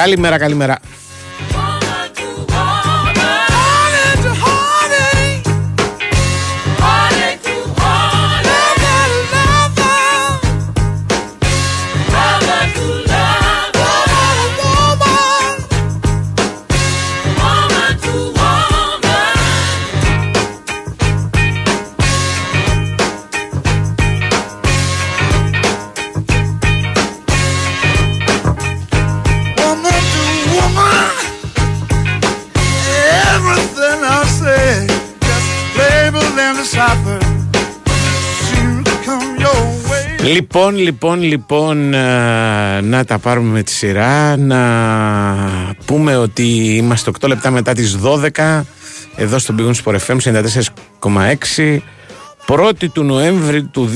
Καλημέρα, καλημέρα. Λοιπόν, λοιπόν, λοιπόν, ε, να τα πάρουμε με τη σειρά. Να πούμε ότι είμαστε 8 λεπτά μετά τις 12 εδώ στο Big Sport FM 94,6 1η του Νοέμβρη του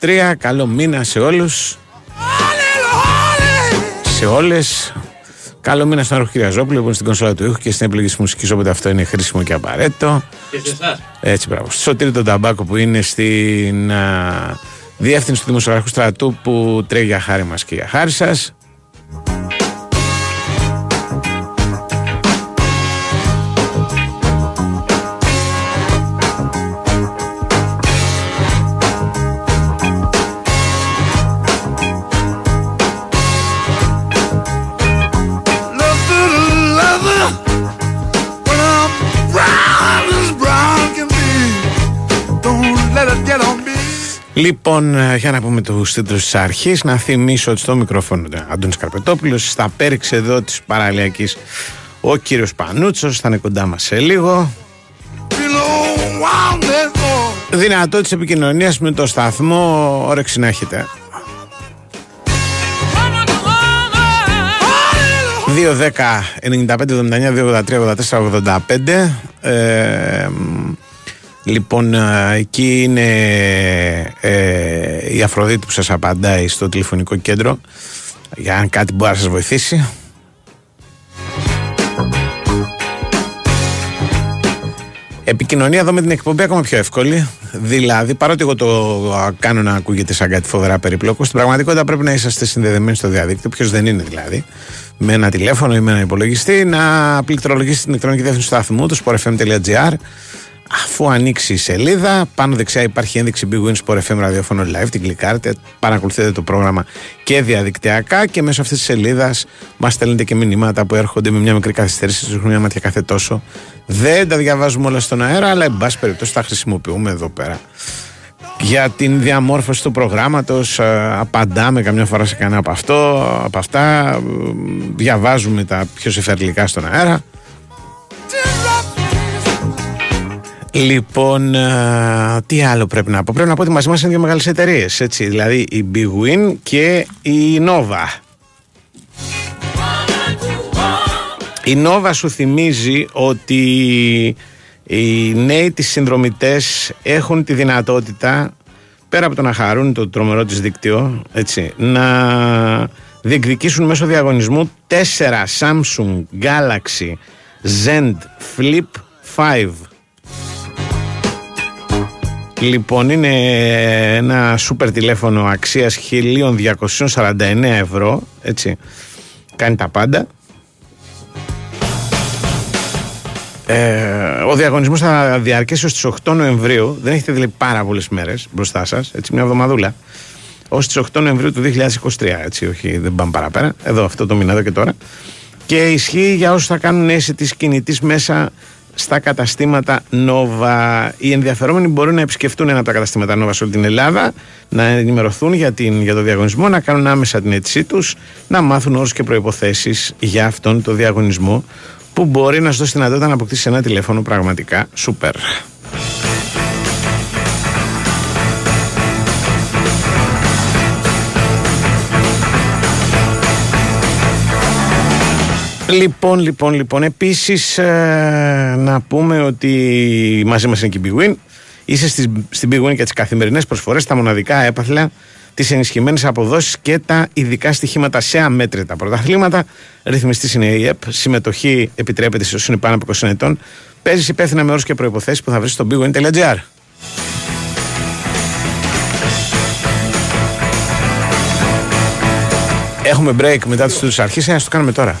2023. Καλό μήνα σε όλους, σε όλες. Καλό μήνα στον Άρχο Κυριαζόπουλο που είναι στην κονσόλα του ήχου και στην επιλογή της μουσικής όποτε αυτό είναι χρήσιμο και απαραίτητο. Και σε εσάς. Έτσι, μπράβο. Στο Σωτήρη τον Ταμπάκο που είναι στην α, διεύθυνση του Δημοσιογραφικού Στρατού που τρέχει για χάρη μας και για χάρη σας. Λοιπόν, ε, για να πούμε τους τίτλου της αρχής, να θυμίσω ότι στο μικρόφωνο του Αντώνης Καρπετόπουλος, στα πέριξ εδώ της παραλιακής, ο κύριος Πανούτσος θα είναι κοντά μας σε λίγο. Feel old wildness more. Δυνατότητα επικοινωνίας με το σταθμό, όρεξη να έχετε. 2, 10, 95, 79, 2, 83, 84, 85. Ε, μ, λοιπόν, ε, εκεί είναι ε, η Αφροδίτη που σας απαντάει στο τηλεφωνικό κέντρο για αν κάτι μπορεί να σας βοηθήσει. Επικοινωνία εδώ με την εκπομπή ακόμα πιο εύκολη. Δηλαδή, παρότι εγώ το κάνω να ακούγεται σαν κάτι φοβερά περίπλοκο, στην πραγματικότητα πρέπει να είσαστε συνδεδεμένοι στο διαδίκτυο. Ποιος δεν είναι δηλαδή. Με ένα τηλέφωνο ή με ένα υπολογιστή, να πληκτρολογήσετε την ηλεκτρονική διεύθυνση του σταθμού του, sportfm.gr. Αφού ανοίξει η σελίδα, πάνω δεξιά υπάρχει ένδειξη Big Win Sport FM ραδιόφωνο live. Την κλικάρετε, παρακολουθείτε το πρόγραμμα και διαδικτυακά και μέσω αυτής της σελίδας μας στέλνετε και μηνύματα που έρχονται με μια μικρή καθυστέρηση. Του ρίχνουμε μια ματιά κάθε τόσο. Δεν τα διαβάζουμε όλα στον αέρα, αλλά εν πάση περιπτώσει τα χρησιμοποιούμε εδώ πέρα. Για την διαμόρφωση του προγράμματος, απαντάμε καμιά φορά σε κανένα από αυτό, από αυτά. ε, Διαβάζουμε τα πιο συμφερλικά στον αέρα. Λοιπόν, α, τι άλλο πρέπει να πω; Πρέπει να πω ότι μαζί μας είναι δύο μεγάλες εταιρείες, έτσι. Δηλαδή η Big Win και η Nova. Η Nova σου θυμίζει ότι οι νέοι της συνδρομητές έχουν τη δυνατότητα, πέρα από το να χαρούν το τρομερό της δίκτυο, έτσι, να διεκδικήσουν μέσω διαγωνισμού 4 Samsung Galaxy Zen Flip 5 Λοιπόν, είναι ένα σούπερ τηλέφωνο αξίας 1249 ευρώ, έτσι, κάνει τα πάντα. Ε, ο διαγωνισμός θα διαρκέσει ως τις 8 Νοεμβρίου, δεν έχετε δηλαδή πάρα πολλές μέρες μπροστά σας, έτσι, μια εβδομαδούλα, ως τις 8 Νοεμβρίου του 2023, έτσι, όχι, δεν πάμε παραπέρα, εδώ αυτό το μήνα εδώ και τώρα. Και ισχύει για όσους θα κάνουν αίσθηση της κινητής μέσα στα καταστήματα Nova. Οι ενδιαφερόμενοι μπορούν να επισκεφτούν ένα από τα καταστήματα Nova σε όλη την Ελλάδα, να ενημερωθούν για, την, για το διαγωνισμό, να κάνουν άμεσα την αίτησή τους, να μάθουν όρους και προποθέσει για αυτόν τον διαγωνισμό που μπορεί να σου δώσει τη δυνατότητα να αποκτήσεις ένα τηλέφωνο πραγματικά σούπερ. Λοιπόν, λοιπόν, λοιπόν. Επίσης, να πούμε ότι μαζί μας είναι και η Big Win. Είσαι στις, στην Big Win για τις καθημερινές προσφορές, τα μοναδικά έπαθλα, τις ενισχυμένες αποδόσεις και τα ειδικά στοιχήματα σε αμέτρητα πρωταθλήματα. Ρυθμιστής είναι η ΕΠ. Συμμετοχή επιτρέπεται σε όσους είναι πάνω από 20 ετών. Παίζεις υπεύθυνα με όρους και προποθέσει που θα βρεις στο bigwin.gr. Έχουμε break μετά τους τους αρχίσει, ας το κάνουμε τώρα.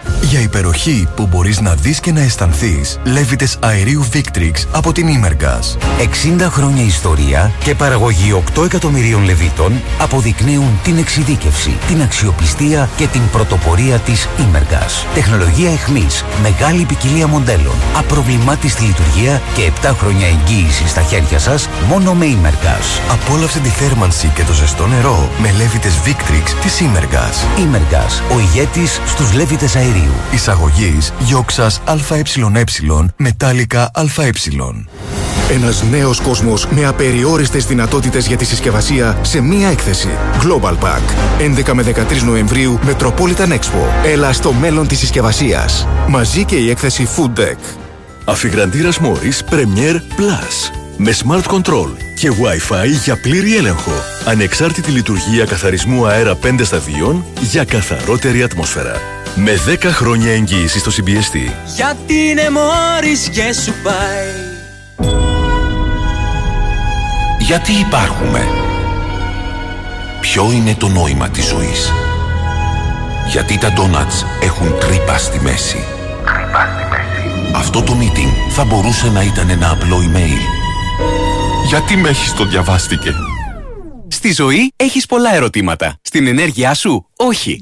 για υπεροχή που μπορείς να δεις και να αισθανθείς, λέβητες αερίου Victrix από την Imergas. 60 χρόνια ιστορία και παραγωγή 8 εκατομμυρίων λεβίτων αποδεικνύουν την εξειδίκευση, την αξιοπιστία και την πρωτοπορία της Imergas. Τεχνολογία εχμής, μεγάλη ποικιλία μοντέλων, απροβλημάτιστη λειτουργία και 7 χρόνια εγγύηση στα χέρια σας μόνο με Imergas. Απόλαυσε τη θέρμανση και το ζεστό νερό με λέβητες Victrix της Imergas. Imergas, ο ηγέτης στους λέβητες αερίου. Εισαγωγής Γιόξα ΑΕ Μετάλλικα ΑΕ. Ένας νέος κόσμος με απεριόριστες δυνατότητες για τη συσκευασία σε μία έκθεση. Global Pack. 11 με 13 Νοεμβρίου Metropolitan Expo. Έλα στο μέλλον της συσκευασίας. Μαζί και η έκθεση Food Deck. Αφιγραντήρας Morris Premier Plus. Με Smart Control και Wi-Fi για πλήρη έλεγχο. Ανεξάρτητη λειτουργία καθαρισμού αέρα 5 σταδίων για καθαρότερη ατμόσφαιρα. Με 10 χρόνια εγγύηση στο CBST. Γιατί είναι μόρις και σου πάει. Γιατί υπάρχουμε. Ποιο είναι το νόημα της ζωής. Γιατί τα ντόνατς έχουν τρύπα στη μέση. Τρύπα στη μέση. Αυτό το meeting θα μπορούσε να ήταν ένα απλό email. Γιατί με έχεις το διαβάστηκε; Στη ζωή έχεις πολλά ερωτήματα. Στην ενέργειά σου, όχι.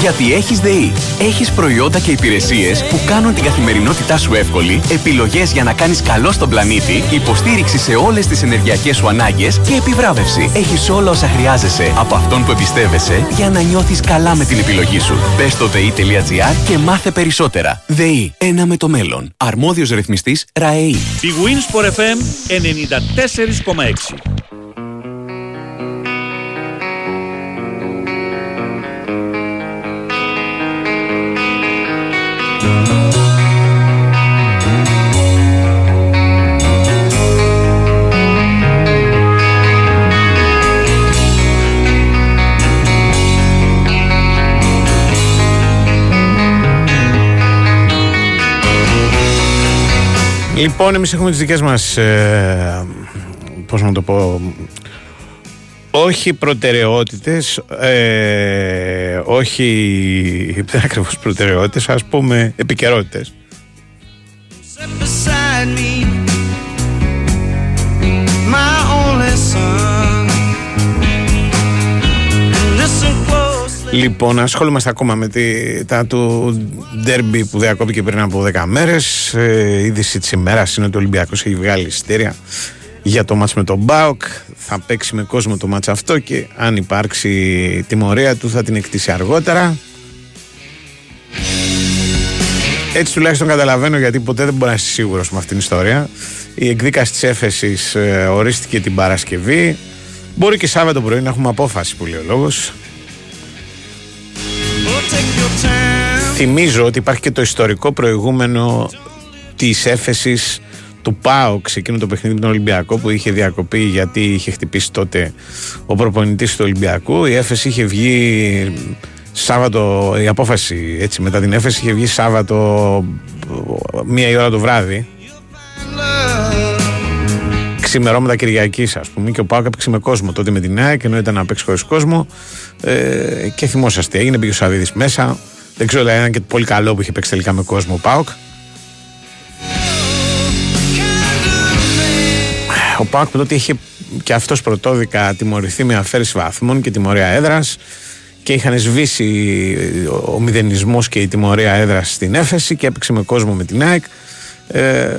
Γιατί έχεις ΔΕΗ. Έχεις προϊόντα και υπηρεσίες που κάνουν την καθημερινότητά σου εύκολη, επιλογές για να κάνεις καλό στον πλανήτη, υποστήριξη σε όλες τις ενεργειακές σου ανάγκες και επιβράβευση. Έχεις όλα όσα χρειάζεσαι από αυτόν που εμπιστεύεσαι για να νιώθεις καλά με την επιλογή σου. Μπε στο ΔΕΗ.gr και μάθε περισσότερα. ΔΕΗ. Ένα με το μέλλον. Αρμόδιος ρυθμιστής ΡΑΕΗ. Η Wins FM 94,6 Λοιπόν, εμείς έχουμε τις δικές μας. Ε, Πώς να το πω. Όχι προτεραιότητες, ε, όχι δεν ακριβώς προτεραιότητες, ας πούμε επικαιρότητες. Λοιπόν, ασχολούμαστε ακόμα με τη, τα του ντέρμπι που διακόπηκε πριν από 10 μέρες. Ε, είδηση της ημέρας είναι ότι ο Ολυμπιακός έχει βγάλει εισιτήρια για το μάτς με τον Μπάουκ. Θα παίξει με κόσμο το μάτς αυτό και αν υπάρξει τιμωρία του θα την εκτίσει αργότερα. Έτσι τουλάχιστον καταλαβαίνω γιατί ποτέ δεν μπορεί να είσαι σίγουρος με αυτήν την ιστορία. Η εκδίκαση της έφεσης ε, ορίστηκε την Παρασκευή. Μπορεί και Σάββατο πρωί να έχουμε απόφαση που λέει ο λόγος. Θυμίζω ότι υπάρχει και το ιστορικό προηγούμενο της έφεσης του ΠΑΟΚ σε εκείνο το παιχνίδι με τον Ολυμπιακό που είχε διακοπεί γιατί είχε χτυπήσει τότε ο προπονητής του Ολυμπιακού η έφεση είχε βγει Σάββατο, η απόφαση έτσι μετά την έφεση είχε βγει Σάββατο μία η ώρα το βράδυ ξημερώματα Κυριακής, ας πούμε, και ο Πάοκ έπαιξε με κόσμο τότε με την ΑΕΚ, ενώ ήταν να παίξει χωρίς κόσμο. Ε, και θυμόσαστε, έγινε, πήγε ο Σαββίδης μέσα. Δεν ξέρω, δηλαδή, ήταν και πολύ καλό που είχε παίξει τελικά με κόσμο ο Πάοκ. Ο Πάοκ τότε είχε και αυτός πρωτόδικα τιμωρηθεί με αφαίρεση βαθμών και τιμωρία έδρας και είχαν σβήσει ο μηδενισμός και η τιμωρία έδρας στην έφεση και έπαιξε με κόσμο με την ΑΕΚ. Ε,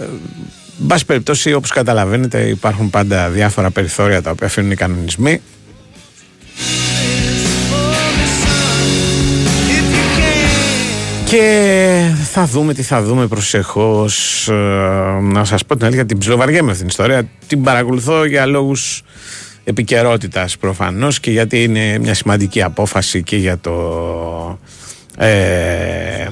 Εν πάση περιπτώσει, όπως καταλαβαίνετε, υπάρχουν πάντα διάφορα περιθώρια τα οποία αφήνουν οι κανονισμοί. Και θα δούμε τι θα δούμε προσεχώς. Ε, Να σας πω την αλήθεια την ψιλοβαριέμαι αυτήν την ιστορία. Την παρακολουθώ για λόγους επικαιρότητας προφανώς και γιατί είναι μια σημαντική απόφαση και για το ε,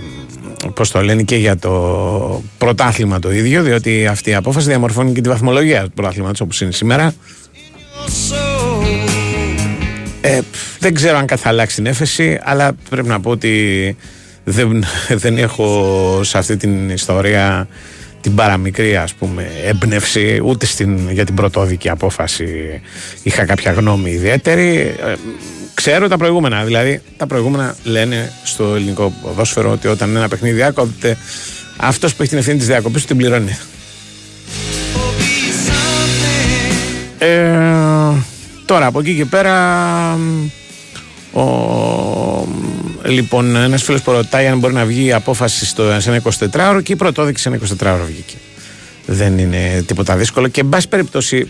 πώς το λένε και για το πρωτάθλημα το ίδιο διότι αυτή η απόφαση διαμορφώνει και τη βαθμολογία του πρωτάθληματος όπως είναι σήμερα. Ε, δεν ξέρω αν κάτι θα αλλάξει την έφεση αλλά πρέπει να πω ότι δεν, δεν έχω σε αυτή την ιστορία την παραμικρή ας πούμε έμπνευση ούτε στην, για την πρωτόδικη απόφαση είχα κάποια γνώμη ιδιαίτερη. Ε, ξέρω τα προηγούμενα δηλαδή τα προηγούμενα λένε στο ελληνικό ποδόσφαιρο ότι όταν ένα παιχνίδι διάκοπτε αυτός που έχει την ευθύνη της διακοπής την πληρώνει. Ε, τώρα από εκεί και πέρα ο, λοιπόν, ένας φίλος που ρωτάει αν μπορεί να βγει η απόφαση στο, σε ένα 24ωρο και η πρωτόδειξη σε ένα 24ωρο βγήκε. Δεν είναι τίποτα δύσκολο και εν πάση περιπτώσει,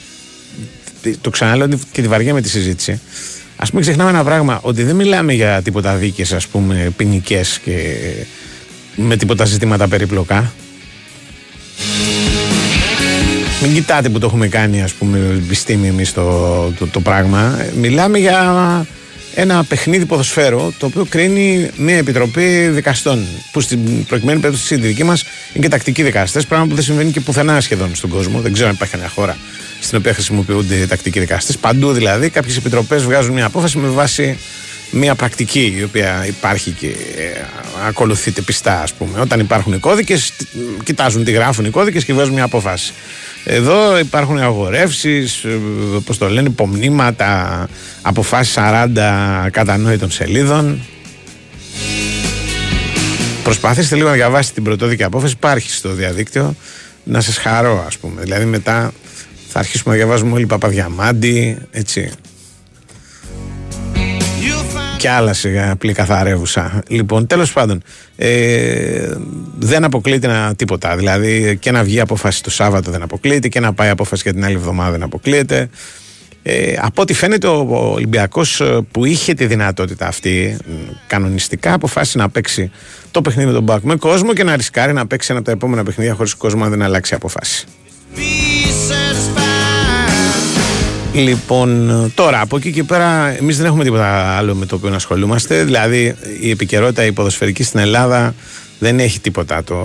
το ξαναλέω και τη βαριά με τη συζήτηση. Α πούμε, ξεχνάμε ένα πράγμα, ότι δεν μιλάμε για τίποτα δίκες, ας πούμε, ποινικές και με τίποτα ζητήματα περίπλοκα. Μην κοιτάτε που το έχουμε κάνει, ας πούμε, επιστήμη εμείς το, το, το πράγμα. Μιλάμε για ένα παιχνίδι ποδοσφαίρου το οποίο κρίνει μια επιτροπή δικαστών. Που στην προκειμένη περίπτωση τη δική μας είναι και τακτικοί δικαστές, πράγμα που δεν συμβαίνει και πουθενά σχεδόν στον κόσμο. Δεν ξέρω αν υπάρχει καμιά χώρα στην οποία χρησιμοποιούνται τακτικοί δικαστές. Παντού δηλαδή κάποιες επιτροπές βγάζουν μια απόφαση με βάση μια πρακτική η οποία υπάρχει και ε, ακολουθείται πιστά, ας πούμε. Όταν υπάρχουν οι κώδικες, κοιτάζουν τι γράφουν οι κώδικες και βγάζουν μια απόφαση. Εδώ υπάρχουν αγορεύσεις, ε, πώς το λένε, υπομνήματα, αποφάσεις 40 κατανόητων σελίδων. Προσπαθήστε λίγο να διαβάσετε την πρωτόδικη απόφαση. Υπάρχει στο διαδίκτυο να σας χαρώ, ας πούμε. Δηλαδή, μετά θα αρχίσουμε να διαβάζουμε όλοι Παπαδιαμάντη, έτσι και άλλα σιγά απλή καθαρεύουσα. Λοιπόν, τέλος πάντων, ε, δεν αποκλείεται ένα τίποτα. Δηλαδή, και να βγει απόφαση το Σάββατο δεν αποκλείεται και να πάει απόφαση για την άλλη εβδομάδα δεν αποκλείεται. Ε, από ό,τι φαίνεται, ο Ολυμπιακός ε, που είχε τη δυνατότητα αυτή, κανονιστικά αποφάσισε να παίξει το παιχνίδι με τον Μπακ με κόσμο και να ρισκάρει να παίξει ένα από τα επόμενα παιχνίδια χωρίς κόσμο αν δεν αλλάξει αποφάση. Λοιπόν, τώρα από εκεί και πέρα, εμείς δεν έχουμε τίποτα άλλο με το οποίο να ασχολούμαστε. Δηλαδή, η επικαιρότητα η ποδοσφαιρική στην Ελλάδα δεν έχει τίποτα το,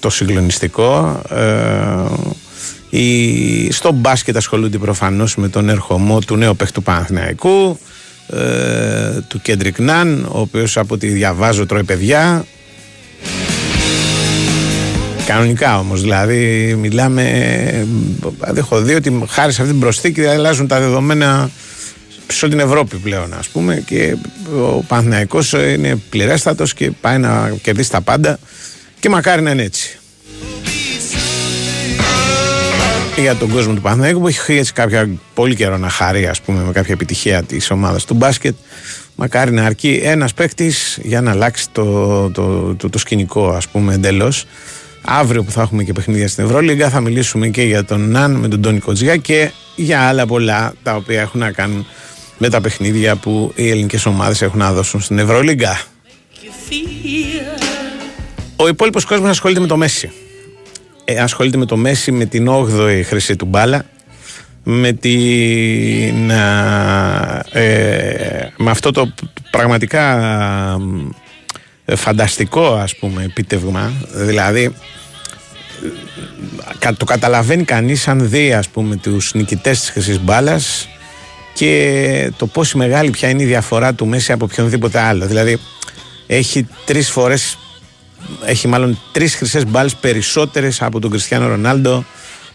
το συγκλονιστικό. Ε, η, στο μπάσκετ ασχολούνται προφανώς με τον ερχομό του νέου παίχτου Παναθηναϊκού, ε, του Κέντρικ Ναν, ο οποίος από ό,τι διαβάζω τρώει παιδιά. Κανονικά όμως. Δηλαδή, μιλάμε. Δεν έχω δει ότι χάρη σε αυτή την προσθήκη αλλάζουν τα δεδομένα σε όλη την Ευρώπη πλέον, ας πούμε. Και ο Παναθηναϊκός είναι πληρέστατος και πάει να κερδίσει τα πάντα. Και μακάρι να είναι έτσι. για τον κόσμο του Παναθηναϊκού που έχει έτσι κάποια πολύ καιρό να χαρεί ας πούμε με κάποια επιτυχία της ομάδας του μπάσκετ μακάρι να αρκεί ένας παίκτης για να αλλάξει το, το, το, το σκηνικό ας πούμε εντελώς Αύριο που θα έχουμε και παιχνίδια στην Ευρωλίγκα θα μιλήσουμε και για τον Ναν με τον Τόνι Κοτζιά και για άλλα πολλά τα οποία έχουν να κάνουν με τα παιχνίδια που οι ελληνικές ομάδες έχουν να δώσουν στην Ευρωλίγκα. Ο υπόλοιπος κόσμος ασχολείται με το Μέση. Ε, ασχολείται με το Μέση με την 8η χρυσή του μπάλα με, την, ε, με αυτό το πραγματικά ε, φανταστικό ας πούμε επίτευγμα. Δηλαδή το καταλαβαίνει κανείς αν δει ας πούμε τους νικητές της Χρυσής Μπάλας και το πόση μεγάλη πια είναι η διαφορά του Μέση από οποιονδήποτε άλλο. Δηλαδή έχει τρεις φορές έχει μάλλον τρεις χρυσές μπάλες περισσότερες από τον Κριστιανό Ρονάλντο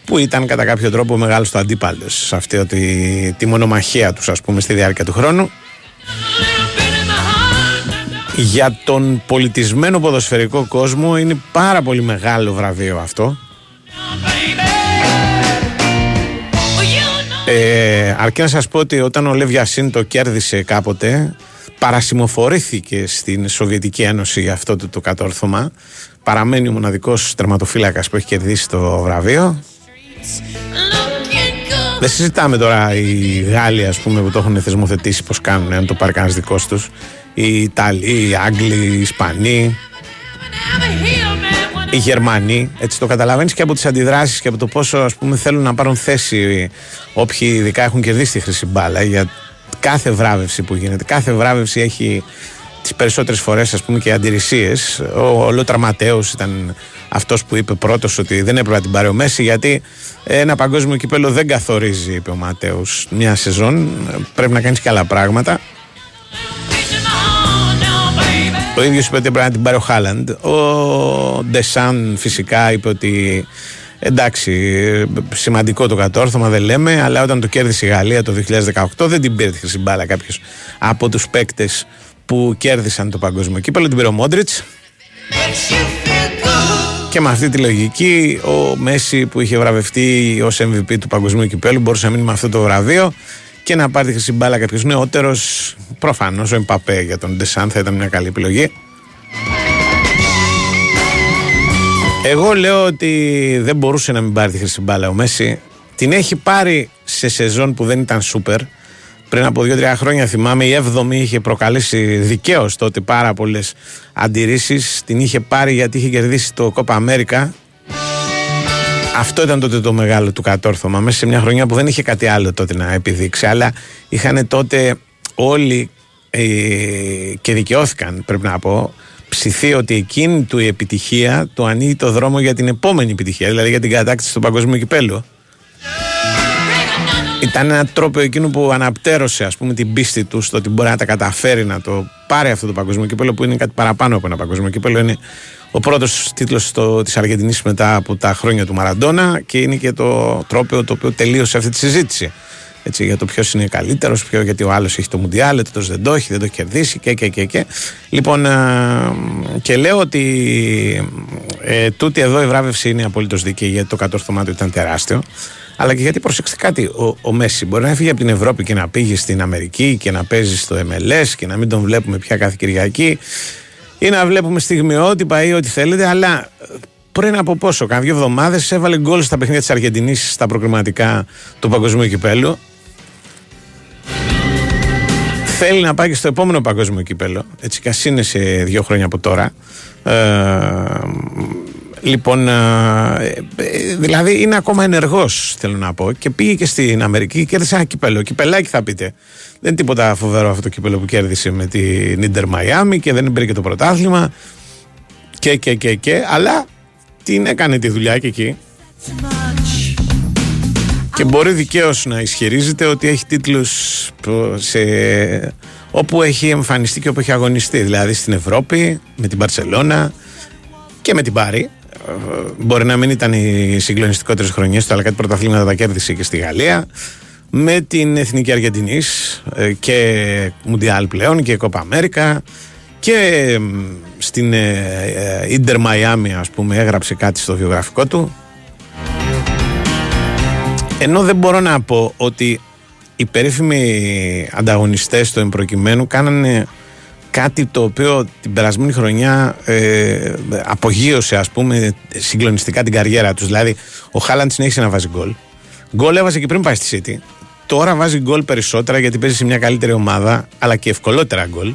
που ήταν κατά κάποιο τρόπο μεγάλος το αντίπαλος σε αυτή τη, τη μονομαχία τους ας πούμε στη διάρκεια του χρόνου για τον πολιτισμένο ποδοσφαιρικό κόσμο είναι πάρα πολύ μεγάλο βραβείο αυτό. Ε, αρκεί να σας πω ότι όταν ο Λεύ Γιασίν το κέρδισε κάποτε παρασημοφορήθηκε στην Σοβιετική Ένωση για αυτό το, το κατόρθωμα παραμένει ο μοναδικός τερματοφύλακας που έχει κερδίσει το βραβείο δεν συζητάμε τώρα οι Γάλλοι ας πούμε που το έχουν θεσμοθετήσει πως κάνουν αν το πάρει κανένας δικός τους οι Ιταλοί, οι Άγγλοι, οι Ισπανοί. οι Γερμανοί, έτσι το καταλαβαίνεις και από τις αντιδράσεις και από το πόσο ας πούμε, θέλουν να πάρουν θέση όποιοι ειδικά έχουν κερδίσει τη χρυσή μπάλα για κάθε βράβευση που γίνεται. Κάθε βράβευση έχει τις περισσότερες φορές ας πούμε και αντιρρησίες. Ο, ο Λούτρα Ματέος ήταν αυτός που είπε πρώτος ότι δεν έπρεπε να την πάρει ο Μέση γιατί ένα παγκόσμιο κύπελο δεν καθορίζει, είπε ο Ματέο, μια σεζόν. Πρέπει να κάνεις και άλλα πράγματα. Το ίδιο είπε ότι πρέπει να την πάρει ο Χάλαντ. Ο Ντεσάν φυσικά είπε ότι εντάξει, σημαντικό το κατόρθωμα δεν λέμε, αλλά όταν το κέρδισε η Γαλλία το 2018 δεν την πήρε τη χρυσή μπάλα κάποιος από τους παίκτες που κέρδισαν το παγκόσμιο κύπελο. Την πήρε ο Μόντριτς. Και με αυτή τη λογική, ο Μέση που είχε βραβευτεί ως MVP του παγκοσμίου κυπέλου μπορούσε να μείνει με αυτό το βραβείο και να πάρει τη χρυσή μπάλα κάποιο νεότερο. Προφανώς ο Εμπαπέ για τον Ντεσάν θα ήταν μια καλή επιλογή. Εγώ λέω ότι δεν μπορούσε να μην πάρει τη χρυσή μπάλα ο Μέση. Την έχει πάρει σε σεζόν που δεν ήταν σούπερ. Πριν από 2-3 χρόνια θυμάμαι η 7η είχε προκαλέσει δικαίως τότε πάρα πολλές αντιρρήσεις. Την είχε πάρει γιατί είχε κερδίσει το Κόπα Αμέρικα αυτό ήταν τότε το μεγάλο του κατόρθωμα. Μέσα σε μια χρονιά που δεν είχε κάτι άλλο τότε να επιδείξει. Αλλά είχαν τότε όλοι ε, και δικαιώθηκαν, πρέπει να πω, ψηθεί ότι εκείνη του η επιτυχία του ανοίγει το δρόμο για την επόμενη επιτυχία, δηλαδή για την κατάκτηση του παγκοσμίου κυπέλου. Ήταν ένα τρόπο εκείνο που αναπτέρωσε ας πούμε την πίστη του στο ότι μπορεί να τα καταφέρει να το πάρει αυτό το παγκοσμίο κύπελο που είναι κάτι παραπάνω από ένα παγκοσμίο κύπελο. Είναι ο πρώτος τίτλος της Αργεντινής μετά από τα χρόνια του Μαραντόνα και είναι και το τρόπο το οποίο τελείωσε αυτή τη συζήτηση. Έτσι, για το ποιος είναι καλύτερος, γιατί ο άλλος έχει το Μουντιάλ, το δεν το έχει, δεν το έχει κερδίσει και, και, και, και. Λοιπόν, και λέω ότι ε, τούτη εδώ η βράβευση είναι απολύτως δίκαιη γιατί το κατόρθωμά του ήταν τεράστιο. Αλλά και γιατί προσέξτε κάτι, ο, ο Μέση μπορεί να φύγει από την Ευρώπη και να πήγε στην Αμερική και να παίζει στο MLS και να μην τον βλέπουμε πια κάθε Κυριακή ή να βλέπουμε στιγμιότυπα ή ό,τι θέλετε, αλλά πριν από πόσο, κάνα δύο εβδομάδες έβαλε γκολ στα παιχνίδια της Αργεντινής στα προκριματικά του Παγκοσμίου Κυπέλου. Θέλει να πάει και στο επόμενο Παγκόσμιο Κύπελο, έτσι κι είναι σε δύο χρόνια από τώρα. Ε, λοιπόν, ε, ε, δηλαδή είναι ακόμα ενεργός, θέλω να πω, και πήγε και στην Αμερική και κέρδισε ένα κυπέλο. Κυπελάκι θα πείτε. Δεν είναι τίποτα φοβερό αυτό το κύπελο που κέρδισε με την Ιντερ Μαϊάμι και δεν πήρε και το πρωτάθλημα. Και, και, και, και, αλλά την έκανε τη δουλειά και εκεί. Και μπορεί δικαίως να ισχυρίζεται ότι έχει τίτλους σε... όπου έχει εμφανιστεί και όπου έχει αγωνιστεί. Δηλαδή στην Ευρώπη, με την Παρσελώνα και με την Πάρη. Μπορεί να μην ήταν οι συγκλονιστικότερες χρονιές του, αλλά κάτι πρωταθλήματα τα κέρδισε και στη Γαλλία. Με την Εθνική Αργεντινής ε, και Μουντιάλ πλέον και Κόπα Αμέρικα. Και στην Ιντερ Μαϊάμι, ας πούμε, έγραψε κάτι στο βιογραφικό του. Ενώ δεν μπορώ να πω ότι οι περίφημοι ανταγωνιστές του εμπροκειμένου κάνανε κάτι το οποίο την περασμένη χρονιά ε, απογείωσε ας πούμε συγκλονιστικά την καριέρα τους. Δηλαδή ο Χάλαντ συνέχισε να βάζει γκολ. Γκολ έβαζε και πριν πάει στη City. Τώρα βάζει γκολ περισσότερα γιατί παίζει σε μια καλύτερη ομάδα αλλά και ευκολότερα γκολ.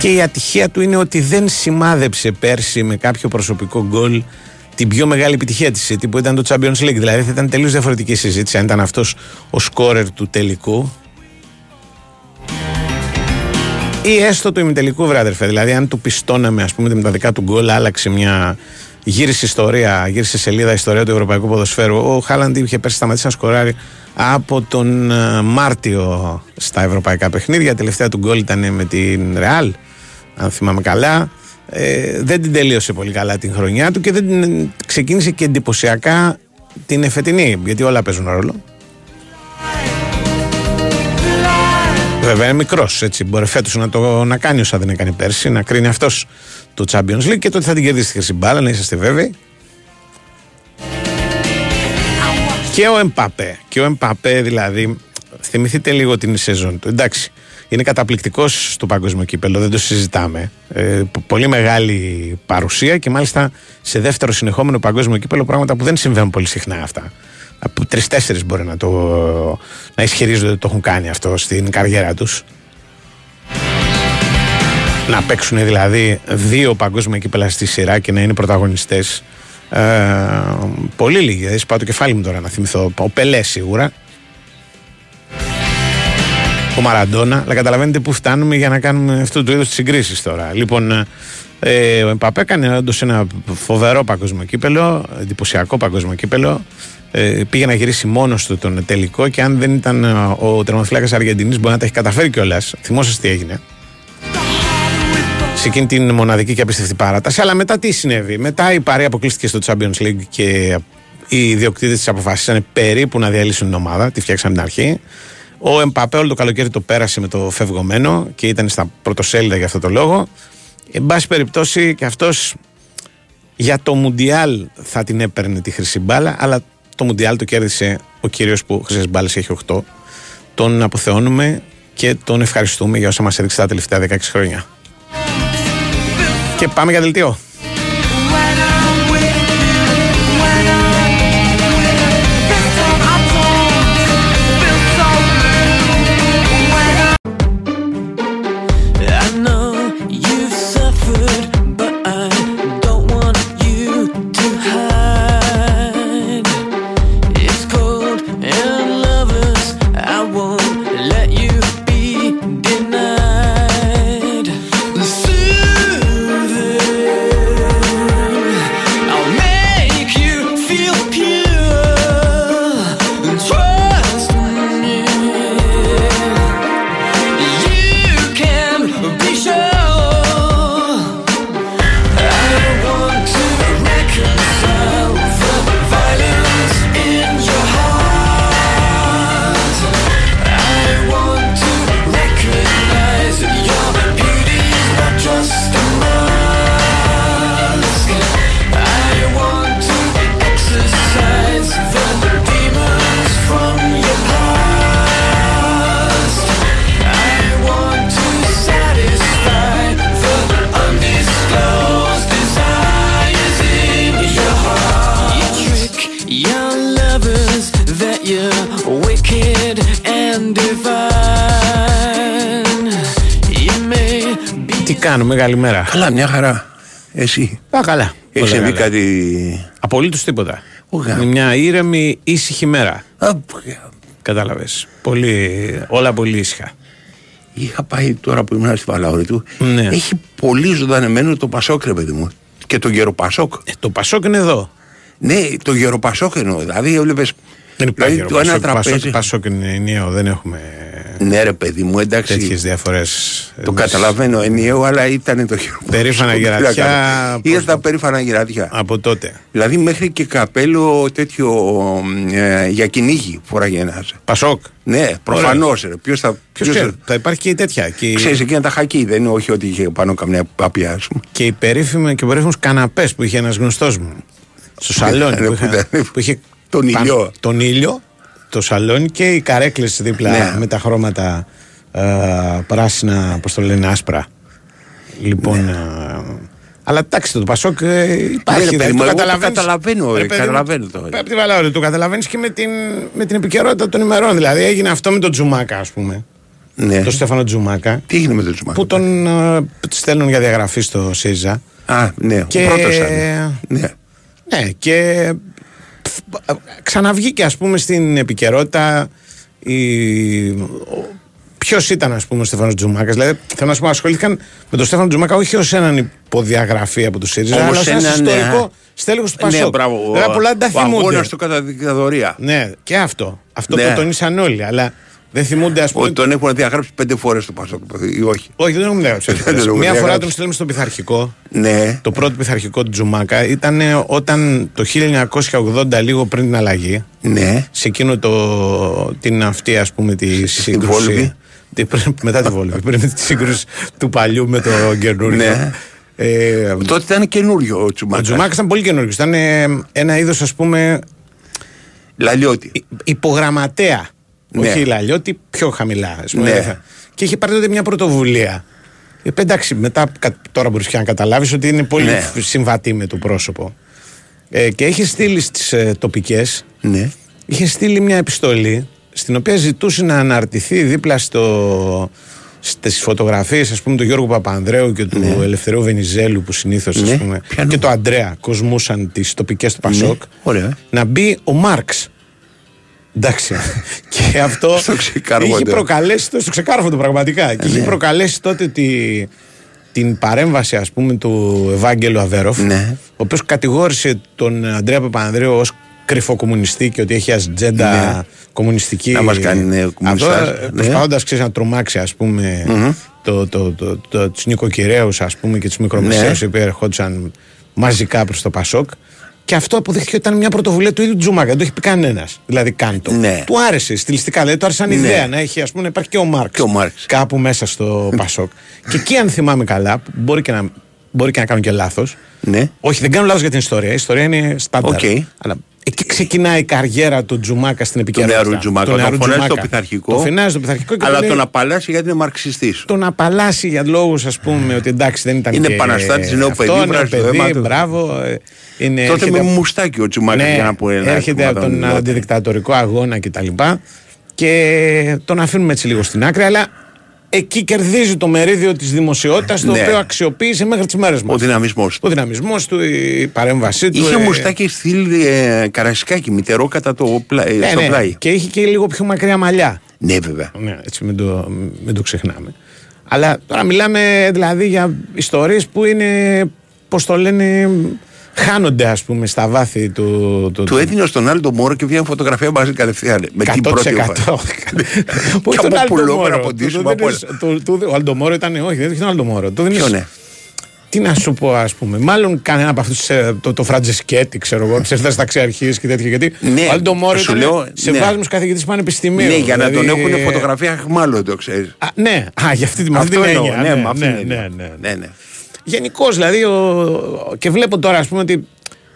Και η ατυχία του είναι ότι δεν σημάδεψε πέρσι με κάποιο προσωπικό γκολ την πιο μεγάλη επιτυχία της City που ήταν το Champions League. Δηλαδή θα ήταν τελείως διαφορετική συζήτηση αν ήταν αυτός ο σκόρερ του τελικού ή έστω του ημιτελικού βράδερφε. Δηλαδή, αν του πιστώναμε, ας πούμε, με τα δικά του γκολ, άλλαξε μια. Γύρισε ιστορία, γύρισε σελίδα ιστορία του Ευρωπαϊκού Ποδοσφαίρου. Ο Χάλαντ είχε πέρσι σταματήσει να σκοράρει από τον ε, Μάρτιο στα ευρωπαϊκά παιχνίδια. Τελευταία του γκολ ήταν με την Ρεάλ, αν θυμάμαι καλά. Ε, δεν την τελείωσε πολύ καλά την χρονιά του και δεν την ξεκίνησε και εντυπωσιακά την εφετινή, γιατί όλα παίζουν ρόλο. Βέβαια είναι μικρός, έτσι. Μπορεί φέτος να το να κάνει όσα δεν έκανε πέρσι, να κρίνει αυτός το Champions League και τότε θα την κερδίσει τη χρυσή μπάλα, να είσαστε βέβαιοι. Και ο Εμπαπέ. Και ο Εμπαπέ δηλαδή, θυμηθείτε λίγο την σεζόν του. Εντάξει, είναι καταπληκτικός στο παγκόσμιο κύπελο, δεν το συζητάμε. Ε, πολύ μεγάλη παρουσία και μάλιστα σε δεύτερο συνεχόμενο παγκόσμιο κύπελο, πράγματα που δεν συμβαίνουν πολύ συχνά αυτά. Από τρει-τέσσερι μπορεί να, το, να ισχυρίζονται ότι το έχουν κάνει αυτό στην καριέρα τους. να παίξουν δηλαδή δύο παγκόσμια κύπελα στη σειρά και να είναι πρωταγωνιστές ε, πολύ λίγοι. Δεν πάω το κεφάλι μου τώρα να θυμηθώ. Ο Πελέ σίγουρα. Ο Μαραντόνα. Αλλά καταλαβαίνετε πού φτάνουμε για να κάνουμε αυτού του είδους τις συγκρίσεις τώρα. Λοιπόν, ε, ο Εμπαπέ έκανε όντως ένα φοβερό παγκόσμιο κύπελο, εντυπωσιακό παγκόσμιο κύπελο. Ε, πήγε να γυρίσει μόνος του τον τελικό και αν δεν ήταν ο τερματοφύλακα Αργεντινής μπορεί να τα έχει καταφέρει κιόλας. Θυμόσαστε τι έγινε σε εκείνη την μοναδική και απίστευτη παράταση. Αλλά μετά τι συνέβη. Μετά η παρέα αποκλείστηκε στο Champions League και οι ιδιοκτήτε της αποφάσισαν περίπου να διαλύσουν την ομάδα. Τη φτιάξαν την αρχή. Ο Εμπαπέ όλο το καλοκαίρι το πέρασε με το φευγωμένο και ήταν στα πρωτοσέλιδα για αυτό το λόγο. Εν πάση περιπτώσει και αυτός για το Μουντιάλ θα την έπαιρνε τη χρυσή μπάλα, αλλά το Μουντιάλ το κέρδισε ο κύριος που χρυσές μπάλε έχει 8. Τον αποθεώνουμε και τον ευχαριστούμε για όσα μας έδειξε τα τελευταία 16 χρόνια. Και πάμε για δελτίο. Τι κάνουμε, καλημέρα. Καλά, μια χαρά. Εσύ. Α, καλά. Έχει Πολύ συμβεί καλά. κάτι; Απολύτως τίποτα. Ογα. Είναι μια ήρεμη, ήσυχη μέρα. Α, Κατάλαβες. Πολύ, όλα πολύ ήσυχα. Είχα πάει τώρα που ήμουν στη Βαλαώρη του. Ναι. Έχει πολύ ζωντανεμένο το Πασόκ, ρε παιδί μου. Και το γεροπασόκ. Ε, το Πασόκ είναι εδώ. Ναι, το γεροπασόκ εννοώ. Δηλαδή, έβλεπε. Δεν υπάρχει Δηλαδή, το ένα Πασόκ, τραπέζι. Πασόκ, Πασόκ είναι ενιαίο. Δεν έχουμε Ναι, ρε παιδί μου, εντάξει. τέτοιες διαφορές. Το καταλαβαίνω ενιαίο, αλλά ήταν το γεροπασόκ. Περήφανα Τι να γερατιά, κάνω. πώς Είδα το- τα περήφανα γερατιά. Από τότε. Δηλαδή, μέχρι και καπέλο τέτοιο ε, για κυνήγι φοράγε ένας. Πασόκ. Ναι, προφανώς. Ποιος θα. Ποιος ποιος θα- ξέρει, θα υπάρχει και η τέτοια. Και, η- Ξέρεις εκείνα τα χακί, δεν είναι όχι ότι είχε πάνω καμιά παπιά, ας πούμε. και οι περίφημοι και περίφημους καναπές που είχε ένας γνωστός μου. Στο σαλόνι Ναι, που, που είχε, ήταν- που είχε τον πάνω- ήλιο. Τον ήλιο, το σαλόνι και οι καρέκλες δίπλα Ναι. με τα χρώματα ε, πράσινα, πώς το λένε, άσπρα. Λοιπόν, Ναι. ε, αλλά εντάξει, το Πασόκ ε, υπάρχει. Ναι, ρε παιδί δηλαδή, μου, το εγώ το καταλαβαίνεις. καταλαβαίνω, Ρε ε, παιδί μου, καταλαβαίνω το. Απ' τη Βαλαώρη, το καταλαβαίνεις και με την, με την επικαιρότητα των ημερών. Δηλαδή έγινε αυτό με τον Τζουμάκα, ας πούμε. Ναι. Τον Στέφανο Τζουμάκα. Τι έγινε με τον Τζουμάκα. Που τον ε, στέλνουν για διαγραφή στο ΣΥΡΙΖΑ. Α, ναι, Και- ο πρώτος ήταν. Ναι. Ναι, και πφ, ξαναβγήκε ας πούμε στην επικαιρότητα Ποιος ήταν, ας πούμε, ο Στέφανος Τζουμάκας. Δηλαδή, θέλω να σου πω, ασχολήθηκαν με τον Στέφανο Τζουμάκα όχι ως έναν υποδιαγραφή από του ΣΥΡΙΖΑ, αλλά Όμως ως ένα έναν, ιστορικό ναι. στέλεχος του Ναι, Πασόκ. μπράβο. Βέβαια, πολλά δεν τα Ο αγώνας θυμούνται. του κατά δικτατορία. Ναι, και αυτό. Αυτό Ναι. το τονίσαν όλοι. Αλλά δεν θυμούνται, ας πούμε. Ότι τον έχουν διαγράψει πέντε φορές το Πασόκ, ή όχι; Όχι, δεν έχουμε διαγράψει. Δεν έχουμε Μία φορά διαγράψει. τον στέλνουμε στο πειθαρχικό. Ναι. Το πρώτο πειθαρχικό του Τζουμάκα ήταν ε, όταν το 1980, λίγο πριν την αλλαγή, Ναι. σε εκείνο το, την αυτή ας πούμε τη Βόλβη. σύγκρουση. Τη- πριν- μετά τη Βόλβη, πριν τη σύγκρουση του παλιού με το καινούριο. Ναι. Ε, Τότε ήταν καινούριο ο ο Τσουμάκα. Τζουμάκας ήταν πολύ καινούριο. Ήταν ε, ένα είδος, ας πούμε, Λαλιώτη. υπογραμματέα. Ναι. Όχι λαλιώτη, πιο χαμηλά. Ας πούμε. Ναι. Και είχε πάρει τότε μια πρωτοβουλία. Ε, εντάξει, μετά κα- τώρα μπορείς πια να καταλάβεις ότι είναι πολύ Ναι. συμβατή με το πρόσωπο. Ε, και είχε στείλει στις ε, τοπικές, Ναι. είχε στείλει μια επιστολή στην οποία ζητούσε να αναρτηθεί δίπλα στο, στις φωτογραφίες, ας πούμε, του Γιώργου Παπανδρέου και του Ελευθερίου Βενιζέλου που συνήθως Ναι, πούμε, πιανού. και το Αντρέα κοσμούσαν τι τοπικές του Πασόκ. ωραία. Να μπει ο Μάρξ. Εντάξει. και αυτό Στο ξεκάρβοντο. είχε προκαλέσει το, στο ξεκάρφωτο πραγματικά. Και είχε Ναι. προκαλέσει τότε τη, την παρέμβαση ας πούμε του Ευάγγελου Αβέροφ Ναι. ο οποίος κατηγόρησε τον Αντρέα Παπανδρέου ως κρυφοκομμουνιστή και ότι έχει ατζέντα Ναι. κομμουνιστική Να μας κάνει, ναι, κομμουνιστάς, Αυτό ναι. προσπαθώντας ξέρεις, να τρομάξει ας πούμε το, το, το, το, τους νοικοκυρέους ας πούμε και τους μικρομεσαίους Ναι. οι οποίοι ερχόντουσαν μαζικά προς το Πασόκ και αυτό αποδείχθηκε ότι ήταν μια πρωτοβουλία του ίδιου Τζούμακα. Δεν το έχει πει κανένας. Δηλαδή, κάνει το. Ναι. Του άρεσε στιλιστικά. Δηλαδή, του άρεσε σαν Ναι. ιδέα να έχει, ας πούμε, να υπάρχει και ο Μάρξ. Και ο Μάρξ. Κάπου μέσα στο Πασόκ. και εκεί, αν θυμάμαι καλά, που μπορεί και να, μπορεί και να κάνω και λάθος. Ναι. Όχι, δεν κάνω λάθος για την ιστορία. Η ιστορία είναι στάνταρ. Οκ. Αλλά εκεί ξεκινάει η καριέρα του Τζουμάκα στην επικαιρότητα. νεαρού Τζουμάκα. Του Τον νεαρού φωνάζει Τζουμάκα. στο πειθαρχικό. Το φωνάζει στο πειθαρχικό και Αλλά λέει- τον απαλλάσσει γιατί είναι μαρξιστής. τον απαλλάσσει για λόγους, ας πούμε, ότι εντάξει δεν ήταν. Είναι και επαναστάτης, νέο αυτό, παιδί, νέο βράζει το παιδί, αίμα του. Μπράβο. ε, Είναι, Τότε έρχεται με από- μουστάκι ο Τσουμάκα ναι, για να πω ένα έρχεται από τον κομμάτι. αντιδικτατορικό αγώνα κτλ. Και τον αφήνουμε έτσι λίγο στην άκρη, αλλά εκεί κερδίζει το μερίδιο της δημοσιότητας, το Ναι. οποίο αξιοποίησε μέχρι τις μέρες μας. Ο δυναμισμός του. Ο δυναμισμός του, η παρέμβασή του. Είχε ε, μουστάκι στυλ ε, καρασικάκι, μητερό κατά το πλα... ε, ναι, στο ναι. πλάι. Και είχε και λίγο πιο μακριά μαλλιά. Ναι, βέβαια. Ναι, έτσι μην το, μην το ξεχνάμε. Αλλά τώρα μιλάμε δηλαδή για ιστορίες που είναι, πώς το λένε, χάνονται ας πούμε στα βάθη του... του, Του έδινε στον άλλο τον Μόρο και βγαίνει φωτογραφία μαζί κατευθείαν. Με την πρώτη 100%. φορά. Όχι Και τον από Άλντο πουλόβερα, Μόρο; από Του- ντύσιμο, του από δίνεις- του- του- Ο Αλντομόρο ήταν, όχι, δεν είχε τον Αλντομόρο. Του δίνεις- Ποιο ναι. Τι να σου πω, ας πούμε. Μάλλον κανένα από αυτούς το, το Φραντζεσκέτη, ξέρω εγώ, τι έρθει ταξιαρχίες και τέτοια. Γιατί Ναι, ο Άλντο Μόρο σου ήταν λέω, σε ναι. βάσμο καθηγητής πανεπιστημίου. Ναι, για να τον δηλαδή, έχουν φωτογραφία χμάλωτο, ξέρεις. Α, ναι, α, για αυτή, με αυτή Αυτό την εννοώ, έννοια. ναι, ναι, με αυτή ναι, την ναι, έννοια. ναι, Ναι, ναι. Γενικώς δηλαδή, ο... και βλέπω τώρα ας πούμε ότι,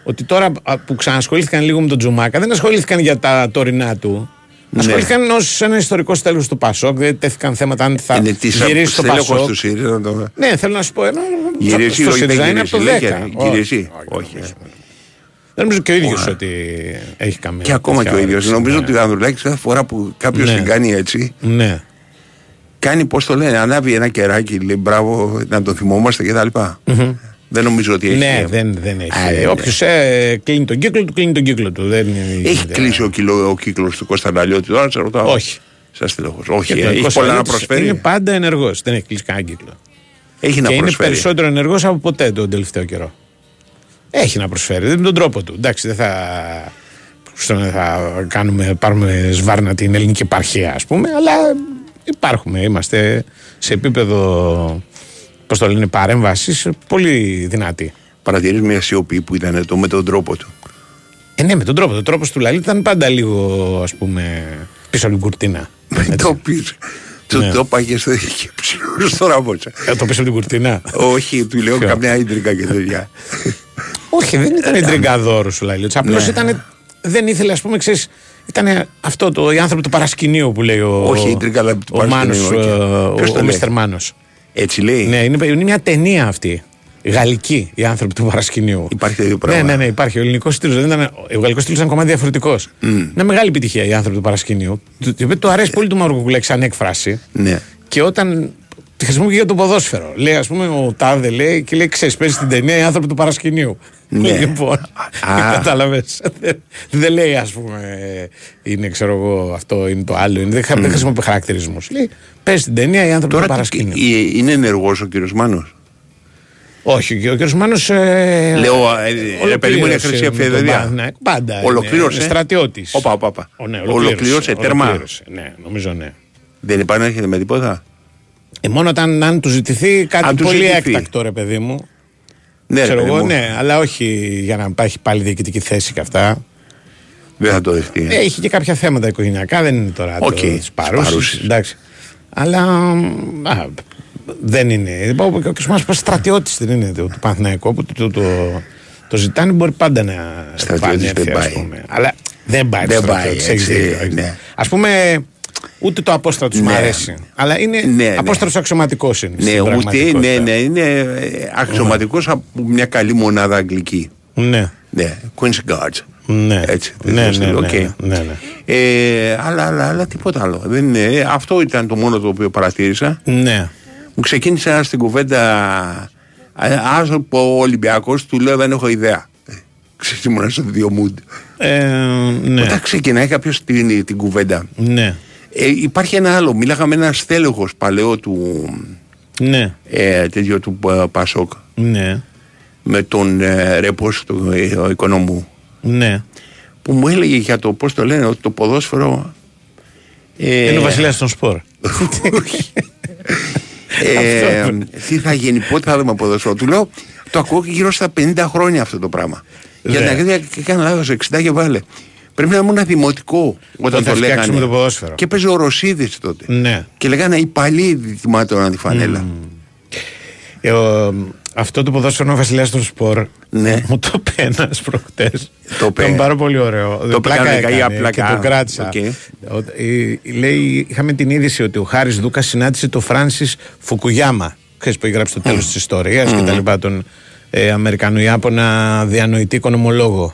ότι τώρα α, που ξανασχολήθηκαν λίγο με τον Τζουμάκα δεν ασχολήθηκαν για τα τωρινά του. Ναι. Ασχολήθηκαν ως ένα ιστορικό τέλο του Πασόκ. Δηλαδή τέθηκαν θέματα αν θα Είναι τη γυρίσει το στέλεχος Πασόκ. του ΣΥΡΙΖΑ. να το- Ναι, θέλω να σου πω. Ενώ, Γυρίσει, στο όχι, δεν ΣΥΡΙΖΑ είναι από γυρίσει, το λέει 10. και- Όχι, γυρίσει. όχι, Όχι. Δεν νομίζω και ο ίδιος ότι έχει καμία. Και ακόμα και τέτοια ο ίδιος. όρεξη, Νομίζω ναι. ότι ο Ανδρουλάκης κάθε φορά που κάποιος Ναι. την κάνει έτσι, Ναι. Κάνει πώς το λένε, ανάβει ένα κεράκι, λέει μπράβο, να το θυμόμαστε κτλ. Δεν νομίζω ότι έχει. Ναι, δεν, δεν έχει. Α, ναι, ναι. Όποιο ε, κλείνει τον κύκλο του, κλείνει τον κύκλο του. Δεν είναι- Έχει δεν- κλείσει ο, κύκλο, ο κύκλος του Κωνστανταλιώτη τώρα, σε ρωτάω. Όχι. Σας στελεχώ. Όχι, Και ε, το έχει Κώστας πολλά να Λιώτης προσφέρει. Είναι πάντα ενεργός. Δεν έχει κλείσει κανένα κύκλο. Έχει να και είναι προσφέρει. περισσότερο ενεργός από ποτέ τον τελευταίο καιρό. Έχει να προσφέρει. Δεν με τον τρόπο του. Εντάξει, δεν θα. στον- θα κάνουμε, πάρουμε σβάρνα την ελληνική επαρχία, ας πούμε, αλλά υπάρχουμε. Είμαστε σε επίπεδο. Πώς το λένε, παρέμβασης πολύ δυνατή. Παρατηρείς μια σιωπή που ήταν το με τον τρόπο του; Ε, ναι, με τον τρόπο. Ο τρόπος του Λαλή ήταν πάντα λίγο, ας πούμε, πίσω από την κουρτίνα. το πει. Του Ναι. το πάγε στο και ψηλό στο ραμπότσα. Ε, το πίσω από την κουρτίνα. Όχι, του λέω Ποιο; καμιά ίντρικα και τέτοια. Όχι, δεν ήταν ιντριγκαδόρο ο Λαλίωτς. Απλώς Ναι. ήταν. Δεν ήθελε, ας πούμε, ξέρεις. Ήταν αυτό το, οι άνθρωποι του παρασκηνίου που λέει ο, Όχι, ιντρικα, αλλά του ο Μάνος, παρασκηνίου, ε, όχι. ο, Ποιος το ο λέει; Μίστερ Μάνος. Έτσι λέει; Ναι, είναι, είναι μια ταινία αυτή. Γαλλική, οι άνθρωποι του παρασκηνίου. Υπάρχει τέτοιο Ναι, πράγμα. ναι, ναι, υπάρχει. Ο ελληνικός τίτλο δεν ήταν. Ο γαλλικός τίτλο ήταν κομμάτι διαφορετικός. Είναι μεγάλη επιτυχία οι άνθρωποι του παρασκηνίου. Το το οποίο του αρέσει πολύ του Μαυροκουκλέκ σαν έκφραση. Ναι. Και όταν τη χρησιμοποιεί για το ποδόσφαιρο. Λέει, ας πούμε, ο Τάδε λέει και λέει: Ξέρεις, παίζει την ταινία οι άνθρωποι του παρασκηνίου. Ναι. Λοιπόν, Α. κατάλαβες. δεν λέει, ας πούμε, είναι ξέρω εγώ, αυτό είναι το άλλο. Είναι, δεν, χα- δεν χρησιμοποιεί χαρακτηρισμούς. Λέει: Παίζει την ταινία οι άνθρωποι του Τώρα τι- παρασκηνίου. ε, είναι ενεργός ο κύριος Μάνος; Όχι, και ο κ. Μάνος. Ε, Λέω, ε, ρε παιδί μου, είναι χρυσή εφεδρεία. Ναι, πάντα. Ολοκλήρωσε; Στρατιώτης. Όπα, όπα, όπα. Ναι, Ολοκλήρωσε, τέρμα. Ναι, νομίζω ναι. Δεν επανέρχεται με τίποτα; Ε, μόνο όταν αν του ζητηθεί κάτι Αν του πολύ ζητηθεί. έκτακτο, ρε παιδί μου. Ναι, ρε ξέρω παιδί εγώ, μου. ναι, αλλά όχι για να υπάρχει πάλι διοικητική θέση και αυτά. Δεν θα το δεχτεί. Ε, Έχει και κάποια θέματα οικογενειακά, δεν είναι τώρα Οκ, το, τις τις παρούσεις, παρούσεις. Εντάξει. Αλλά α, δεν είναι. Ο κ. Μάνος πας στρατιώτης δεν είναι το, του Παναθηναϊκού που το, το, το, το ζητάνε μπορεί πάντα να Στρατιώτης επανέλθει, δεν ας πάει. πούμε. Αλλά δεν πάει Δεν το πάει, στρατιώτης, έτσι, έχεις δίκιο, έχεις ναι. δίκιο. Ας πούμε ούτε το απόστρατος μου Ναι. αρέσει. Αλλά είναι Ναι, ναι. απόστρατος αξιωματικός είναι. Ναι, στην ούτε, πραγματικότητα. ναι, ναι, είναι αξιωματικός από μια καλή μονάδα αγγλική. Ναι. Ναι, Queen's Guards. Ναι. Έτσι. Ναι, δεν ναι, στείλω, ναι, οκ. ναι, ναι, ναι. Ε, αλλά, αλλά, αλλά τίποτα άλλο. Δεν είναι, ε, αυτό ήταν το μόνο το οποίο παρατήρησα. Ναι. Μου ξεκίνησε στην κουβέντα. Αν πω ο Ολυμπιακός, του λέω δεν έχω ιδέα. Ε, Ξέρεις, ήμουν σε δύο mood. Ε, ναι. Όταν ξεκινάει κάποιος την, την κουβέντα, Ναι. Ε, υπάρχει ένα άλλο. Μίλαγα με ένα στέλεχος παλαιό του, Ναι. ε, τέτοιο, του ε, Πασόκ Ναι. με τον ε, Ρεπός, τον ε, ο οικονόμου, Ναι. που μου έλεγε για το πώς το λένε, ότι το ποδόσφαιρο. ε, Είναι ο βασιλιάς των σπορ. ε, τι θα γίνει, πότε θα δούμε ποδόσφαιρο. Του λέω, το ακούω και γύρω στα 50 χρόνια αυτό το πράγμα. Για Ναι. την ακρίβεια και έκανα λάθος 60 και βάλε. Πρέπει να ήμουν δημοτικό όταν θα το φτιάξουμε λέγανε. το ποδόσφαιρο. Και παίζει ο Ρωσίδης τότε. Ναι. Και λέγανε οι παλιοί θυμάται τώρα τη φανέλα. Ε, ο- αυτό το ποδόσφαιρο είναι ο βασιλιάς των σπορ. Ναι. Μου το είπε ένα προχτές. Το είπε. Ήταν πάρα πολύ ωραίο. Το είπε πλάκα κανονικά ή έκανε απλά και κα- το κράτησα. οκ. Ο- ε, λέει, είχαμε την είδηση ότι ο Χάρης Δούκας συνάντησε τον Φράνσις Φουκουγιάμα. Ξέρεις που έχει γράψει το τέλος της ιστορίας και τα λοιπά. Τον ε, Αμερικανοϊάπωνα διανοητή οικονομολόγο.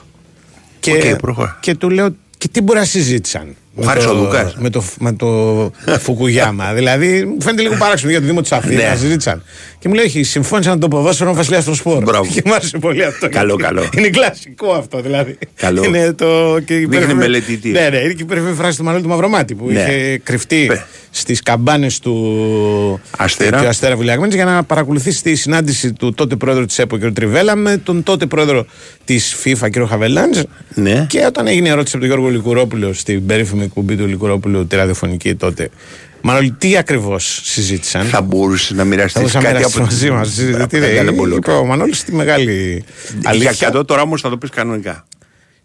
Και, Οκ, προχώρα. και του λέω, και τι μπορεί να συζήτησαν; Με Χάρης το- ο Δούκας. Με το, με το Φουκουγιάμα. δηλαδή, μου φαίνεται λίγο παράξενο για το Δήμο της Αθήνας. Ναι. συζήτησαν. Και μου λέει, «Όχι, συμφώνησαν το ποδόσφαιρο ο βασιλιάς των σπορ. Μπράβο. Και μου άρεσε πολύ αυτό. Καλό, γιατί καλό. Είναι κλασικό αυτό δηλαδή. Καλό. Είναι το. Και η Δείχνει περίφημη- μελετητή. Ναι, ναι, είναι και η περίφημη φράση του Μανώλη του Μαυρομάτη που Ναι. είχε κρυφτεί Πε. στις καμπάνες του Αστέρα. του Αστέρα Βουλιαγμένης για να παρακολουθήσει τη συνάντηση του τότε πρόεδρου της ΕΠΟ κ. Τριβέλα με τον τότε πρόεδρο της FIFA κ. Χαβελάντζ. Ναι. Και όταν έγινε η ερώτηση από τον Γιώργο Λικουρόπουλο στην περίφημη εκπομπή του Λικουρόπουλου, τη ραδιοφωνική τότε. Μανώλη, τι ακριβώς συζήτησαν; Θα μπορούσε να Θα μοιραστεί μπορούσα να κάτι μοιραστείς από μαζί μας. από τα Γιάννα Μπολόκα. Είπε ο Μανώλης τη μεγάλη Για αλήθεια. κάτω τώρα όμως θα το πεις κανονικά.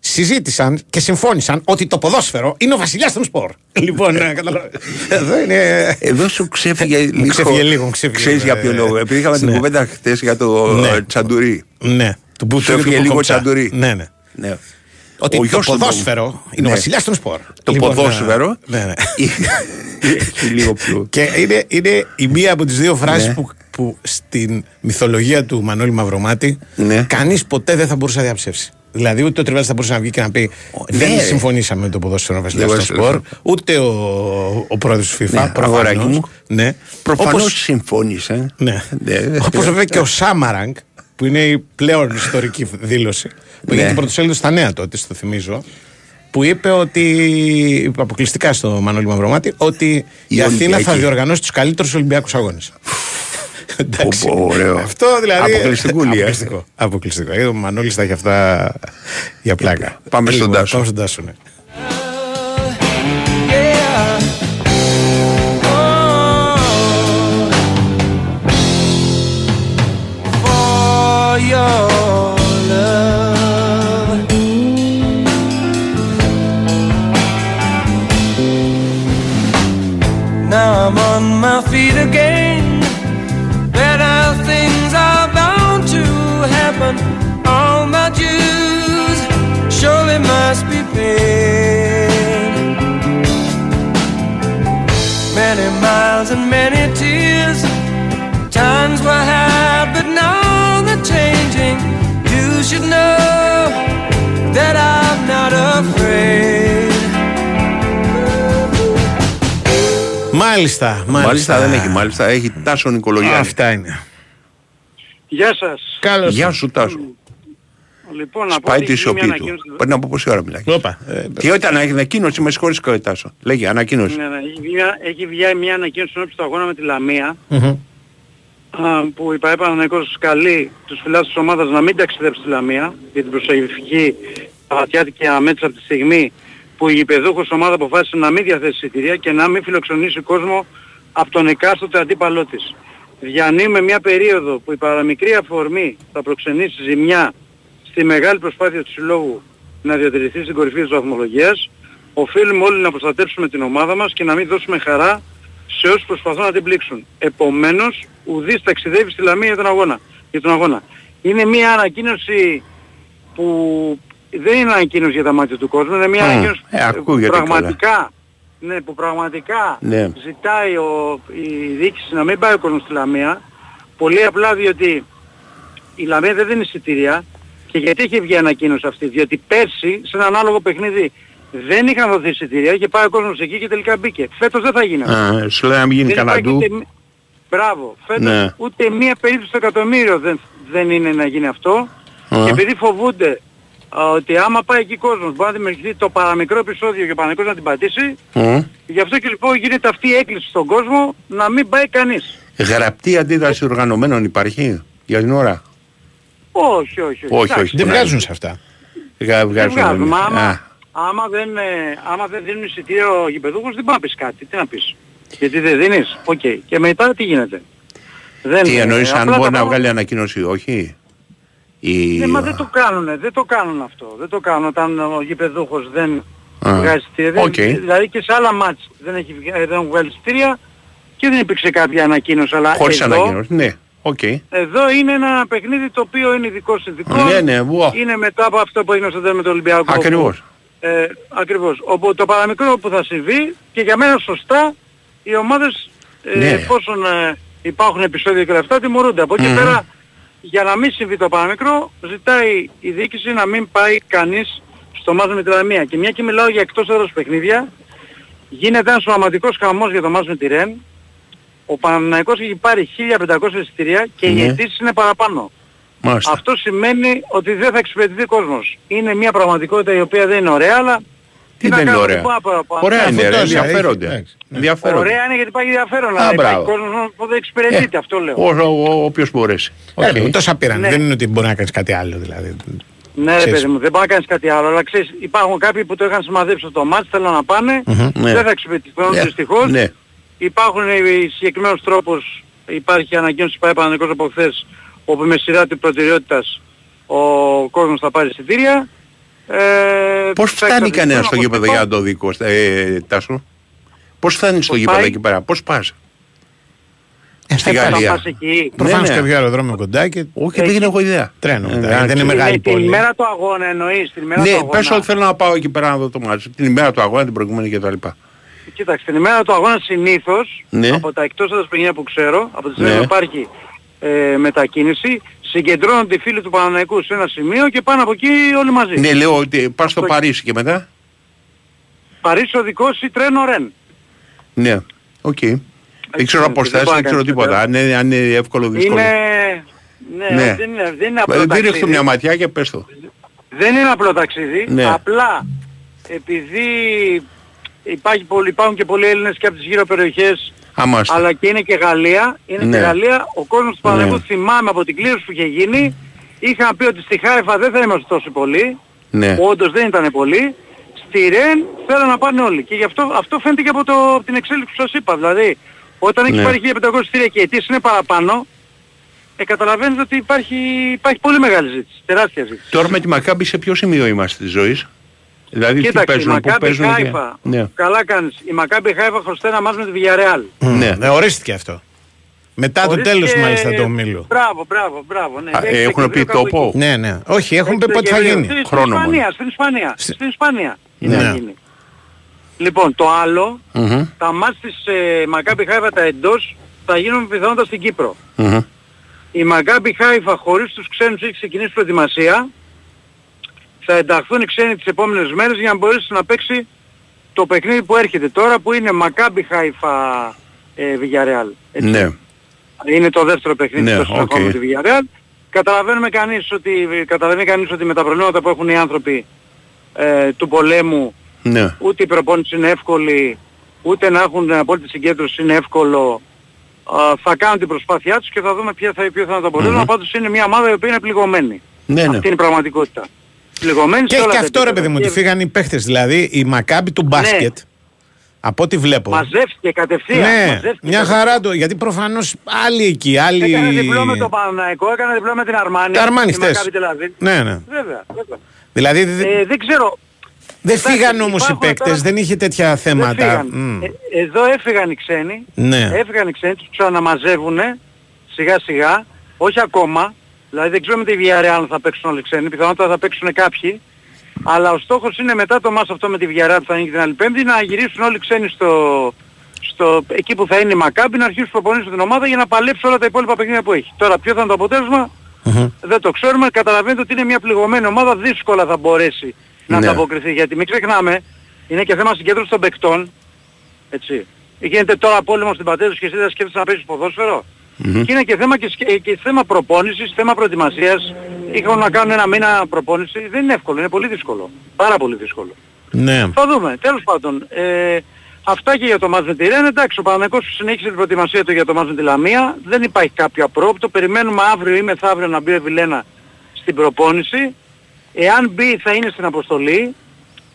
Συζήτησαν και συμφώνησαν ότι το ποδόσφαιρο είναι ο βασιλιάς των σπορ. λοιπόν, να καταλάβεις. Εδώ είναι. Εδώ σου ξέφυγε λίγο. ξέφυγε λίγο, μου ξέφυγε, Ξέρεις για ποιο ε, λόγο; Επειδή είχαμε την ναι. κουβέντα χθε για το Ναι. ε, τσαντουρί. Ναι, του που Σου έφυγε λίγο τσαντουρί. Ναι, ναι. Ναι. Ότι Ο το γιος του ποδόσφαιρο Ντόμου. είναι ο Ναι. βασιλιάς των σπορ. Το Λοιπόν, ποδόσφαιρο. Ναι, ναι. Έχει λίγο πιο. Και είναι, είναι η μία από τις δύο φράσεις Ναι. που, που στην μυθολογία του Μανώλη Μαυρομάτη Ναι. κανείς ποτέ δεν θα μπορούσε να διαψεύσει. Δηλαδή, ούτε ο Τριβέλα θα μπορούσε να βγει και να πει Δεν ναι. συμφωνήσαμε με το ποδόσφαιρο βασιλιάς Δεν στο μπορούσε. σπορ, ούτε ο, ο πρόεδρος τη FIFA. Ναι, αγοράκι προφανώς. μου. Ναι. Προφανώς Όπως- συμφώνησε. Ναι. Ναι. Όπως βέβαια και ο Σάμαραγκ, που είναι η πλέον ιστορική δήλωση, που Ναι. έγινε πρωτοσέλιδο στα νέα τότε, στο θυμίζω, που είπε ότι, είπε αποκλειστικά στο Μανώλη Μαυρομάτη, ότι η, Η Αθήνα θα Ολυμπιακή. διοργανώσει τους καλύτερους Ολυμπιακούς αγώνες. Εντάξει. Πω, πω, ωραίο. Αυτό δηλαδή. Αποκλειστικούλη, ε. Αποκλειστικό. Αποκλειστικό. Ε, Ο Μανώλης θα έχει αυτά για πλάκα. Πάμε στον Λοιπόν, Τάσο. Πάμε στον Τάσο, ναι. for your I'm on my feet again. Better things are bound to happen. All my dues surely must be paid. Many miles and many tears. Times were hard, but now they're changing. You should know that I'm not afraid. Μάλιστα, μάλιστα. Μάλιστα δεν έχει, μάλιστα έχει Τάσο Νικολογιάννη. Αυτά είναι. Γεια σας. Καλώς. Γεια σου Τάσο. Λοιπόν, να πω Πάει ότι τη έχει γίνει σιωπή μια του. ανακοίνωση. Πριν από πόση ώρα μιλάει. Όπα. ε, Τι όταν ανακοίνωση, με συγχωρείς και Τάσο. Λέγε, ανακοίνωση. Ναι, ναι, έχει, βγει μια, έχει βγει μια ανακοίνωση ενώπιση του αγώνα με τη Λαμία μμμ. α, που η ΠαΕ Παναθηναϊκός καλεί τους φιλάθλους της ομάδας να μην ταξιδέψουν στη Λαμία για την προσεγγιστική Παπατιάτικη αμέτρηση από τη στιγμή που η γηπεδούχος ομάδα αποφάσισε να μην διαθέσει εισιτήρια και να μην φιλοξενήσει κόσμο από τον εκάστοτε αντίπαλό της. Διανύουμε μια περίοδο που η παραμικρή αφορμή θα προξενήσει ζημιά στη μεγάλη προσπάθεια του Συλλόγου να διατηρηθεί στην κορυφή της βαθμολογίας, οφείλουμε όλοι να προστατεύσουμε την ομάδα μας και να μην δώσουμε χαρά σε όσους προσπαθούν να την πλήξουν. Επομένως, ουδής ταξιδεύει στη Λαμία για τον αγώνα. Για τον αγώνα. Είναι μια ανακοίνωση που δεν είναι ανακοίνωση για τα μάτια του κόσμου, είναι μια Μμ, ανακοίνωση ε, που ακούγεται πραγματικά, ναι, που πραγματικά Ναι. ζητάει ο, η διοίκηση να μην πάει ο κόσμος στη Λαμία, πολύ απλά διότι η Λαμία δεν δίνει εισιτήρια Και γιατί είχε βγει ανακοίνωση αυτή, διότι πέρσι σε ένα ανάλογο παιχνίδι δεν είχαν δοθεί εισιτήρια, είχε πάει ο κόσμος εκεί και τελικά μπήκε. Φέτος δεν θα γίνει αυτό. Α, σου λέει να μην γίνει Δεν υπάρχει καναντού. ούτε μ- Μπράβο. Φέτος Ναι. ούτε μία περίπτωση στο εκατομμύριο δεν, δεν είναι να γίνει αυτό. Α. Και επειδή φοβούνται α, ότι άμα πάει εκεί κόσμος μπορεί να δημιουργηθεί το παραμικρό επεισόδιο και ο Παναγικός να την πατήσει, Μμ. γι' αυτό και λοιπόν γίνεται αυτή η έκκληση στον κόσμο να μην πάει κανείς. Γραπτή αντίδραση οργανωμένων υπάρχει για την ώρα; Όχι, όχι, όχι. Όχι, Εντάξει, όχι. Δεν Ναι. βγάζουν σε αυτά. Γα- Δεν βγάζουν, βγάζουμε. ναι. Άμα, Α, άμα, δεν, ε, άμα δεν δίνουν εισιτήριο ο γηπεδούχος δεν πάει να πεις κάτι. Τι να πεις. Γιατί δεν δίνεις. Οκ. Και μετά τι γίνεται; Δεν, Τι ε, εννοείς αν απλά μπορεί τα να πράγματα- βγάλει ανακοίνωση ή όχι; Ή... Ναι, μα δεν το κάνουνε, δεν το κάνουν αυτό. Δεν το κάνουν όταν ο γηπεδούχος δεν Α, βγάζει εισιτήρια. Δεν- οκ. Δηλαδή και σε άλλα μάτς δεν έχει βγα- δεν έχουν βγάλει εισιτήρια και δεν υπήρξε κάποια ανακοίνωση. Αλλά Χωρίς εδώ, ανακοίνωση. Ναι, οκ. εδώ είναι ένα παιχνίδι το οποίο είναι ειδικών συνθηκών. Ναι, ναι, βουα. Είναι μετά από αυτό που έγινε στο τέλος με το Ολυμπιακό. Ακριβώς. Ε, ακριβώς. Όπου το παραμικρό που θα συμβεί και για μένα σωστά οι ομάδες ε, Ναι. εφόσον ε, υπάρχουν επεισόδια και όλα αυτά τιμωρούνται. Από εκεί Μμμ. πέρα για να μην συμβεί το παραμικρό ζητάει η διοίκηση να μην πάει κανείς στο ματς με τη Λαμία. Και μια και μιλάω για εκτός έδρας παιχνίδια γίνεται ένας πραγματικός χαμός για το ματς με τη Ρεν. Ο Παναθηναϊκός έχει πάρει 1500 εισιτήρια και οι Ναι. αιτήσεις είναι παραπάνω. Μάλιστα. Αυτό σημαίνει ότι δεν θα εξυπηρετηθεί κόσμος. Είναι μια πραγματικότητα η οποία δεν είναι ωραία, αλλά Τι να δεν είναι κάνουμε, ωραία. δεν μπορώ να πω παραπάνω. Ωραία είναι, ρε, τόσα ενδιαφέρονται. έχει, εντάξει. Ναι. Ενδιαφέρονται. Ωραία είναι γιατί υπάρχει ενδιαφέρον, Α, αλλά υπάρχει μπράβο. κόσμος που δεν εξυπηρετείται, αυτό λέω. Ο, ο, ο, όποιος μπορέσει. Οκ. Ε, τόσα πήραν. Ναι. Δεν είναι ότι μπορεί να κάνεις κάτι άλλο δηλαδή. Ναι ρε Ξέρεις. παιδί μου, δεν πάει να κάνεις κάτι άλλο, αλλά ξέρεις, υπάρχουν κάποιοι που το είχαν σημαδέψει στο μάτς, θέλουν να πάνε, Ναι. δεν θα εξυπηρετηθούν Ναι. δυστυχώς. Ναι. Υπάρχουν οι συγκεκριμένος τρόπος, υπάρχει ανακοίνωση που πάει Παναγικός από χθες, όπου με σειρά της προτεραιότητας ο κόσμος θα πάρει εισιτήρια. Ε, Πώς θα φτάνει εξαρτηθούν κανένας στο από γήπεδο αυτό. για να το δει Κώστα, ε, Τάσο; Πώς φτάνει στο Πώς γήπεδο πάει; εκεί πέρα, πώς πας; Ε, Στη θα- Θα Γαλλία. πας εκεί. Προφανώς Ναι, ναι. κάποιο αεροδρόμιο κοντά και Όχι, δεν έχω ιδέα. τρένο. Ε, μετά, α, δεν είναι και- μεγάλη Ναι, την πόλη. ημέρα του αγώνα εννοείς, την ημέρα του Ναι, αγώνα. πες ότι θέλω να πάω εκεί πέρα να δω το ματς. Την ημέρα του αγώνα, την προηγούμενη κτλ. Κοίταξε, την ημέρα του αγώνα συνήθως, Ναι. από τα εκτός έδρας παιχνίδια που ξέρω, από τη στιγμή Ναι. που υπάρχει ε, μετακίνηση, συγκεντρώνονται οι φίλοι του Παναθηναϊκού σε ένα σημείο και πάνε από εκεί όλοι μαζί. Ναι, λέω ότι πας στο Το- Παρίσι και μετά. Παρίσι οδικώς ή τρένο Ρεν. Ναι, οκ. Δεν ξέρω δεν αποστάσεις, μπορεί δεν να ξέρω κάνεις τίποτα. Αν είναι, αν είναι εύκολο δύσκολο. Είναι... Ναι, Ναι. Δεν, είναι, δεν είναι απλό Ε, ταξίδι. Ρίχνω μια ματιά και πες το. Δεν είναι απλό ταξίδι. Ναι. Απλά επειδή υπάρχει πολύ, υπάρχουν και πολλοί Έλληνες και από τις γύρω περιοχές Αμάστε. αλλά και είναι και Γαλλία, είναι Ναι. και Γαλλία, ο κόσμος του Παναγικού Ναι. θυμάμαι από την κλήρωση που είχε γίνει, είχαν πει ότι στη Χάιφα δεν θα είμαστε τόσο πολλοί, Ναι. όντως δεν ήταν πολλοί, στη Ρεν θέλουν να πάνε όλοι. Και γι' αυτό, αυτό φαίνεται και από, το, από την εξέλιξη που σας είπα. Δηλαδή, όταν έχει Ναι. πάρει 1500 στήρια και οι αιτήσεις είναι παραπάνω, ε, καταλαβαίνεις ότι υπάρχει, υπάρχει πολύ μεγάλη ζήτηση, τεράστια ζήτηση. Τώρα με τη Μακάμπη σε ποιο σημείο είμαστε της ζωής; Δηλαδή τι Κοίταξε, η παίζουν, πού Μακάμπι παίζουν. και- Χάιφα, Ναι. καλά κάνεις, η Μακάμπι Χάιφα χρωστάει ένα μάτς με τη Villarreal. Ναι. Ναι, ορίστηκε αυτό. Μετά το Ορίστηκε- τέλος μάλιστα του ομίλου. Μπράβο, μπράβο, μπράβο. Ναι. Α, Έχει έχουν Δεκεμβρίου πει κάπου τόπο; εκεί. Ναι, ναι. Όχι, έχουν πει Έχει πότε θα Δεκεμβρίου. γίνει. Στην- Χρόνο Στην μόνο. Ισπανία, στην Ισπανία. Στην Ισπανία είναι Ναι. να γίνει. Λοιπόν, το άλλο, Μμμ. τα ματς της ε, Μακάμπι Χάιφα τα εντός θα γίνουν πιθανότατα στην Κύπρο. Μμμ. Η Μακάμπι Χάιφα χωρίς τους ξένους έχει ξεκινήσει προετοιμασία. Θα ενταχθούν οι ξένοι τις επόμενες μέρες για να μπορέσει να παίξει το παιχνίδι που έρχεται τώρα που είναι Μακάμπι Χάιφα ε, Villarreal. Έτσι. Ναι. Είναι το δεύτερο παιχνίδι Ναι, στο συνεχόμενο οκ. με τη Villarreal. Καταλαβαίνουμε κανείς ότι, καταλαβαίνει κανείς ότι με τα προβλήματα που έχουν οι άνθρωποι ε, του πολέμου Ναι. ούτε η προπόνηση είναι εύκολη, ούτε να έχουν απόλυτη συγκέντρωση είναι εύκολο. Α, θα κάνουν την προσπάθειά τους και θα δούμε ποια θα, ποιο θα είναι το αποτέλεσμα. Πάντως είναι μια ομάδα η οποία είναι πληγωμένη. Ναι, ναι. Αυτή είναι η πραγματικότητα. Πληγωμένη Και σε έχει όλα και τα αυτό ρε επίπεδα. παιδί μου, ότι Και φύγαν οι παίχτες. Δηλαδή η Μακάμπη του μπάσκετ, από ό,τι βλέπω. Μαζεύτηκε κατευθείαν. Ναι, μαζεύτηκε μια κατευθείαν. χαρά το. Γιατί προφανώς άλλοι εκεί, άλλοι. Έκανε διπλό με το Παναναϊκό, έκανε διπλό με την Αρμάνη. Τα Αρμάνι τη χτες. Μακάμπι Τελαβίβ. Ναι, ναι. Βέβαια, βέβαια. Δηλαδή δε- Ε, δεν ξέρω, δεν εντάξει, φύγαν όμως οι υπάρχουν παίκτες, τώρα- δεν είχε τέτοια δεν θέματα. φύγαν. Μμ. Ε, εδώ έφυγαν οι ξένοι, Ναι. έφυγαν οι ξένοι, τους ξαναμαζεύουνε σιγά σιγά, όχι ακόμα, δηλαδή δεν ξέρουμε τη Villarreal αν θα παίξουν όλοι οι ξένοι, πιθανότατα θα παίξουν κάποιοι, αλλά ο στόχος είναι μετά το μάτς αυτό με τη Villarreal που θα γίνει την άλλη πέμπτη να γυρίσουν όλοι οι ξένοι στο, στο, εκεί που θα είναι η Μακάμπη να αρχίσουν να προπονήσουν την ομάδα για να παλέψει όλα τα υπόλοιπα παιχνίδια που έχει. Τώρα ποιο θα είναι το αποτέλεσμα δεν το ξέρουμε. Καταλαβαίνετε ότι είναι μια πληγωμένη ομάδα, δύσκολα θα μπορέσει να Ναι. ανταποκριθεί. Γιατί μην ξεχνάμε, είναι και θέμα συγκέντρωσης των παικτών. Έτσι. Γίνεται τώρα πόλεμος στην πατέρα και εσύ δεν σκέφτεσαι να παίζεις ποδόσφαιρο; Μμμ. Και είναι και θέμα, και, σκε- και θέμα προπόνησης, θέμα προετοιμασίας. Είχαν να κάνουν ένα μήνα προπόνηση. Δεν είναι εύκολο, είναι πολύ δύσκολο. Πάρα πολύ δύσκολο. Ναι. Θα δούμε. Τέλος πάντων. Ε, αυτά και για το μάτς με τη Ρεν. Εντάξει, ο Παναγικός συνέχισε την προετοιμασία του για το μάτς με τη Λαμία. Δεν υπάρχει κάποιο απρόπτο. Περιμένουμε αύριο ή μεθαύριο να μπει ο Βιλένα στην προπόνηση. Εάν μπει θα είναι στην αποστολή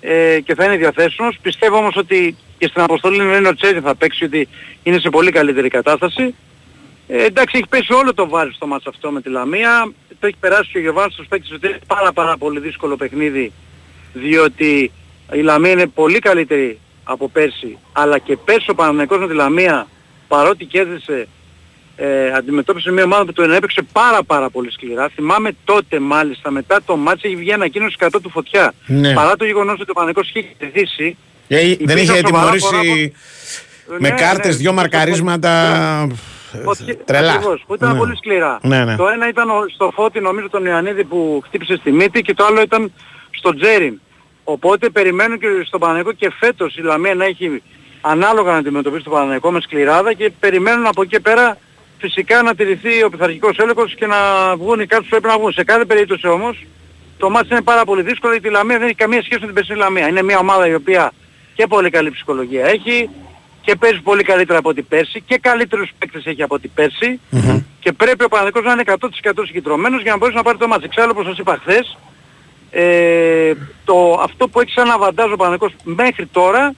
ε, και θα είναι διαθέσιμος. Πιστεύω όμως ότι και στην αποστολή είναι ο Τσέζι θα παίξει ότι είναι σε πολύ καλύτερη κατάσταση. Ε, εντάξει, έχει πέσει όλο το βάρος στο μάτς αυτό με τη Λαμία. Το έχει περάσει και ο Γιωβάνος στους παίκτες ότι είναι πάρα πάρα πολύ δύσκολο παιχνίδι διότι η Λαμία είναι πολύ καλύτερη από πέρσι αλλά και πέρσι ο Παναθηναϊκός με τη Λαμία παρότι κέρδισε ε, αντιμετώπισε μια ομάδα που τον έπαιξε πάρα πάρα πολύ σκληρά. Θυμάμαι τότε μάλιστα μετά το μάτς έχει βγει ανακοίνωση κατά του φωτιά. Ναι. Παρά το γεγονός ότι ο Παναθηναϊκός είχε κερδίσει Ε, δεν υπήρχαν είχε σοβαρά τιμωρήσει με Ναι, κάρτες, ναι. δυο μαρκαρίσματα Φωτιά- τρελά. Ακριβώς, που ήταν Ναι. πολύ σκληρά. Ναι, ναι. Το ένα ήταν ο- στο Φώτη νομίζω τον Ιωαννίδη που χτύπησε στη μύτη και το άλλο ήταν στο Τζέριν. Οπότε περιμένουν και στον Παναγενικό και φέτος η Λαμία να έχει ανάλογα να αντιμετωπίσει τον Παναγενικό με σκληράδα και περιμένουν από εκεί και πέρα φυσικά να τηρηθεί ο πειθαρχικός έλεγχος και να βγουν οι κάρτες που πρέπει να βγουν. Σε κάθε περίπτωση όμως το μάτς είναι πάρα πολύ δύσκολο γιατί η Λαμία δεν έχει καμία σχέση με την περσινή Λαμία. Είναι μια ομάδα η οποία και πολύ καλή ψυχολογία έχει και παίζει πολύ καλύτερα από ό,τι πέρσι και καλύτερους παίκτες έχει από ό,τι πέρσι και πρέπει ο Παναδικός να είναι 100% συγκεντρωμένος για να μπορέσει να πάρει το μάτς. Εξάλλου όπως σας είπα χθες, ε, το, αυτό που έχει σαν αβαντάζ ο Παναδικός μέχρι τώρα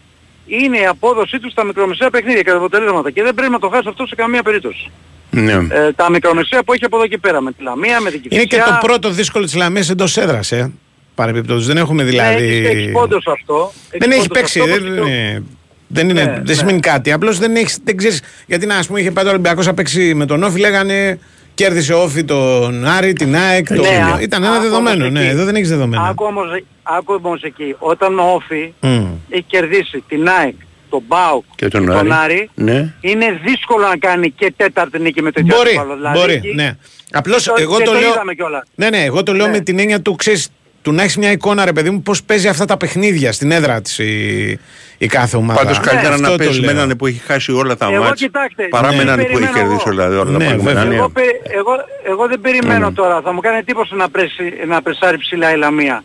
είναι η απόδοσή του στα μικρομεσαία παιχνίδια και τα αποτελέσματα και δεν πρέπει να το χάσει αυτό σε καμία περίπτωση. Ναι. Ε, τα μικρομεσαία που έχει από εδώ και πέρα με τη Λαμία, με την Είναι Κηφισιά. και το πρώτο δύσκολο της Λαμίας εντός έδρας, ε. Παρεμπιπτόντως. Δεν έχουμε δηλαδή... Ναι, έχει, έχει πόντος αυτό. Δεν έχει πόντος παίξει. αυτό, Δεν, όπως και το- είναι, δεν, είναι, Ναι, δεν ναι. σημαίνει κάτι. Απλώς δεν, έχεις, δεν ξέρεις. Γιατί να, ας πούμε, είχε πάει το Ολυμπιακός να παίξει με τον Όφη, λέγανε κέρδισε ο Όφη τον Άρη, την ΑΕΚ. Το... Ναι, α- Ήταν ένα άκου δεδομένο. όμως Ναι, εκεί. εδώ δεν έχεις δεδομένα. Άκου όμως, άκου όμως εκεί, όταν ο Όφη Μμ. έχει κερδίσει την ΑΕΚ, τον ΠΑΟΚ Και τον τον Άρη. Άρη, Ναι. είναι δύσκολο να κάνει και τέταρτη νίκη με τέτοιο Μπορεί, αντίπαλο. Δηλαδή, μπορεί, εκεί- ναι. Απλώς και το- εγώ και το, το λέω. είδαμε κιόλας. Ναι, ναι, εγώ το λέω Ναι. με την έννοια του ξέρεις, του να έχεις μια εικόνα, ρε παιδί μου, πώς παίζει αυτά τα παιχνίδια στην έδρα της η, η κάθε ομάδα. Πάντως καλύτερα Αυτό να το παίζεις με λέω. έναν που έχει χάσει όλα τα Εγώ, μάτς κοιτάξτε, παρά με ναι. έναν που έχει περιμένω κερδίσει εγώ. όλα, όλα τα Ναι, προηγούμενα. βέβαια. Ναι. Εγώ, πε- εγώ, εγώ δεν περιμένω Mm. τώρα, θα μου κάνει εντύπωση να, πρέσει, να πρεσάρει ψηλά η Λαμία.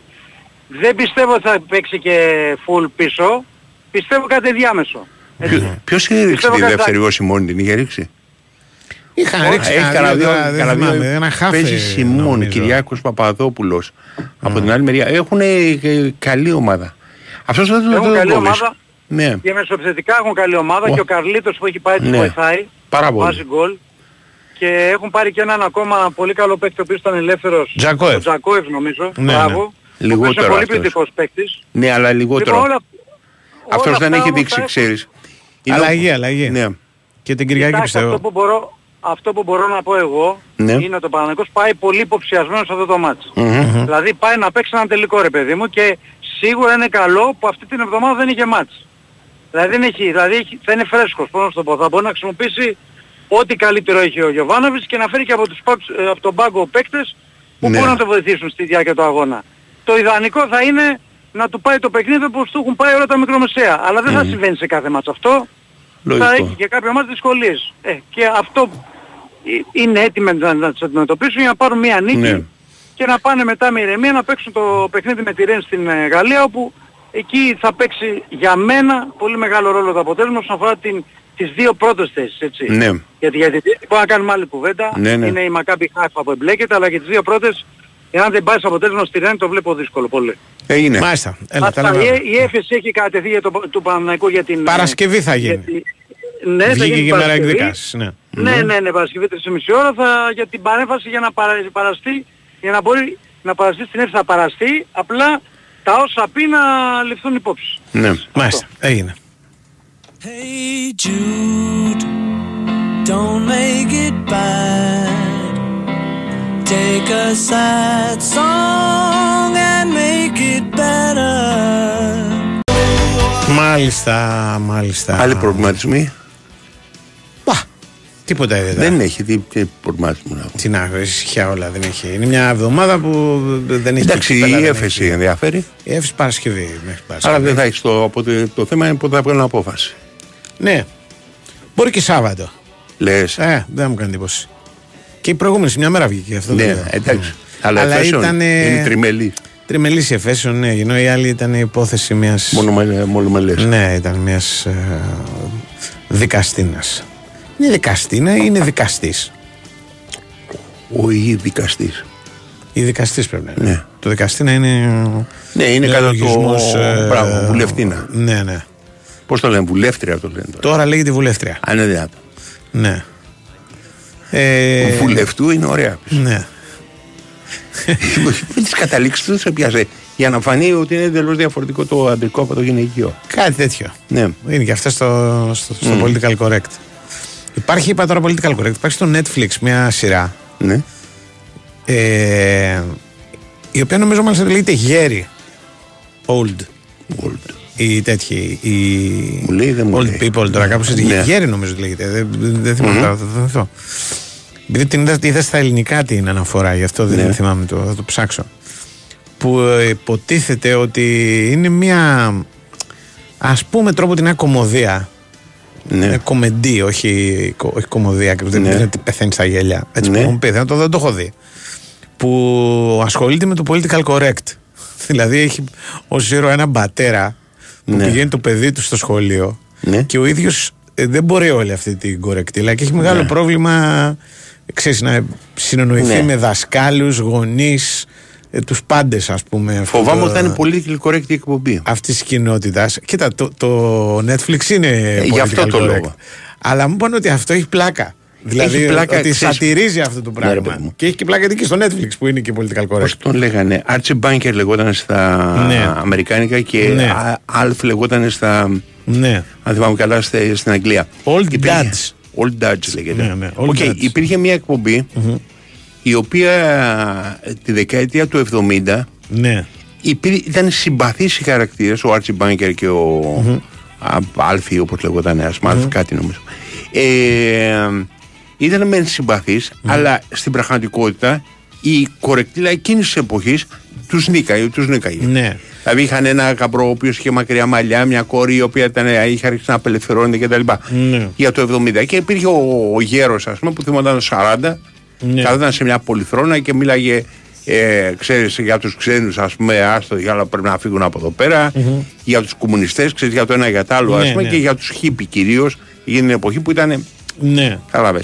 Δεν πιστεύω ότι θα παίξει και full πίσω, πιστεύω κάτι διάμεσο. Έτσι. Ποιο- Ποιος είχε ρίξει Πιστεύω τη κατά- δεύτερη εγώ Σιμώνη, την είχε ρίξει; Είχαν ρίξει Έχει κανένα δύο, τώρα, δεν κανένα δύο- θυμάμαι, ένα χάφε, Παίζει Σιμών, νομίζω. Κυριάκος Παπαδόπουλος. Από την άλλη μεριά έχουν ε, καλή ομάδα. Αυτός δεν Έχουν το καλή κόβεις. ομάδα. Ναι. Και μεσοεπιθετικά έχουν καλή ομάδα Ω. και ο Καρλίτος που έχει πάει τους Ναι. βοηθάει. Πάρα πολύ. Βάζει γκολ. Και έχουν πάρει και έναν ακόμα πολύ καλό παίκτη ο οποίος ήταν ελεύθερος. Τζακόεφ. Ο Τζακόεφ νομίζω. Ναι, Μπράβο. ναι. Ο οποίος Λιγότερο είναι πολύ αυτός. πληθυκός παίκτης. Ναι, αλλά λιγότερο. Λοιπόν, όλα- Αυτός όλα δεν αυτά έχει όμως δείξει, θα- ξέρεις. Είναι ο- Αλλαγή, αλλαγή. Ναι. Και την Κυριακή Κοιτάξτε, πιστεύω. αυτό που μπορώ, αυτό που μπορώ να πω εγώ Ναι. είναι ότι ο Παναγικός πάει πολύ υποψιασμένος σε αυτό το μάτς. Μμμ. Δηλαδή πάει να παίξει έναν τελικό ρε παιδί μου και σίγουρα είναι καλό που αυτή την εβδομάδα δεν είχε μάτς. Δηλαδή, δεν έχει, δηλαδή έχει- θα είναι φρέσκος, πώς να σου το πω. Θα μπορεί να χρησιμοποιήσει ό,τι καλύτερο έχει ο Γιωβάνοβιτς και να φέρει και από, τους, πάγκους- ε, από τον πάγκο παίκτες που Ναι. μπορούν να το βοηθήσουν στη διάρκεια του αγώνα. Το ιδανικό θα είναι να του πάει το παιχνίδι όπως του έχουν πάει όλα τα μικρομεσαία. Αλλά δεν θα συμβαίνει σε κάθε μάτς αυτό. Λογικό. Θα έχει και κάποια μάτς δυσκολίες. Ε, και αυτό ε, είναι έτοιμοι να, να τις αντιμετωπίσουν για να πάρουν μια νίκη Ναι. και να πάνε μετά με ηρεμία να παίξουν το παιχνίδι με τη Ρεν στην ε, Γαλλία όπου εκεί θα παίξει για μένα πολύ μεγάλο ρόλο το αποτέλεσμα όσον αφορά την, τις δύο πρώτες θέσεις. Έτσι. Ναι. Γιατί για την τρίτη μπορούμε να κάνουμε άλλη κουβέντα. Ναι, ναι. Είναι η Μακάμπι Χάιφα που εμπλέκεται αλλά και τις δύο πρώτες εάν δεν πάει σε αποτέλεσμα στη Ρεν το βλέπω δύσκολο πολύ. Έγινε. Μάλιστα. Έλα, τα Αυτά, λέμε. η, η έφεση έχει κατευθεί για το, του Παναναϊκού για την... Παρασκευή θα για γίνει. τη- Ναι, θα Βγήκε γίνει και η μέρα Παρασκευή. εκδίκασης. Ναι. Ναι, ναι, ναι, Παρασκευή 3,5 ώρα θα, για την παρέμβαση για να παρα, παραστεί, για να μπορεί να παραστεί στην αίθουσα θα παραστεί, απλά τα όσα πει να ληφθούν υπόψη. Ναι. Μάλιστα. Έγινε. Hey Jude, don't make it bad. Take a sad song and make it better. Μάλιστα, μάλιστα. Άλλοι προβληματισμοί. Πα. τίποτα ιδιαίτερα. Δεν έχει τι, τι προβληματισμό να έχω. Τι να έχω, ησυχία όλα δεν έχει. Είναι μια εβδομάδα που δεν έχει. Εντάξει, κύπελα, η δεν έφεση έχει. ενδιαφέρει. Η έφεση Παρασκευή. Μέχρι Παρασκευή. Άρα δεν θα έχεις το, οπότε το θέμα είναι πότε θα βγάλουν απόφαση. Ναι. Μπορεί και Σάββατο. Λες. Ε, δεν μου κάνει εντύπωση. Και η προηγούμενη σε μια μέρα βγήκε αυτό. Ναι, δεν λέω. εντάξει. Αλλά, Αλλά εφέσεων ήταν, ε, είναι τριμελή. Τριμελής η Εφέσεων, ναι, ενώ η άλλη ήταν η υπόθεση μια. Μόνο μελέ. Ναι, ήταν μιας ε, δικαστήνα. Είναι δικαστήνα ή είναι δικαστής. Ο ή δικαστή. Η δικαστής πρέπει να είναι. Ναι. Το δικαστήνα είναι. Ναι, είναι κατά το. λογισμός, ε, Μπράβο, βουλευτήνα. Ναι, ναι. Πώς το λένε, βουλεύτρια το λένε. Τώρα. Τώρα λέγεται βουλεύτρια. Αν είναι δυνατό. Ναι. Ε, Βουλευτού είναι ωραία. Ναι. Με τι καταλήξεις του σε πιάσε. Για να φανεί ότι είναι εντελώς διαφορετικό το αντρικό από το γυναικείο. Κάτι τέτοιο. Ναι. Είναι και αυτά στο, στο, στο Mm. political correct. Υπάρχει, είπα τώρα political correct, υπάρχει στο Netflix μια σειρά. Ναι. Ε, η οποία νομίζω μάλιστα λέγεται Γέρι. Old. Old. Οι τέτοιοι. Οι Μου λέει, δεν μου old λέει. people τώρα κάπως έτσι. Ναι. Γέρι νομίζω ότι λέγεται. Δεν, δεν, δεν θυμάμαι τώρα, θα το θυμηθώ. Επειδή την είδα, είδα στα ελληνικά την αναφορά, γι' αυτό δεν Ναι. θυμάμαι το, θα το ψάξω. Που ε, υποτίθεται ότι είναι μια ας πούμε τρόπο την κομμωδία. Ναι. Ε, κομμεντή, όχι, κο- όχι κομμωδία. ακριβώς. Δεν Ναι. είναι ότι πεθαίνει στα γέλια. Έτσι Ναι. που μου πει, δεν το, δεν το έχω δει. Που ασχολείται με το political correct. Δηλαδή έχει ως ζήρο έναν πατέρα που Ναι. πηγαίνει το παιδί του στο σχολείο Ναι. και ο ίδιος δεν μπορεί όλη αυτή την κορεκτήλα και έχει μεγάλο Ναι. πρόβλημα ξέρεις, να συνεννοηθεί Ναι. με δασκάλους, γονείς, ε, τους πάντες ας πούμε. αυτό Φοβάμαι το- ότι θα είναι πολύ correct η εκπομπή. αυτής της κοινότητας. Κοίτα, το, το Netflix είναι. γι' αυτό political το correct. λόγο. Αλλά μου είπαν ότι αυτό έχει πλάκα. Δηλαδή Έχει πλάκα, ότι ξέρεις- σατυρίζει αυτό το Ναι, ρε πράγμα. παιδί μου. και έχει και πλάκα γιατί και στο Netflix που είναι και political correct. Πώ τον λέγανε. Archie Bunker λεγόταν στα Ναι. Αμερικάνικα και Ναι. Α- Alf λεγόταν στα. Ναι. Αν θυμάμαι καλά, στα- στην Αγγλία. Old Υπήρχε- Dads. Old Dads λέγεται. Ναι, ναι, Old Οκ, Dads. υπήρχε μια εκπομπή η οποία ε, τη δεκαετία του 70 Ναι. υπήρ- ήταν συμπαθείς οι χαρακτήρες, ο Archie Bunker και ο Α- Alfie όπως λεγόταν, ας πούμε, Alfie κάτι νομίζω. Ε, ήταν μεν συμπαθείς, αλλά στην πραγματικότητα η κορεκτήλα εκείνης της εποχής τους νίκαγε, τους νίκαγε. Ναι. Δηλαδή είχαν ένα γαμπρό ο οποίος είχε μακριά μαλλιά, μια κόρη η οποία ήταν, είχε αρχίσει να απελευθερώνεται κτλ. Ναι. Για το 70. Και υπήρχε ο, ο γέρος, ας πούμε, που θυμόταν 40, Ναι. καθόταν σε μια πολυθρόνα και μίλαγε. Ε, ξέρεις, για τους ξένους ας πούμε άστο για άλλα πρέπει να φύγουν από εδώ πέρα για τους κομμουνιστές ξέρεις για το ένα για το άλλο ας Ναι, πούμε ναι. και για τους χίπη κυρίως για την εποχή που ήταν Ναι. Κατάλαβε.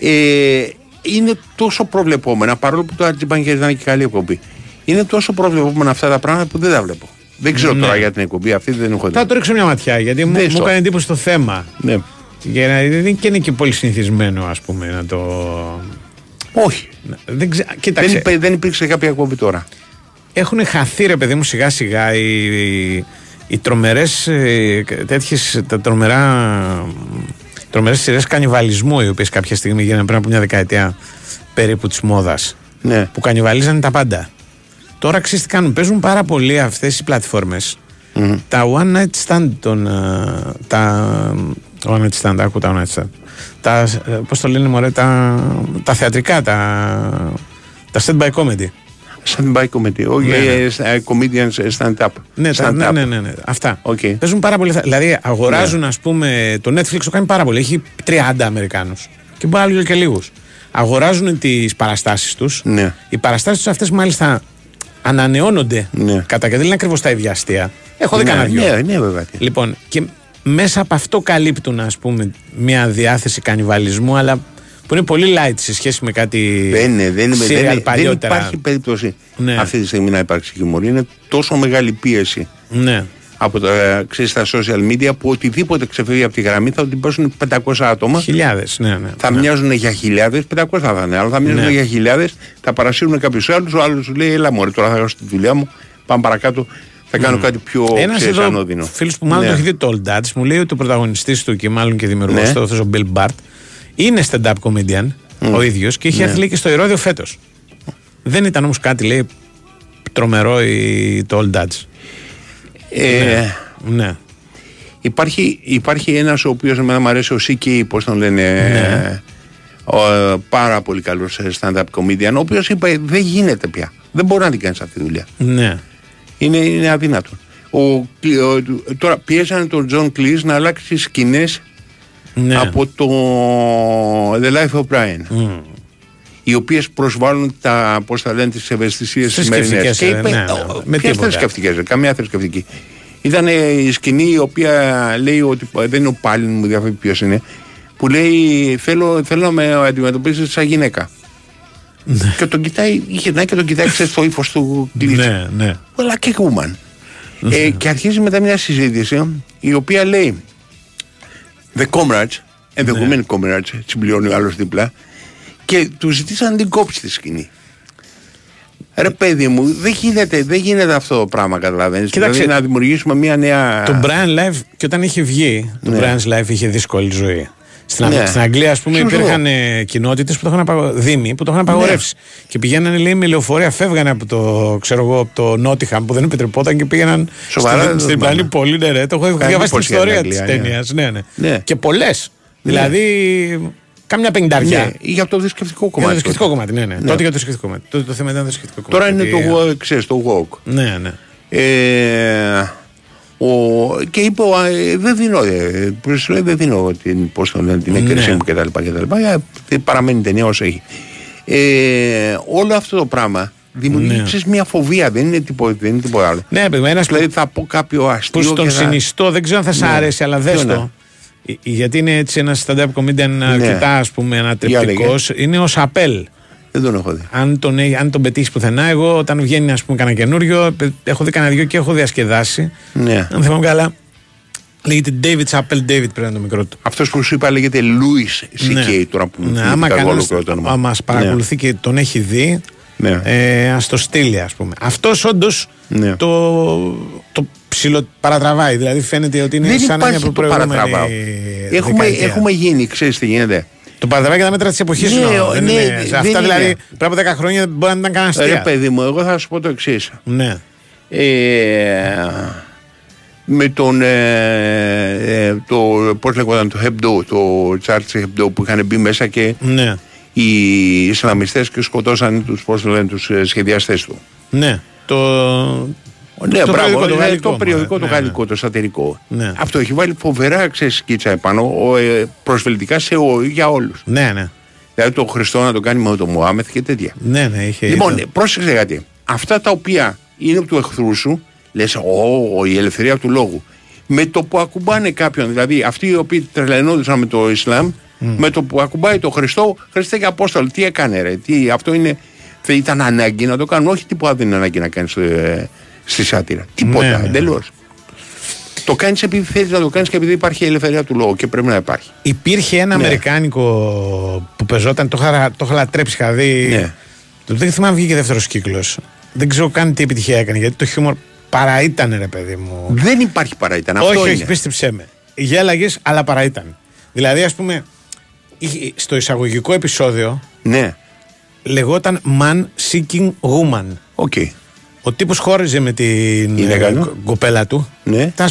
Ε, είναι τόσο προβλεπόμενα, παρόλο που το Archie Bunker ήταν και καλή εκπομπή. Είναι τόσο προβλεπόμενα αυτά τα πράγματα που δεν τα βλέπω. Δεν ξέρω Ναι. τώρα για την εκπομπή αυτή, δεν έχω δει. Θα το ρίξω μια ματιά γιατί μου, Δες μου το. έκανε εντύπωση το θέμα. Ναι. Για να, δεν και είναι και πολύ συνηθισμένο, ας πούμε, να το. Όχι. Δεν ξε... Κοίταξε. Δεν, υπέ- δεν υπήρξε κάποια εκπομπή τώρα. έχουν χαθεί ρε παιδί μου σιγά σιγά οι, οι, οι τρομερές ε, τέτοιες, τα τρομερά τρομερές σειρές κανιβαλισμού οι οποίες κάποια στιγμή γίνανε πριν από μια δεκαετία περίπου της μόδας Ναι. που κανιβαλίζανε τα πάντα τώρα ξέρεις τι κάνουν παίζουν πάρα πολύ αυτές οι πλατφόρμες τα one night stand των, ε, τα one night stand άκου τα one night stand τα, ε, πώς το λένε μωρέ τα, τα θεατρικά τα, τα stand by comedy Stand by comedy. Όχι, Ναι, ναι. ε, ε, comedians ε, stand up. Ναι, τα, stand ναι, up. ναι, ναι, ναι, αυτά. Okay. Παίζουν πάρα πολύ. Δηλαδή, αγοράζουν, ας πούμε, το Netflix το κάνει πάρα πολύ. Έχει 30 Αμερικάνους. Και πάλι και λίγους. Αγοράζουν τις παραστάσεις τους. Ναι. Οι παραστάσεις τους αυτές, μάλιστα, ανανεώνονται Ναι. κατά και δεν είναι ακριβώς τα ίδια αστεία. Έχω δει Ναι, κανένα δυο. ναι, ναι, βέβαια. Λοιπόν, και μέσα από αυτό καλύπτουν, ας πούμε, μια διάθεση κανιβαλισμού, αλλά που είναι πολύ light σε σχέση με κάτι Δεν, είναι, δεν, είναι, serial δεν, είναι- δεν παλιότερα. υπάρχει περίπτωση Ναι. αυτή τη στιγμή να υπάρξει χιούμορ. Είναι τόσο μεγάλη πίεση Ναι. από τα, ξέρεις, τα social media που οτιδήποτε ξεφεύγει από τη γραμμή θα την πέσουν 500 άτομα. Χιλιάδες, ναι, ναι. Θα ναι. μοιάζουν για χιλιάδες, 500 θα είναι, αλλά θα μοιάζουν Ναι. για χιλιάδες, θα παρασύρουν κάποιους άλλους. Ο άλλος σου λέει: Έλα, Μωρή, τώρα θα κάνω τη δουλειά μου. Πάμε παρακάτω, θα κάνω κάτι πιο Ένα ξέρεις, εδώ ανώδυνο. φίλος που μάλλον Ναι. το έχει δει το Old Dutch μου λέει ότι ο πρωταγωνιστής του και μάλλον και δημιουργός Ναι. του, αυτός ο Bill Bart, είναι stand-up comedian ο ίδιος και είχε Ναι. έρθει λέει, και στο Ηρόδιο φέτος. Δεν ήταν όμως κάτι, λέει, τρομερό η, το Old Dutch. Ε, Ναι. Υπάρχει, υπάρχει ένας ο οποίος εμένα μου αρέσει, ο CK, πώς τον λένε. Ναι. Ο, πάρα πολύ καλός stand-up comedian, ο οποίος είπε δεν γίνεται πια. Δεν μπορεί να την κάνεις αυτή τη δουλειά. Ναι. Είναι, είναι αδύνατο. Ο, ο, τώρα πιέζανε τον Τζον Κλιζ να αλλάξει σκηνές Ναι. από το The Life of Brian. Οι οποίες προσβάλλουν τα, πώς θα λένε, τις ευαισθησίες Θρησκευτικές, σημερινές. ε, ναι, ναι, ναι. Με Ποιες τίποτα. θρησκευτικές, καμία θρησκευτική. Ήταν ε, η σκηνή η οποία λέει ότι ε, δεν είναι ο Πάλιν, μου διαφεύγει ποιος είναι, που λέει θέλω, θέλω να με αντιμετωπίσεις σαν γυναίκα. Και τον κοιτάει, γυρνάει και τον κοιτάει ξέρεις, στο ύφος του κλείσει. Ναι, ναι. Well, like a woman. ε, και αρχίζει μετά μια συζήτηση η οποία λέει The comrades, and the women comrades, συμπληρώνει ο άλλος δίπλα, και του ζητήσαν να την κόψει της σκηνή. Ρε παιδί μου, δεν γίνεται, δεν γίνεται αυτό το πράγμα, καταλαβαίνεις. Κοίταξε, δηλαδή να δημιουργήσουμε μια νέα... Το Brian Live και όταν είχε βγει, το Ναι. Brian's Live είχε δύσκολη ζωή. Στην, Ναι. στην Αγγλία, ας πούμε, Σωστό. υπήρχαν κοινότητες που το είχαν απαγο... δήμοι που το είχαν απαγορεύσει. Και πηγαίνανε, λέει, με λεωφορεία, φεύγανε από το, ξέρω εγώ, από το Νότιχαμ που δεν επιτρεπόταν και πήγαιναν Σοβαρά, στην, δεν στην το Ιππανή θυμάμαι. πολύ, ναι, ρε. Το έχω Κάνει διαβάσει την εντύπωση ιστορία η της Αγγλία, ναι. ταινίας. Ναι, ναι. Ναι. Και πολλές. Δηλαδή, κάμια πενταριά. Ναι, για το θρησκευτικό Για κομμάτι. το θρησκευτικό κομμάτι, ναι, ναι. Ναι. Τότε για το θρησκευτικό κομμάτι. Τότε το θέμα ήταν το θρησκευτικό κομμάτι. Τώρα είναι Γιατί, το, wo- ξέρεις, το walk. Ναι, ναι. Ε, ο, και είπε, ο, ε, δεν δίνω, ε, προς- λέει, δεν δίνω την, πώς το λένε, την έγκρισή Ναι. μου κτλ. κτλ. Ε, παραμένει η ταινία όσο έχει. Ε, όλο αυτό το πράγμα δημιουργεί Ναι. ξέρεις, μια φοβία, δεν είναι τίποτα, δεν είναι τίποτα άλλο. Ναι, παιδί μου, ένας Δηλαδή θα πω κάποιο αστείο που στον και θα... συνιστώ, δεν ξέρω αν θα σ' Ναι. αρέσει, αλλά δες Ποιο το. Ε, Γιατί είναι έτσι ένας stand-up comedian Ναι. αρκετά ας πούμε ανατρεπτικός. Είναι ο Σαπέλ. Δεν τον έχω δει. Αν τον, έχει- αν τον πετύχεις πουθενά, εγώ όταν βγαίνει ας πούμε κανένα καινούριο, πε- έχω δει κανένα δυο και έχω διασκεδάσει. Ναι. Αν θυμάμαι καλά, λέγεται David Chappell David πρέπει να είναι το μικρό του. Αυτός που σου είπα λέγεται Louis C.K. Ναι. τώρα που Ναι, θυμήθηκα άμα εγώ κανένας ολόκληρο το όνομα. μας παρακολουθεί και τον έχει δει, Ναι. ε, ας το στείλει ας πούμε. Αυτός όντως Ναι. το, το ψιλοπαρατραβάει. Δηλαδή φαίνεται ότι είναι Δεν σαν να είναι υπάρχει από το προηγούμενη παρατραβάω. Έχουμε, δεκαετία. έχουμε γίνει, ξέρεις τι γίνεται. Το παρατραβάει και τα μέτρα της εποχής Ναι, εννοώ. Δεν ναι, είναι- δεν Αυτά είναι. δηλαδή πριν από 10 χρόνια δεν μπορεί να ήταν κανένα Ρε αστεία. παιδί μου, εγώ θα σου πω το εξής. Ναι. Ε, με τον ε, ε, το, πώς λέγονταν το Hebdo, το Charlie Hebdo που είχαν μπει μέσα και Ναι. οι Ισλαμιστές και σκοτώσαν τους, πώς το λένε, τους ε, σχεδιαστές του. Ναι. Το. Ναι, το μπράβο, περιοδικό, το είναι γαλλικό, το περιοδικό, ναι, το ναι. γαλλικό, το σατυρικό. Ναι. Αυτό έχει βάλει φοβερά ξέρεις, σκίτσα επάνω, ο, ε, προσφυλτικά σε, ο, για όλους. Ναι, ναι. Δηλαδή το Χριστό να το κάνει με τον Μωάμεθ και τέτοια. Ναι, ναι, είχε. Λοιπόν, ήταν- πρόσεξε κάτι. Αυτά τα οποία είναι του εχθρού σου, λες, Ω, η ελευθερία του λόγου. Με το που ακουμπάνε κάποιον, δηλαδή αυτοί οι οποίοι τρελαινόντουσαν με το Ισλάμ, με το που ακουμπάει το Χριστό, Χριστέ και Απόστολο, τι έκανε, ρε. Τι, αυτό είναι. θε- Ήταν ανάγκη να το κάνουν. Όχι τίποτα δεν είναι ανάγκη να κάνεις ε, στη σάτυρα. Τίποτα, Ναι, ναι. εντελώς. Το κάνεις επειδή θέλεις να το κάνεις και επειδή υπάρχει η ελευθερία του λόγου και πρέπει να υπάρχει. Υπήρχε ένα Ναι. Αμερικάνικο που παιζόταν, το είχα, το είχα λατρέψει, είχα δει. Ναι. Το δεν θυμάμαι βγήκε δεύτερος κύκλος. Δεν ξέρω καν τι επιτυχία έκανε γιατί το χιούμορ παρά ήταν, ρε παιδί μου. Δεν υπάρχει παρά ήταν. Αυτό όχι, είναι. όχι, πίστεψέ με. Γέλαγε, αλλά παρά ήταν. Δηλαδή, ας πούμε, είχε- στο εισαγωγικό επεισόδιο Ναι, λεγόταν Man Seeking Woman. οκ. Ο τύπος χώριζε με την Είναι ε, καλό. κο- κοπέλα του. Ναι. Ήταν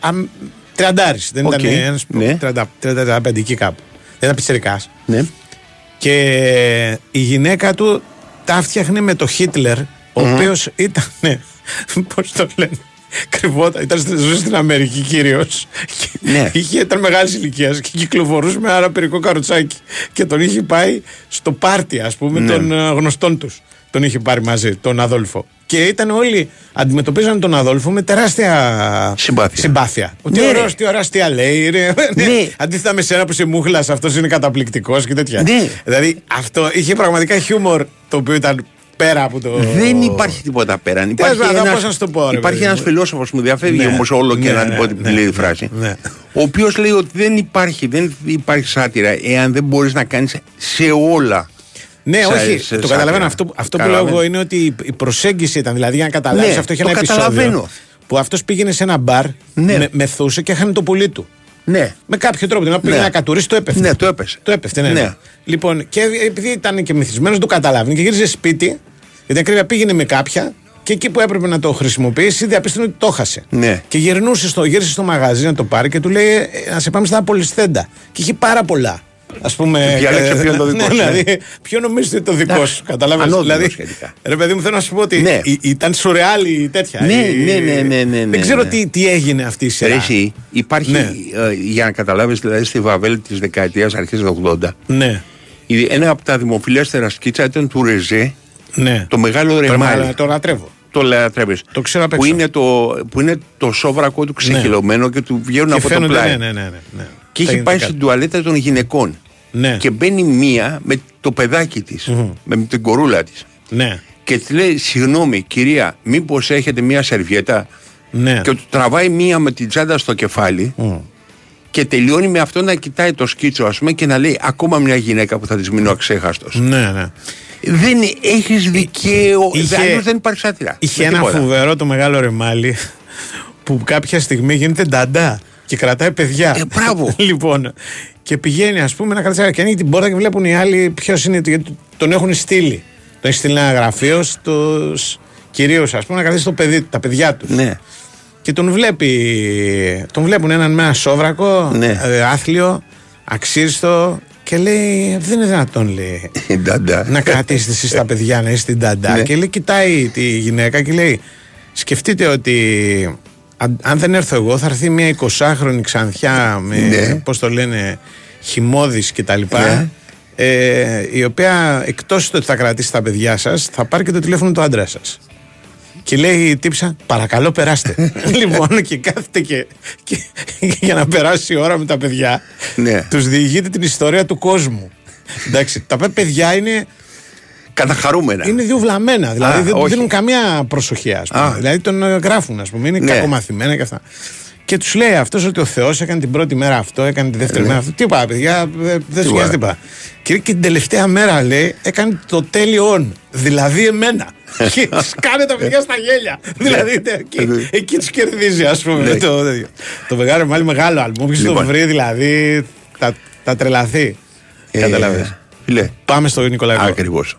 αμ- τριαντάρης, δεν Οκ, ήταν ένας ναι. 30 35 εκεί κάπου. Δεν ήταν πιτσιρικάς. Ναι. Και η γυναίκα του τα φτιάχνε με το Χίτλερ, ο οποίος ήταν. Πώς το λένε. Κρυβόταν, ήταν, στη- ζούσε στην Αμερική κυρίως. Ναι. Είχε, ήταν μεγάλης ηλικίας και κυκλοφορούσε με ένα αναπηρικό καροτσάκι. Και τον είχε πάει στο πάρτι, ας πούμε, Ναι. των ε, γνωστών τους. Τον είχε πάρει μαζί, τον Αδόλφο. Και ήταν όλοι, αντιμετωπίζαν τον Αδόλφο με τεράστια Συμπάθεια. συμπάθεια. Ότι Ναι, ωραίος, ρε. τι ωραία αστεία λέει. Ρε. Ναι. Αντίθετα με σένα που είσαι μούχλας, αυτός είναι καταπληκτικός και τέτοια. Ναι. Δηλαδή αυτό είχε πραγματικά χιούμορ το οποίο ήταν πέρα από το. Δεν υπάρχει τίποτα πέραν. Υπάρχει πάντων, ένας, πώς να σου το πω, ρε υπάρχει παιδί ένας μου. φιλόσοφος που μου διαφεύγει Ναι, όμως όλο και ναι, να ναι, την πω την ναι, πλήρη ναι, φράση. ναι. Ο οποίος λέει ότι δεν υπάρχει, δεν υπάρχει σάτυρα εάν δεν μπορείς να κάνεις σε όλα. Ναι, σε- όχι. σε το σάτυρα. καταλαβαίνω. Αυτό, αυτό που λέω Καταλαβαίνω. εγώ είναι ότι η- η προσέγγιση ήταν. Δηλαδή, για να καταλάβεις Ναι, αυτό είχε το ένα καταλαβαίνω. επεισόδιο. Που αυτός πήγαινε σε ένα μπαρ, Ναι. με, μεθούσε και έχανε το πουλί του. Ναι. Με κάποιο τρόπο. Δηλαδή, πήγαινε Ναι. να κατουρίσει, το έπεφτε. Ναι, το έπεσε. Το έπεφτε, ναι. Ναι. ναι. Λοιπόν, και επειδή ήταν και μεθυσμένο, το καταλάβαινε και γύριζε σπίτι. Γιατί ακρίβεια πήγαινε με κάποια και εκεί που έπρεπε να το χρησιμοποιήσει, διαπίστωνε ότι το χάσε. Ναι. Και γυρνούσε στο, γύρισε στο μαγαζί να το πάρει και του λέει: «Ε, Να σε πάμε στα απολυσθέντα. Και είχε πάρα πολλά. Α πούμε. Διάλεξε ποιο είναι το δικό ναι, σου, ναι. Δηλαδή, ποιο νομίζει ότι είναι το δικό Εντάξει, σου. Κατάλαβες; ανώδυνο Δηλαδή, σχετικά. ρε παιδί μου, θέλω να σου πω ότι Ναι. ή- ήταν σουρεάλ η τέτοια. Ναι, η- ναι, ναι, ναι, ναι, ναι, Δεν ξέρω ναι. τι, τι έγινε αυτή η Ρε σειρά. Εσύ, υπάρχει, Ναι. ε, για να καταλάβεις, δηλαδή στη Βαβέλ της δεκαετίας αρχές του 80, Ναι, η- ένα από τα δημοφιλέστερα σκίτσα ήταν του Ρεζέ, ναι. το μεγάλο Πρέπει ρεμάλι. να το λατρεύω. Το λατρεύεις. Το ξέρω απ' που έξω. είναι το, που είναι το σόβρακό του ξεχυλωμένο και του βγαίνουν Και από το φαίνονται, πλάι. ναι, ναι, ναι, ναι, ναι. Και Τα έχει πάει γενικά. στην τουαλέτα των γυναικών. Ναι, Και μπαίνει μία με το παιδάκι της, με την κορούλα της. ναι, Και της λέει, συγγνώμη κυρία, μήπως έχετε μία σερβιέτα; ναι. Και του τραβάει μία με την τσάντα στο κεφάλι. Και τελειώνει με αυτό να κοιτάει το σκίτσο, ας πούμε, και να λέει ακόμα μια γυναίκα που θα της μείνω αξέχαστος. Ναι, ναι. Δεν έχεις δικαίωμα. Είχε- Αλλιώς δεν υπάρχει σάτυρα. Είχε Με ένα τίποτα. φοβερό το μεγάλο ρεμάλι που κάποια στιγμή γίνεται νταντά και κρατάει παιδιά. Ε, μπράβο. λοιπόν, και πηγαίνει, ας πούμε, να κρατήσει και ανοίγει την πόρτα και βλέπουν οι άλλοι ποιος είναι, γιατί τον έχουν στείλει. Τον έχει στείλει ένα γραφείο στου κυρίως, ας πούμε, να κρατήσει το παιδί, τα παιδιά τους. Ναι. Και τον βλέπει, τον βλέπουν έναν με ένα σόβρακο, Ναι. ε, άθλιο, αξίριστο και λέει, δεν είναι δυνατόν λέει Νταντά. να κρατήσετε εσεί τα παιδιά να είστε την ταντά. Ναι. Και λέει, κοιτάει τη γυναίκα και λέει, σκεφτείτε ότι αν, αν δεν έρθω εγώ θα έρθει μια 20χρονη ξανθιά με, Ναι. πώς το λένε, χυμώδης και τα λοιπά. Ναι. Ε, η οποία εκτός του ότι θα κρατήσει τα παιδιά σας θα πάρει και το τηλέφωνο του άντρας σας και λέει η τύψα, παρακαλώ περάστε. λοιπόν, και κάθεται και, και για να περάσει η ώρα με τα παιδιά, Ναι. τους διηγείται την ιστορία του κόσμου. Εντάξει, τα παιδιά είναι Καταχαρούμενα. είναι δύο βλαμμένα. Δηλαδή Α, δεν όχι. δίνουν καμία προσοχή, ας πούμε. Α. Δηλαδή τον ε, γράφουν, ας πούμε. Είναι Ναι. κακομαθημένα και αυτά. Και τους λέει αυτός ότι ο Θεός έκανε την πρώτη μέρα αυτό, έκανε τη δεύτερη μέρα αυτό. Τι είπα, παιδιά, ε, δεν σου Τίποτα. νοιάζει τίποτα. Και, και την τελευταία μέρα λέει έκανε το τέλειο on. Δηλαδή εμένα. Και σκάνε τα παιδιά στα γέλια. δηλαδή τε- εκεί, Ναι. εκεί τους κερδίζει, ας πούμε. Ναι. το, τέτοιο. το μεγάλο, μάλλον μεγάλο άλμπομ. Όποιος το Λοιπόν. βρει, δηλαδή θα, θα τρελαθεί. Ε, Καταλαβες. Φίλε, Πάμε στο Νικολαϊκό. ακριβώς.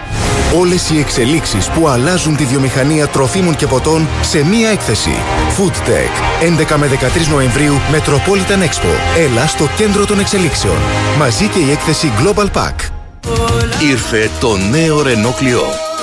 Όλες οι εξελίξεις που αλλάζουν τη βιομηχανία τροφίμων και ποτών σε μία έκθεση. Food Tech. 11 με 13 Νοεμβρίου Metropolitan Expo. Έλα στο κέντρο των εξελίξεων. Μαζί και η έκθεση Global Pack. Ήρθε το νέο Renault Clio.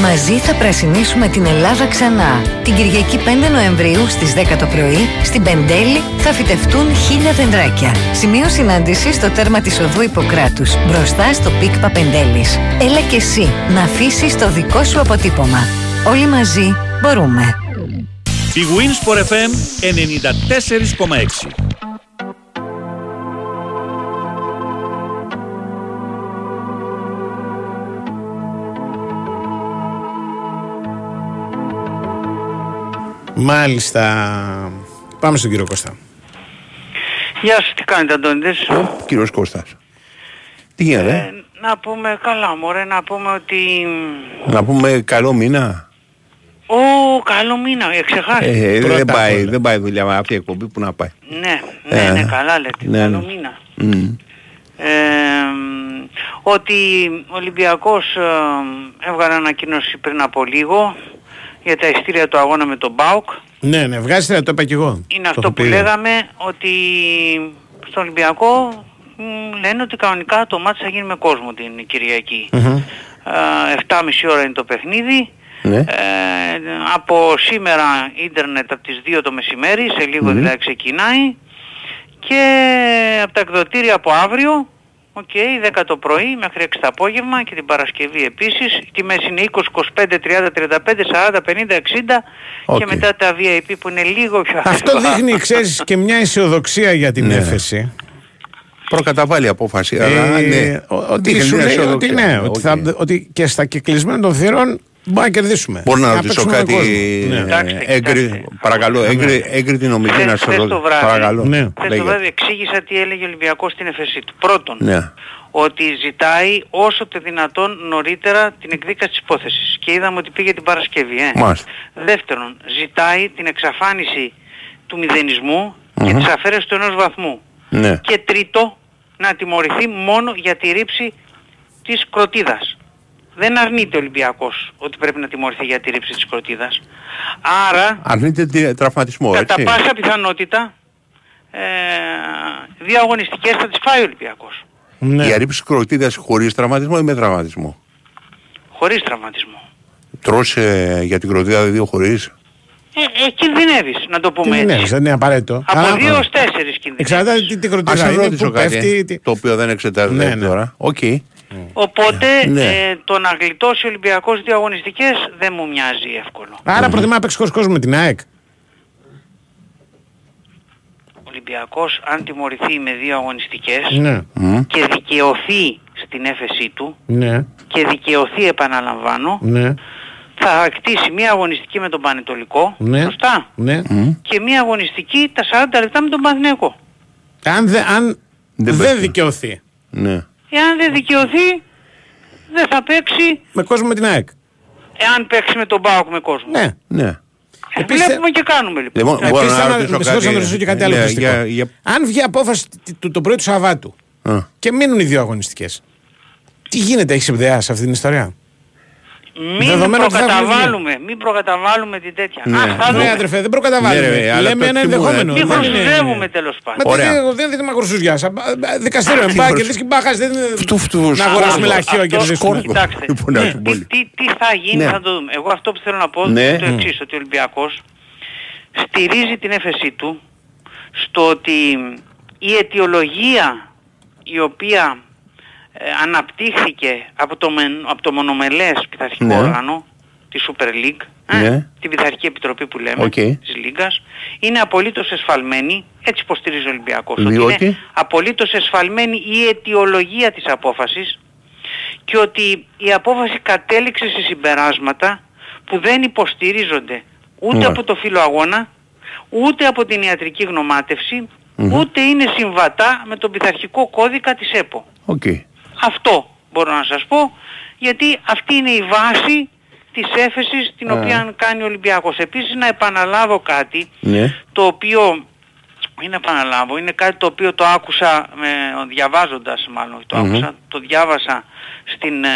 Μαζί θα πρασινίσουμε την Ελλάδα ξανά. Την Κυριακή 5 Νοεμβρίου στις 10 το πρωί, στην Πεντέλη θα φυτευτούν χίλια δεντράκια. Σημείο συνάντησης στο τέρμα της οδού Ιπποκράτους, μπροστά στο ΠΙΚΠΑ Πεντέλης. Έλα και εσύ να αφήσεις το δικό σου αποτύπωμα. Όλοι μαζί μπορούμε. Η Wins for FM 94,6. Μάλιστα. Πάμε στον κύριο Κώστα. Γεια σας, τι κάνετε Αντώνητες; Κύριος Κώστας. Τι γίνεται, ε; Ε, να πούμε καλά μωρέ, να πούμε ότι... να πούμε καλό μήνα; Ω, καλό μήνα, ε, ξεχάσει. Ε, Πρώτα δεν, απ' πάει, όλα. δεν πάει δουλειά με αυτή η εκπομπή που να πάει. Ναι, ναι, Ε, ναι, καλά λέτε, ναι, καλό ναι. μήνα. Μμ. Ε, μ, ότι ο Ολυμπιακός ε, έβγαλε ανακοίνωση πριν από λίγο για τα ειστήρια του αγώνα με τον ΠΑΟΚ. Ναι, ναι, βγάζει το είπα και εγώ. Είναι Το αυτό έχω που πει. λέγαμε ότι στο Ολυμπιακό μ, λένε ότι κανονικά το ματς θα γίνει με κόσμο την Κυριακή. Μμμ. Ε, 7.30 ώρα είναι το παιχνίδι. Ναι. Ε, από σήμερα ίντερνετ από τις 2 το μεσημέρι, σε λίγο δηλαδή ξεκινάει. Και από τα εκδοτήρια από αύριο Οκ, 10 το πρωί μέχρι 6 το απόγευμα και την Παρασκευή επίσης. Οι τιμές είναι 20, 25, 30, 35, 40, 50, 60 Οκ. και μετά τα VIP που είναι λίγο πιο Αυτό ακριβά. δείχνει, ξέρεις, και μια αισιοδοξία για την έφεση. Προκαταβάλει απόφαση. αλλά Ε, ναι. ο- Ότι Δείχνει σου μια λέει ότι, αισιοδοξία. ναι, ότι, Οκ. θα, ότι και στα κεκλεισμένα των θυρών μπορεί να κερδίσουμε. Μπορώ να Και ρωτήσω παίξουμε με κάτι. κόσμο. Ναι. Κοιτάξτε, έγκρι- Παρακαλώ, έγκρι- έγκριτη νομική Χθες- να χθες σας το βράδυ, Παρακαλώ. Ναι. χθες το Λέγε. βράδυ εξήγησα τι έλεγε ο Ολυμπιακός στην έφεσή του. Πρώτον, Ναι. ότι ζητάει όσο το δυνατόν νωρίτερα την εκδίκαση της υπόθεσης. Και είδαμε ότι πήγε την Παρασκευή. Ε. Μάλιστα. Δεύτερον, ζητάει την εξαφάνιση του μηδενισμού και Μμμ. της αφαίρεσης του ενός βαθμού. Ναι. Και τρίτο, να τιμωρηθεί μόνο για τη ρήψη της κροτίδας. Δεν αρνείται ο Ολυμπιακός ότι πρέπει να τιμωρηθεί για τη ρήψη της κροτίδας. Άρα, Αρνείται τι- τραυματισμό, κατά έτσι. πάσα πιθανότητα, ε, δύο αγωνιστικές θα τις φάει ο Ολυμπιακός. Ναι. Η αρρήψη κροτίδας χωρίς τραυματισμό ή με τραυματισμό; Χωρίς τραυματισμό. Τρως ε, για την κροτίδα δύο χωρίς; Ε, ε, κινδυνεύεις, να το Τι πούμε είναι, έτσι. δεν είναι απαραίτητο. Από Αλλά- δύο ως τέσσερις κινδυνεύεις. Εξαρτάται τι, τι Ας κροτίδα σας είναι, ρωτήσω που κάτι, πέφτει. τι- το οποίο δεν εξετάζεται Ναι, ναι. τώρα. Οκ. Οπότε Ναι. ε, το να γλιτώσει ο Ολυμπιακός δύο αγωνιστικές δεν μου μοιάζει εύκολο. Άρα προτιμά να παίξει χωρίς κόσμο με την ΑΕΚ. Ο Ολυμπιακός αν τιμωρηθεί με δύο αγωνιστικές Ναι. και δικαιωθεί στην έφεσή του Ναι. και δικαιωθεί επαναλαμβάνω Ναι. θα κτίσει μία αγωνιστική με τον Πανετολικό Ναι. σωστά Ναι. και μία αγωνιστική τα 40 λεπτά με τον Παναθηναϊκό. Αν, δε, αν δεν, παίζει. δικαιωθεί Ναι. Εάν δεν δικαιωθεί δεν θα παίξει με κόσμο με την ΑΕΚ. εάν παίξει με τον Μπάουκ με κόσμο. Ναι. Ναι. Ε, βλέπουμε και κάνουμε λοιπόν. Λοιπόν, μπορώ Επίσης, να θα- ρωτήσω με συγχωρείτε κάτι. να ρωτήσω και κάτι άλλο Ναι, ουσιαστικό. για- για- Αν βγει απόφαση τ- του- το πρωί του Σαββάτου Α. και μείνουν οι δύο αγωνιστικές, τι γίνεται, έχεις ιδέα σε αυτή την ιστορία; Μην Δεδομένου ότι θα έχουν προκαταβάλουμε, μην προκαταβάλουμε την τέτοια. Ναι. Α, θα Ναι, δούμε. αδερφέ, δεν προκαταβάλουμε. Ναι, ρε, αλλά Λέμε το ένα τι μου- ενδεχόμενο. Μην Δεν είναι- χρησιμεύουμε τέλος πάντων. Μα Ωραία. δεν δεν είναι θέμα χρυσουζιάς. Α, α, Δικαστήριο είναι. Μπα, κερδίσεις και μπα, χάσεις. Δεν είναι Φτου, φτου, να αγοράσουμε σκόρδο. λαχείο και Αυτό- κερδίσουμε. Κοιτάξτε, Λοιπόν, να σου πω. τι, τι, τι θα γίνει Ναι. θα το δούμε. Εγώ αυτό που θέλω να πω Ναι. είναι το εξής, ότι ο Ολυμπιακός στηρίζει την έφεσή του στο ότι η αιτιολογία η οποία ε, αναπτύχθηκε από το, μεν- από το μονομελές πειθαρχικό Ναι. όργανο, της Super League, ε, Ναι. την πειθαρχική επιτροπή που λέμε, Οκ. της Λίγκας, είναι απολύτως εσφαλμένη, έτσι υποστηρίζει ο Ολυμπιακός, ότι Διότι; είναι απολύτως εσφαλμένη η αιτιολογία της απόφασης και ότι η απόφαση κατέληξε σε συμπεράσματα που δεν υποστηρίζονται ούτε Ναι. από το φύλλο αγώνα, ούτε από την ιατρική γνωμάτευση, ούτε είναι συμβατά με τον πειθαρχικό κώδικα της ΕΠΟ. Οκ. Αυτό μπορώ να σας πω, γιατί αυτή είναι η βάση της έφεσης την Α. οποία κάνει ο Ολυμπιακός. Επίσης να επαναλάβω κάτι, Ναι. το οποίο μην επαναλάβω, είναι κάτι το οποίο το άκουσα με, διαβάζοντας μάλλον, το Μμμ. άκουσα, το διάβασα στην ε,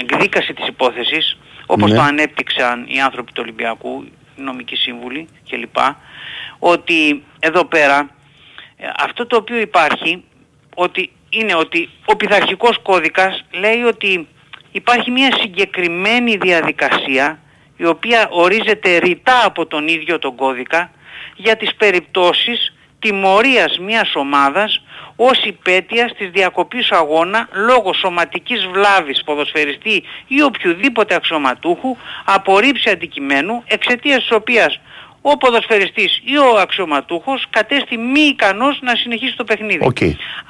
εκδίκαση της υπόθεσης, όπως Ναι. το ανέπτυξαν οι άνθρωποι του Ολυμπιακού, οι νομικοί σύμβουλοι κλπ. Ότι εδώ πέρα ε, αυτό το οποίο υπάρχει ότι είναι ότι ο πειθαρχικός κώδικας λέει ότι υπάρχει μια συγκεκριμένη διαδικασία η οποία ορίζεται ρητά από τον ίδιο τον κώδικα για τις περιπτώσεις τιμωρίας μιας ομάδας ως υπέτειας της διακοπής αγώνα λόγω σωματικής βλάβης ποδοσφαιριστή ή οποιοδήποτε αξιωματούχου από ρίψη αντικειμένου εξαιτίας της οποίας ο ποδοσφαιριστής ή ο αξιωματούχος κατέστη μη ικανός να συνεχίσει το παιχνίδι. Οκ.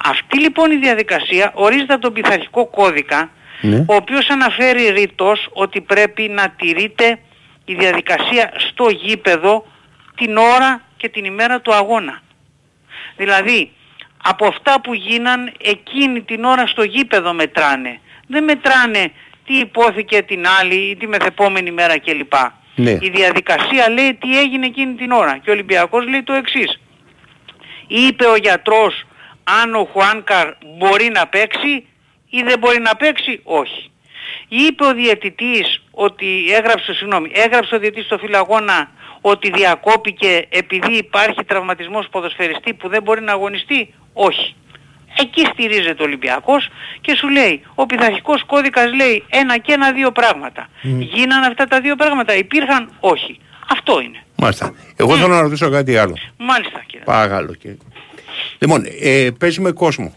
Αυτή λοιπόν η διαδικασία ορίζεται από τον πειθαρχικό κώδικα Ναι. ο οποίος αναφέρει ρητώς ότι πρέπει να τηρείται η διαδικασία στο γήπεδο την ώρα και την ημέρα του αγώνα. Δηλαδή, από αυτά που γίναν εκείνη την ώρα στο γήπεδο μετράνε. Δεν μετράνε τι υπόθηκε την άλλη ή τη μεθεπόμενη μέρα κλπ. Ναι. Η διαδικασία λέει τι έγινε εκείνη την ώρα και ο Ολυμπιακός λέει το εξής. Είπε ο γιατρός αν ο Χουάνκαρ μπορεί να παίξει ή δεν μπορεί να παίξει, όχι. Είπε ο διαιτητής ότι έγραψε, συγγνώμη, έγραψε ο διαιτητής στο φιλαγώνα ότι διακόπηκε επειδή υπάρχει τραυματισμός ποδοσφαιριστή που δεν μπορεί να αγωνιστεί, όχι. Εκεί στηρίζεται ο Ολυμπιακός και σου λέει, ο πειθαρχικός κώδικας λέει ένα και ένα δύο πράγματα. Γίνανε αυτά τα δύο πράγματα, υπήρχαν, όχι. Αυτό είναι. Μάλιστα. Εγώ θέλω να ρωτήσω κάτι άλλο. Μάλιστα κύριε. Παρακαλώ. κύριε. Λοιπόν, ε, παίζει με κόσμο.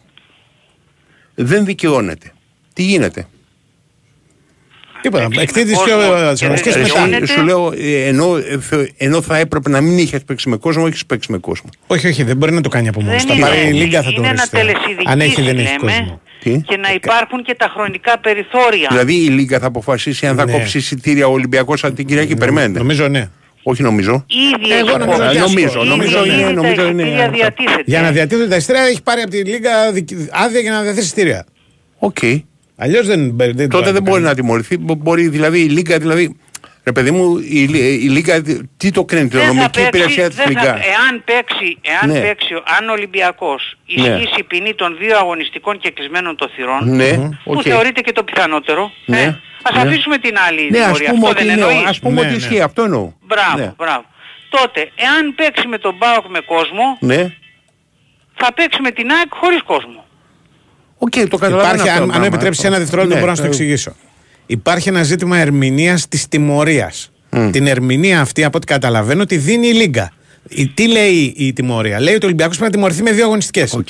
δεν δικαιώνεται. Τι γίνεται; Τίποτα. Εκτείνει κόσμο και ο και αγωνιστέ δεν μετά. δικαιώνεται. Σου λέω, ε, ενώ, ε, ενώ θα έπρεπε να μην είχες παίξει με κόσμο, έχεις παίξει με κόσμο. Όχι, όχι, δεν μπορεί να το κάνει από μόνος. Δεν Θα είναι. πάρει η Λίγκα θα το είναι ένα οριστεί. Αν έχει, δεν έχει λέμε, κόσμο. και να υπάρχουν και τα χρονικά περιθώρια. Δηλαδή η Λίγκα θα αποφασίσει αν θα Ναι. κόψει εισιτήρια ο Ολυμπιακός αν την Κυριακή. Περιμένετε. Νομίζω ναι. Όχι νομίζω. Ήδη Εγώ έχει νομίζω κόψει. ότι νομίζω, Ήδη νομίζω ήδη είναι, τα νομίζω είναι εισιτήρια αυτό. διατίθεται. Για να διατίθεται τα εισιτήρια έχει πάρει από τη Λίγκα δικ- άδεια για να διαθέσει εισιτήρια. Οκ. Αλλιώς δεν, δεν το Τότε δεν μπορεί κάνει. να τιμωρηθεί. Μπο- Μπορεί δηλαδή η Λίγκα, δηλαδή. Ρε παιδί μου, η, Λί- η Λίγκα τι το κρίνει, την Δεν θα νομική παίξει- υπηρεσία της δεν θα- Λίγκας; Εάν παίξει, εάν Ναι. παίξει, αν ο Ολυμπιακός Ναι. ισχύσει η ποινή των δύο αγωνιστικών και κλεισμένων των θυρών, Ναι, που οκ. θεωρείται και το πιθανότερο, Ναι, ε, ας ναι. αφήσουμε την άλλη Ναι, ας τιμωρία. πούμε Αυτό ότι, δεν είναι, εννοείς. ας πούμε Ναι, ότι ναι. ισχύει. Αυτό εννοώ. Μπράβο, Ναι. μπράβο. Τότε, εάν παίξει με τον ΠΑΟΚ με κόσμο, Ναι. θα παίξει με την ΑΕΚ χωρίς κόσμο. Οκ, το καταλαβαίνω. Υπάρχει, αυτό αν, το αν πράγμα. επιτρέψεις ένα δευτερόλεπτο, Ναι, μπορώ να σου το ε, εξηγήσω. Υπάρχει ένα ζήτημα ερμηνείας της τιμωρίας. Την ερμηνεία αυτή, από ό,τι καταλαβαίνω, τη δίνει η Λίγκα. Η- Τι λέει η τιμωρία, Λέει ότι ο Ολυμπιακός πρέπει να τιμωρηθεί με δύο αγωνιστικές. Οκ.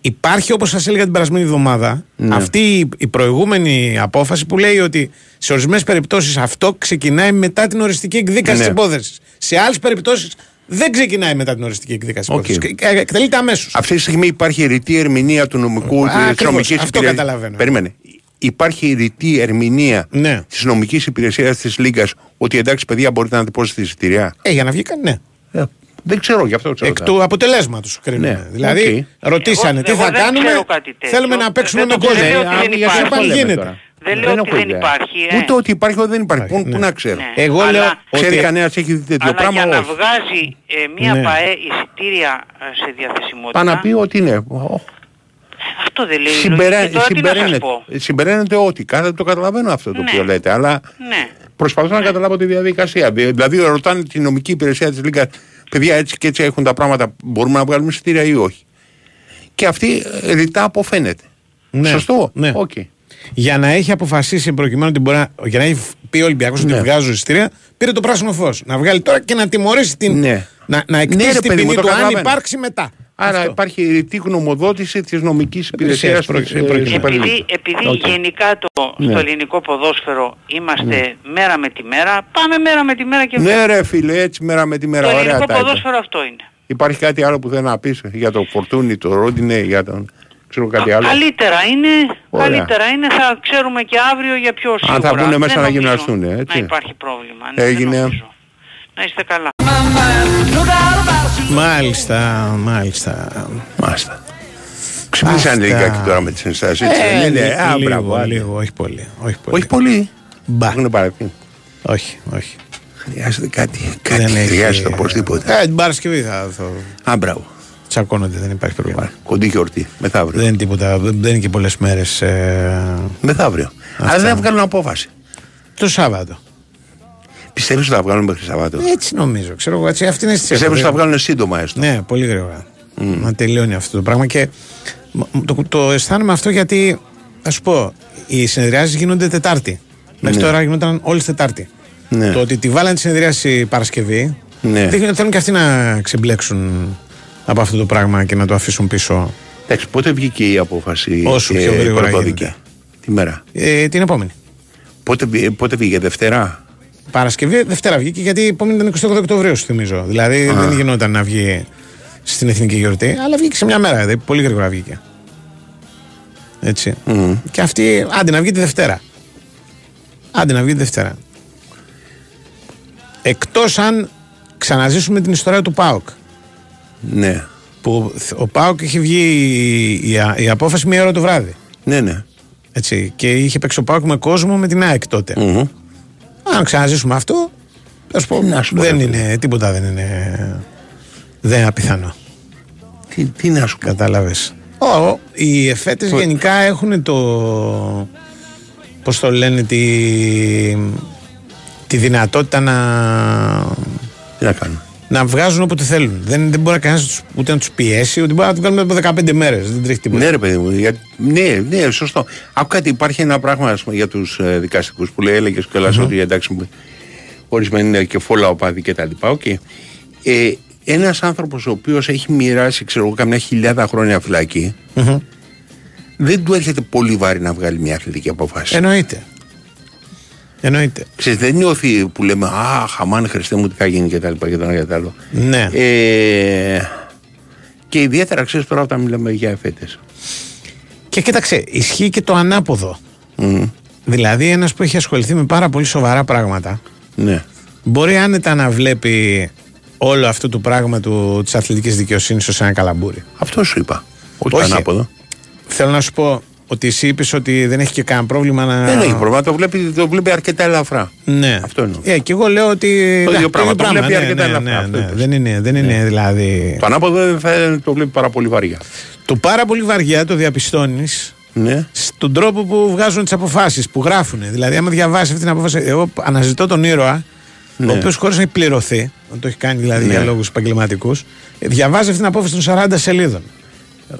Υπάρχει, όπως σας έλεγα την περασμένη εβδομάδα, Ναι. αυτή η, η προηγούμενη απόφαση που λέει ότι σε ορισμένες περιπτώσεις αυτό ξεκινάει μετά την οριστική εκδίκαση Ναι. της υπόθεσης. Σε άλλες περιπτώσεις δεν ξεκινάει μετά την οριστική εκδίκαση τη Οκ. υπόθεσης. Εκτελείται αμέσως. Αυτή τη στιγμή υπάρχει ρητή ερμηνεία του νομικού Α, της ακριβώς. νομική Αυτό υπηρεσία. καταλαβαίνω. Περίμενε. Υπάρχει ρητή ερμηνεία Ναι. της νομικής υπηρεσίας της Λίγκας ότι εντάξει, παιδιά, μπορείτε να τυπώσετε εισιτήρια. Ε, για να βγει κανένα. Ναι. Ε, δεν ξέρω, γι' αυτό ξέρω. Εκ του αποτελέσματος κρίνουμε. Ναι, Δηλαδή, ρωτήσανε Εγώ- τι εγώ θα δεν κάνουμε; ξέρω κάτι τέτοιο. Θέλουμε να παίξουμε Δεν με το κόσμο. ξέρω ότι Ε, δεν γιατί υπάρχει. είπαν λέμε γίνεται. Τώρα. Δεν λέω ότι έχω δεν ιδέα. υπάρχει, ε. Ούτε ότι υπάρχει, ούτε δεν υπάρχει. Πού, ναι. πού να ξέρω. Ναι. Εγώ Αλλά- λέω Ξέρει ότι. κανένας έχει δει τέτοιο Αλλά πράγμα. για να όχι. βγάζει ε, μία Ναι. ΠαΕ εισιτήρια ε, σε διαθεσιμότητα, Πάει να πει ότι είναι. αυτό δεν λέει η Συμπερά- λογική. Τώρα τι να σας συμπεραίνεται, πω; συμπεραίνεται ότι. Κάθε το καταλαβαίνω αυτό το Ναι. οποίο λέτε. Αλλά Ναι. προσπαθώ να καταλάβω τη διαδικασία. Δηλαδή, ρωτάνε τη νομική υπηρεσία της Λίγκας, παιδιά έτσι και έτσι έχουν τα πράγματα, μπορούμε να βγάλουμε εισιτήρια ή όχι; Και αυτή ε, ρητά αποφαίνεται. Ναι. Σωστό; Ναι. Οκ. Για να έχει αποφασίσει προκειμένου ότι μπορεί να, για να έχει πει ο Ολυμπιακός ότι Ναι. βγάζω εισιτήρια, πήρε το πράσινο φως. Να βγάλει τώρα και να τιμωρήσει την. Ναι. Να, να Ναι, εκτίσει ρε την παιδί μου, ποινή το του αν καταλαβαίνω. υπάρξει μετά. Άρα Αυτό. υπάρχει ρητή γνωμοδότηση της νομικής υπηρεσία Υπηρεσίας, προ- της προκειμένου. Επειδή, επειδή Οκ. γενικά το, Ναι. στο ελληνικό ποδόσφαιρο είμαστε μέρα με τη μέρα, πάμε μέρα με τη μέρα και Ναι, ρε φίλε, έτσι μέρα με τη μέρα. το Ωραία ελληνικό τα είπες. ποδόσφαιρο αυτό είναι. Υπάρχει κάτι άλλο που δεν να πεις για τον Φορτούνη, τον Ροντινέι, για τον. Ξέρω κάτι άλλο. Καλύτερα είναι, Ωραία. καλύτερα είναι, θα ξέρουμε και αύριο για πιο σίγουρα. Αν θα μπουν Δεν μέσα να νομίζω γυμναστούν, έτσι. Να υπάρχει πρόβλημα. Ναι, Έγινε. Δεν νομίζω. Να είστε καλά. Μάλιστα, μάλιστα. Μάλιστα. Ξυπνήσαν Αυτά. λιγάκι τώρα με τις ενστάσεις. έτσι, Ε, δεν είναι; λι- Α, λίγο, μπράβο, άντε. λίγο, όχι πολύ. Όχι πολύ. Όχι πολύ. Μπα. Έχουν παραπεί. Όχι, όχι. Χρειάζεται κάτι. Κάτι Δεν έχει- χρειάζεται οπωσδήποτε. Ε, την Παρασκευή θα το Α, μπράβο. Τσακώνονται, δεν υπάρχει πρόβλημα. Κοντή γιορτή. Μεθαύριο. Δεν είναι τίποτα, δεν δεν είναι και πολλές μέρες. Μεθαύριο. Αλλά δεν θα βγάλουν απόφαση. Το Σάββατο. Πιστεύεις ότι θα βγάλουν μέχρι Σαββάτο. Έτσι νομίζω. Ξέρω εγώ, έτσι, αυτή είναι η αίσθηση. Πιστεύεις ότι θα βγάλουν σύντομα έστω; Ναι, πολύ γρήγορα. Να τελειώνει αυτό το πράγμα. Και μ- το, το αισθάνομαι αυτό γιατί, ας σου πω, οι συνεδριάσεις γίνονται Τετάρτη. Μέχρι Ναι. τώρα γινόταν όλες Τετάρτη. Ναι. Το ότι τη βάλανε τη συνεδρίαση Παρασκευή, Ναι. δείχνει ότι θέλουν και αυτοί να ξεμπλέξουν από αυτό το πράγμα και να το αφήσουν πίσω Εντάξει, πότε βγήκε η απόφαση Όσο πιο γρήγορα πρωτοδική; γίνεται. Τι μέρα. ε, την επόμενη. Πότε, βγή- πότε βγήκε, Δευτέρα; Παρασκευή, Δευτέρα βγήκε γιατί η επόμενη ήταν 28 Οκτωβρίου, σου θυμίζω. Δηλαδή δεν γινόταν να βγει στην εθνική γιορτή, αλλά βγήκε σε μια μέρα. Δηλαδή, πολύ γρήγορα βγήκε. Έτσι. Και αυτή, άντε να βγει τη Δευτέρα. Άντε να βγει τη Δευτέρα. Εκτός αν ξαναζήσουμε την ιστορία του ΠΑΟΚ. Ναι. Που ο ΠΑΟΚ είχε βγει η, η, η απόφαση μία ώρα το βράδυ. Ναι, ναι. Έτσι. Και είχε παίξει ο ΠΑΟΚ με κόσμο με την ΑΕΚ τότε. Μμμ. Αν ξαναζήσουμε αυτό, θα σου πω, να σου πω, δεν ρε είναι, τίποτα δεν είναι, δεν είναι απιθανό. Τι, τι να σου πω. Κατάλαβες. Ω, οι εφέτες γενικά έχουν το, πώς το λένε, τη, τη δυνατότητα να, Τι να κάνω. Να βγάζουν όποτε θέλουν. Δεν, δεν μπορεί κανένας ούτε να τους πιέσει, ούτε μπορεί να τους κάνουμε από 15 μέρες. Δεν τρέχει τίποτα. Ναι, ρε παιδί μου. Για... Ναι, ναι, σωστό. Άκου κάτι, υπάρχει ένα πράγμα ας πούμε, για τους ε, δικαστικούς που λέει, έλεγες κιόλα ότι εντάξει, μου, ορισμένοι είναι και φόλα οπαδοί και τα λοιπά. Okay. Ε, ένας άνθρωπος ο οποίος έχει μοιράσει, ξέρω εγώ, καμιά χιλιάδα χρόνια φυλακή, Μμμ. δεν του έρχεται πολύ βάρη να βγάλει μια αθλητική απόφαση. Εννοείται. Εννοείται. Ξέρεις, δεν νιώθει που λέμε Α, χαμάν, Χριστέ μου, τι θα γίνει και τα λοιπά και το ένα και το άλλο. Ναι. Ε, και ιδιαίτερα ξέρεις τώρα όταν μιλάμε για εφέτες. Και κοίταξε, ισχύει και το ανάποδο. Δηλαδή, ένας που έχει ασχοληθεί με πάρα πολύ σοβαρά πράγματα, Ναι. μπορεί άνετα να βλέπει όλο αυτό το πράγμα του, της αθλητικής δικαιοσύνης ως ένα καλαμπούρι. Αυτό σου είπα. Όχι, το Όχι. ανάποδο. Θέλω να σου πω ότι εσύ είπες ότι δεν έχει και κανένα πρόβλημα να. Δεν έχει πρόβλημα, το βλέπει, το βλέπει αρκετά ελαφρά. Ναι. Αυτό εννοώ. Ε, και εγώ λέω ότι. Το ίδιο Ναι, πράγμα, το βλέπει ναι, αρκετά ναι, ελαφρά, ναι, αυτό ναι. είπες. Δεν είναι, δεν είναι δηλαδή. Το ανάποδο δεν θα το βλέπει πάρα πολύ βαριά. Το πάρα πολύ βαριά το διαπιστώνεις Ναι. στον τρόπο που βγάζουν τις αποφάσεις, που γράφουν. Δηλαδή, άμα διαβάσει αυτή την απόφαση, εγώ αναζητώ τον ήρωα, Ναι. ο οποίος χωρίς να έχει πληρωθεί, να το έχει κάνει δηλαδή Ναι. για λόγους επαγγελματικούς, διαβάζει αυτή την απόφαση των 40 σελίδων.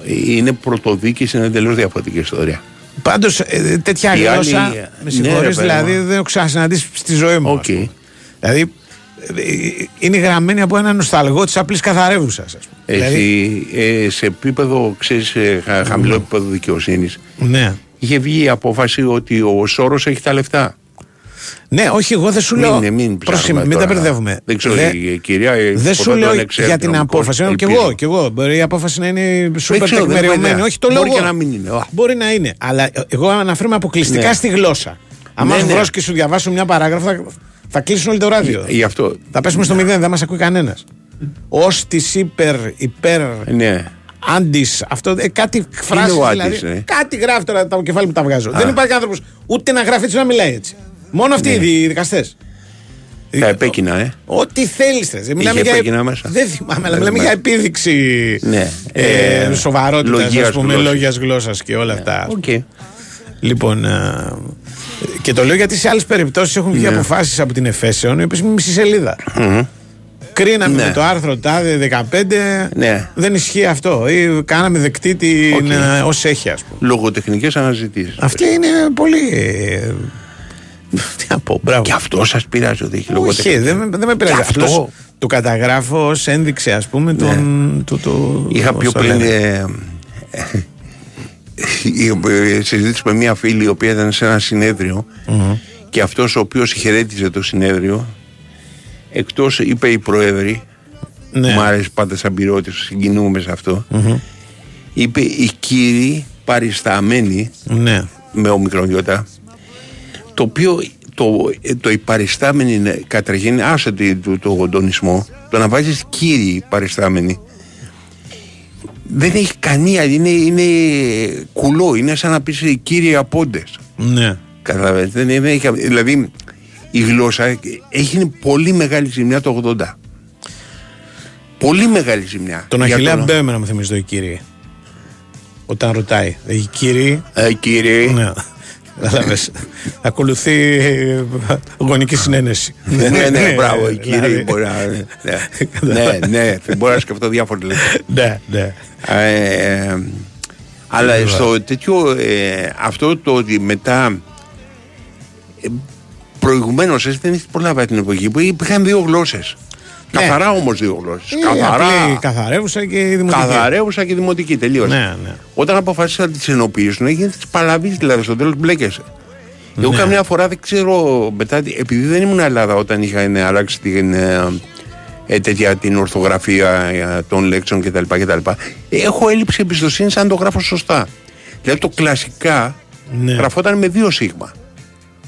Είναι πρωτοδίκηση, είναι εντελώς διαφορετική ιστορία. Πάντως, τέτοια Η άλλη- γλώσσα, Ναι, με ρε, συγχωρείς, παιδί δηλαδή μου. δεν έχω ξανασυναντήσει στη ζωή μου. Οκ. ας πούμε. Δηλαδή, ε, είναι γραμμένη από ένα νοσταλγό της απλής καθαρεύουσας. Δηλαδή, Εσύ, ε, σε επίπεδο, ξέρεις, ε, χα- χαμηλό επίπεδο δικαιοσύνης, ναι. είχε βγει η απόφαση ότι ο Σόρος έχει τα λεφτά. Ναι, όχι, εγώ δεν σου Μην- λέω. μην ψάχνουμε Πρόσεχε, μην τα τώρα. μπερδεύουμε. Δεν ξέρω, Δε- η κυρία. ε, Δεν σου ποτέ λέω δεν εξέρει για την νομικό, απόφαση. Και ελπίζω. εγώ, και εγώ. Μπορεί η απόφαση να είναι σούπερ ξέρω, δεν έχω τεκμηριωμένη. ιδέα. Όχι, το λέω. Μπορεί εγώ. και να μην είναι. Α. Μπορεί να είναι. Αλλά ε, εγώ αναφέρομαι αποκλειστικά Ναι. στη γλώσσα. Αν Ναι, ναι, ναι. βρω και σου διαβάσω μια παράγραφο, θα, θα κλείσουν όλο το ράδιο. Γι' αυτό. Θα πέσουμε στο μηδέν, δεν μας ακούει κανένας. Ω της υπερ, υπερ, Ναι. άντι, αυτό, ε, κάτι φράσεις ο δηλαδή. άντις, ε; Κάτι γράφει τώρα το κεφάλι μου τα βγάζω. Δεν υπάρχει άνθρωπος ούτε να γράφει έτσι να μιλάει έτσι. Μόνο αυτοί Ναι. οι δικαστές. Τα επέκεινα, ε. Ό,τι θέλεις. Μιλάμε Είχε για. επέκεινα μέσα. Δεν θυμάμαι, αλλά Δεν μιλάμε θυμάμαι. για επίδειξη Ναι. ε, Ε, σοβαρότητας, λόγιας ας πούμε, γλώσσας. λόγιας γλώσσας και όλα αυτά. Οκ. Λοιπόν, ε, και το λέω γιατί σε άλλες περιπτώσεις έχουν βγει Ναι. αποφάσεις από την Εφέσεων, οι οποίες είναι μισή σελίδα. Μμμ. Κρίναμε Ναι. με το άρθρο τάδε 15, Ναι. δεν ισχύει αυτό. Ή κάναμε δεκτή την Οκ. ε, ως έχει, ας πούμε. Λογοτεχνικές αναζητήσεις. Αυτή είναι πολύ. Ε, Τι να πω, μπράβο. Και αυτό σας πειράζει ότι έχει Όχι, λογοτεχνική. δεν, με- δεν με πειράζει. Και αυτό. Απλώς το καταγράφω ως ένδειξη, ας πούμε, τον. του- του- Είχα πώς πιο το πριν. λένε. Ε, ε, ε, συζήτηση με μια φίλη η οποία ήταν σε ένα συνέδριο Μμμ. και αυτός ο οποίος χαιρέτιζε το συνέδριο εκτός είπε η Προέδρη Ναι. μου άρεσε πάντα σαν πυρότης συγκινούμε σε αυτό Μμμ. είπε οι κύριοι παρισταμένοι Ναι. με ομικρονιώτα το οποίο το, ε, το οι παριστάμενοι είναι καταρχήν άσε το, το, το γοντονισμό το να βάζεις κύριοι παριστάμενοι δεν έχει καμία είναι, είναι κουλό είναι σαν να πεις οι κύριοι απόντες Ναι. Καταλαβαίνετε, δεν, δεν έχει, δηλαδή η γλώσσα έχει πολύ μεγάλη ζημιά το 80 πολύ μεγάλη ζημιά Τον Για Αχιλέα τον- Μπέμενα μου θυμίζει το η κύριε. Όταν ρωτάει. Έχει κύριε. Ε, κύριε Ναι. Κατάλαβες. Ακολουθεί ε, γονική συνένεση. ναι, ναι, ναι, μπράβο, η δηλαδή. κύριε μπορεί να. Ναι, ναι, ναι, θα μπορώ να σκεφτώ διάφορα λεπτά. Ναι, ναι. Ε, αλλά στο τέτοιο, ε, αυτό το ότι μετά. Ε, Προηγουμένως δεν έχεις προλάβει την εποχή που υπήρχαν δύο γλώσσες. Καθαρά όμως δύο γλώσσες. Είναι Καθαρά. απλή καθαρεύουσα και η δημοτική. Καθαρέουσα και δημοτική τελείω. Ναι, ναι. Όταν αποφασίσαν να τις ενοποιήσουν, έγινε της παλαβής, δηλαδή στο τέλος μπλέκεσαι. Εγώ Ναι. καμιά φορά δεν ξέρω, μετά, επειδή δεν ήμουν Ελλάδα όταν είχαν αλλάξει την, ε, ε, τέτοια, την ορθογραφία ε, των λέξεων κτλ. κτλ. Έχω έλλειψη εμπιστοσύνης αν το γράφω σωστά. Δηλαδή το κλασικά Ναι. γραφόταν με δύο σίγμα.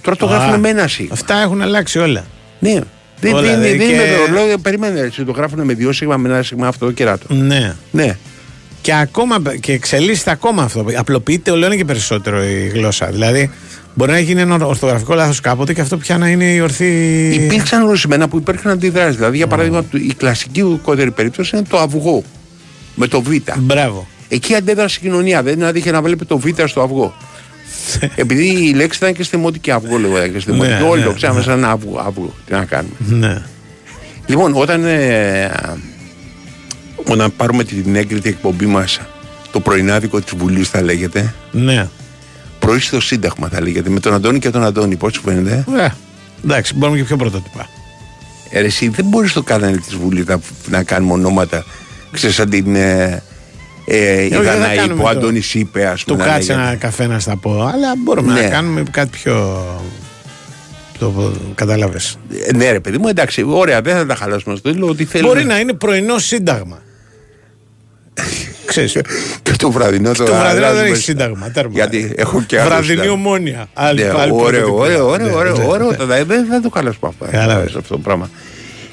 Τώρα το Α, γράφουν με ένα σίγμα. Αυτά έχουν αλλάξει όλα. Ναι. Δεν, Όλα, δεν, δηλαδή, δεν και- είναι ρολόγιο, περίμενε έτσι, το γράφουν με δύο σίγμα, με ένα σίγμα αυτό κεράτο. Ναι. Ναι. Και ακόμα και εξελίσσεται ακόμα αυτό. Απλοποιείται όλο ένα και περισσότερο η γλώσσα. Δηλαδή, μπορεί να γίνει ένα ορθογραφικό λάθος κάποτε και αυτό πια να είναι η ορθή. Υπήρξαν ορισμένα που υπήρχαν αντιδράσεις. Δηλαδή, για παράδειγμα, το- η κλασική κότερη περίπτωση είναι το αυγό. Με το Β. Μπράβο. Εκεί αντέδρασε η κοινωνία. Δεν άδειχε να βλέπει το Β στο αυγό. Επειδή η λέξη ήταν και στη δημοτική αυγό, λέγονταν και στη δημοτική. Ναι, Όλοι ναι, το ξέραμε ναι. σαν αυγό, αυγό. Τι να κάνουμε. Ναι. Λοιπόν, όταν, ε, όταν πάρουμε την έγκριτη εκπομπή μας, το πρωινάδικο της Βουλής θα λέγεται. Ναι. Πρωί στο Σύνταγμα θα λέγεται. Με τον Αντώνη και τον Αντώνη, πώς σου φαίνεται; Ε, εντάξει, μπορούμε και πιο πρωτότυπα. Ε, ρε, εσύ δεν μπορείς στο κανάλι της Βουλής να, να κάνουμε ονόματα. Ξέρεις, σαν την, ε, Ε, η δεν θα Δανάη κάνουμε που ο το- Αντώνης είπε, ας Του πούμε. να κάτσε λέγεται. ένα καφέ να στα πω. Αλλά μπορούμε Ναι. να κάνουμε κάτι πιο. Το κατάλαβε. Ε, Ναι, ρε παιδί μου, εντάξει, ωραία, δεν θα τα χαλάσουμε στο τέλο. Ότι θέλουμε. Μπορεί να είναι πρωινό σύνταγμα. Ξέρεις, Και το βραδινό το το βραδινό δεν αλλάζουμε έχει στο- σύνταγμα. Τέρμα. Γιατί έχω και άλλο Βραδινή σύνταγμα. ομόνια. Άλλη, Ναι, άλλη ωραίο, πρωτοτυπία. ωραίο, ωραίο, Ναι, ωραίο, ναι, ωραίο. ναι. Δεν δεν θα το καλάσουμε αυτό. Κατάλαβες. αυτό το πράγμα.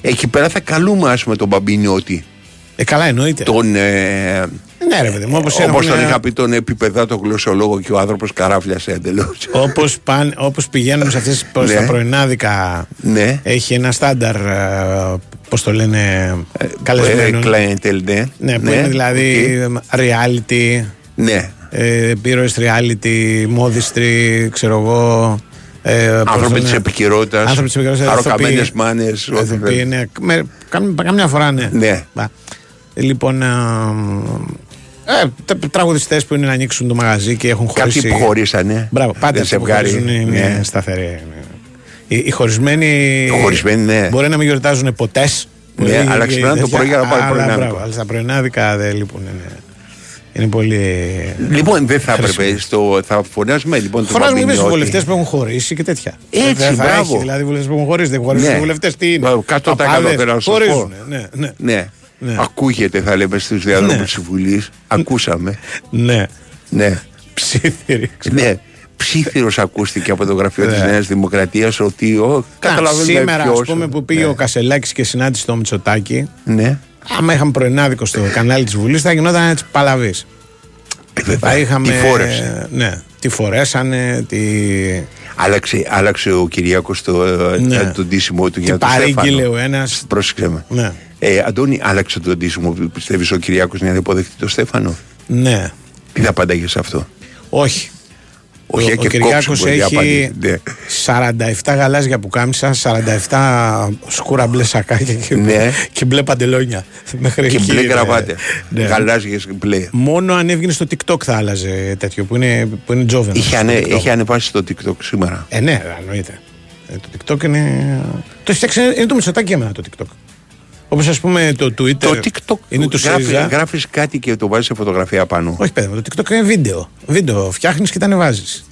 Εκεί πέρα θα καλούμε, ας πούμε, τον Μπαμπινιώτη. Ε, καλά, εννοείται. Τον, ε, Ναι, ρε παιδί μου, όπως όπως τον είχα πει τον επίπεδάτο γλωσσολόγο και ο άνθρωπος καράφλιασε εντελώς. Όπως, παν, όπως πηγαίνουν σε αυτές προς Ναι. τα πρωινάδικα Ναι. έχει ένα στάνταρ ε, πώς το λένε καλεσμένων Ε, clientele, ναι. ναι, που είναι δηλαδή reality Ναι. ε, ήρωες reality μόδιστροι ξέρω εγώ ε, πώς το Άνθρωποι της λένε, επικαιρότητας, άνθρωποι της επικαιρότητας χαροκαμένες ηθοποιοί. μάνες, ό,τι Ηθοποιοί, θέλεις. ναι, με, κάμ- καμιά φορά ναι, Ναι. Μπα. λοιπόν ε, ε, τε- τραγουδιστές που είναι να ανοίξουν το μαγαζί και έχουν Κάποιοι χωρίσει που χωρίσανε. Μπράβο, πάντα Δεν αυτοί που ζευγάρι, χωρίζουν είναι ναι. σταθεροί. ναι. Οι, οι χωρισμένοι. Οι χωρισμένοι, ναι. Μπορεί να μην γιορτάζουν ποτές. Ναι, αλλά ξυπνάνε το πρωί για να πάρουν πρωινάδικο. Μπράβο, αλλά στα πρωινάδικα δεν λείπουν. Είναι, είναι πολύ. Λοιπόν, δεν θα Χρήσιμο. έπρεπε. Στο, θα φωνάζουμε λοιπόν τον Φωνάζουμε εμείς τους Μπαμπινιώτη. βουλευτές που έχουν χωρίσει και τέτοια. Έτσι, δεν θα μπράβο. έχει δηλαδή βουλευτές που έχουν χωρίσει. Δεν χωρίσουν Ναι. οι βουλευτές τι είναι. Μπράβο, 100% Παπάδες, θέλω να σας πω. χωρίζουν. Ναι, ναι. Ναι. Ναι. Ακούγεται, θα λέμε, στους διαδρόμους Ναι. της Βουλής. Ακούσαμε. ναι. Ναι. Ψήθυρη. ναι. Ψήθυρο ακούστηκε από το γραφείο Ναι. τη Νέας Δημοκρατίας ότι ο. Καταλαβαίνουμε Σήμερα, ποιος. ας πούμε, που πήγε ο Κασελάκης και συνάντησε το Μητσοτάκι, Ναι. άμα είχαμε πρωινάδικο στο κανάλι της Βουλής, θα γινόταν έτσι παλαβής. Θα είχαμε. Ε, Τι φόρεψε. Ναι, τι φορέσανε, τι. Άλλαξε, άλλαξε ο Κυριάκος το, ε, Ναι. ε, τον τίσιμό του Τι για τον παρήγγειλε Στέφανο. ο ένας. Πρόσεξε με. Ναι. Ε, Αντώνη, άλλαξε τον τίσιμο που πιστεύεις ο Κυριάκος να υποδεχτεί τον Στέφανο; Ναι. Τι θα απαντάγε σε αυτό; Όχι. Όχι, ο, και ο Κυριάκος κόψου μπορεί να έχει απαντήσει. Ναι. 47 γαλάζια που κάμισα, 47 σκούρα μπλε σακάκια και, Ναι. και μπλε παντελόνια. Μέχρι Και εκεί μπλε είναι. γραβάτε. Ναι. Γαλάζιες μπλε. Μόνο αν έβγαινε στο TikTok θα άλλαζε τέτοιο που είναι, που είναι τζόβενος. Είχε, στο ανε, TikTok. είχε ανεβάσει στο TikTok σήμερα. Ε, ναι, εννοείται. Ε, το TikTok είναι. Το φτιάξε, είναι το μισοτάκι εμένα το TikTok. Όπως ας πούμε το Twitter. Το TikTok είναι το γράφει, ΣΥΡΙΖΑ. γράφεις κάτι και το βάζεις σε φωτογραφία πάνω. Όχι, παιδί μου, το TikTok είναι βίντεο. Βίντεο φτιάχνεις και τα ανεβάζεις.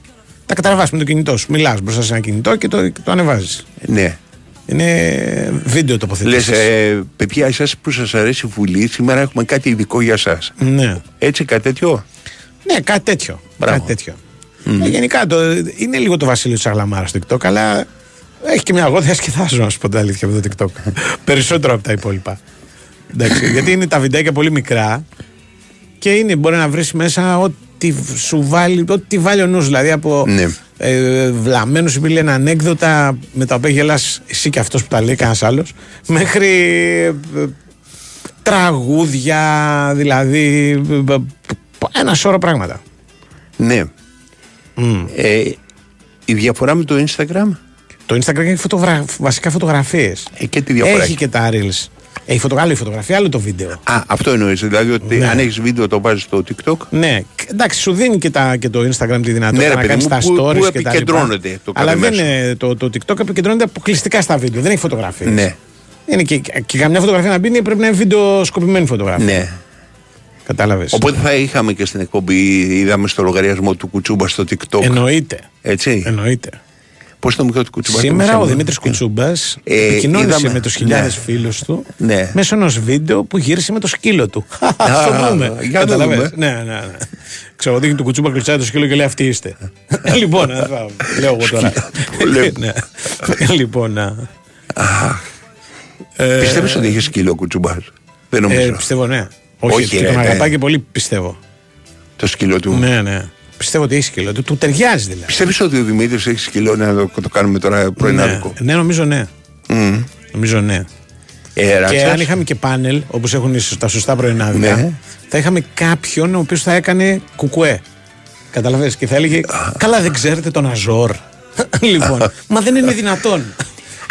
Τα καταραβάς με το κινητό σου. Μιλάς μπροστά σε ένα κινητό και το, και το ανεβάζεις. Ναι. Είναι βίντεο Λες, τοποθετήσει. ε, παιδιά, εσάς που σας αρέσει η Βουλή, σήμερα έχουμε κάτι ειδικό για σας. Ναι. Έτσι, κάτι τέτοιο; Ναι, κάτι τέτοιο. Μπράβο. Κάτι τέτοιο. Ε, γενικά το, είναι λίγο το βασίλειο της Αγλαμάρας στο TikTok, αλλά έχει και μια εγώ διασκεδάζω να σου πω την αλήθεια από το TikTok. Περισσότερο από τα υπόλοιπα. Εντάξει, γιατί είναι τα βιντεάκια πολύ μικρά και είναι, μπορεί να βρεις μέσα ό,τι σου βάλει, ό,τι βάλει ο νους, δηλαδή από Ναι. ε, βλαμμένους ή λένε ανέκδοτα με τα οποία γελάς εσύ και αυτός που τα λέει κανένας άλλος μέχρι ε, τραγούδια δηλαδή ε, ε, ένα σώρο πράγματα Ναι. Ε, η διαφορά με το Instagram; Το Instagram έχει φωτογρα... βασικά φωτογραφίες Ε, και τη διαφορά έχει έχει. και τα reels έχει φωτο... άλλο η φωτογραφία άλλο το βίντεο Α, αυτό εννοείς. Δηλαδή ότι Ναι. αν έχεις βίντεο το βάζεις στο TikTok; Ναι, εντάξει, σου δίνει και, τα, και το Instagram τη δυνατότητα Ναι, ρε να παιδί κάνεις μου, τα που- stories που και τα επικεντρώνεται λοιπά. το κάθε Αλλά δεν μέσο. είναι, το, το TikTok επικεντρώνεται αποκλειστικά στα βίντεο, δεν έχει φωτογραφίες. Ναι. Είναι και, και καμιά φωτογραφία να μπει πρέπει να είναι βίντεο σκοπημένη φωτογραφία. Ναι. Κατάλαβες. Οπότε θα είχαμε και στην εκπομπή, είδαμε στο λογαριασμό του Κουτσούμπα στο TikTok. Εννοείται. Έτσι. Εννοείται. Πώς το μικρό του Κουτσούμπα. Σήμερα το ο μισό Δημήτρης μου. Κουτσούμπα Ε, επικοινώνησε είδαμε- με τους χιλιάδες ναι. φίλους του Ναι. μέσω ενός βίντεο που γύρισε με το σκύλο του. Α το δούμε. για να το Καταλαβες. δούμε. Ναι, ναι, ναι. Ξέρω δείχνει του Κουτσούμπα κλειστάει το σκύλο και λέει Αυτοί είστε. λοιπόν, α, θα- λέω εγώ τώρα. Ναι. Λοιπόν, να. Ε, Πιστεύεις ότι έχει σκύλο ο Κουτσούμπα. Δεν νομίζω. ε, πιστεύω ναι. Όχι, Όχι, και ρε, τον ναι. αγαπάει και πολύ πιστεύω. Το σκύλο του. Ναι, ναι. Πιστεύω ότι έχει σκύλο. Του, του ταιριάζει δηλαδή. Πιστεύεις ότι ο Δημήτρης έχει σκύλο να το, το κάνουμε τώρα πρωινάδικο; Ναι, ναι, νομίζω ναι. Μμμ. Νομίζω ναι. Ε, Και Ράτσας. αν είχαμε και πάνελ, όπως έχουν τα σωστά πρωινάδικα, Ναι. θα είχαμε κάποιον ο οποίος θα έκανε κουκουέ. Καταλαβαίνεις και θα έλεγε Καλά, δεν ξέρετε τον Αζόρ. λοιπόν, μα δεν είναι δυνατόν.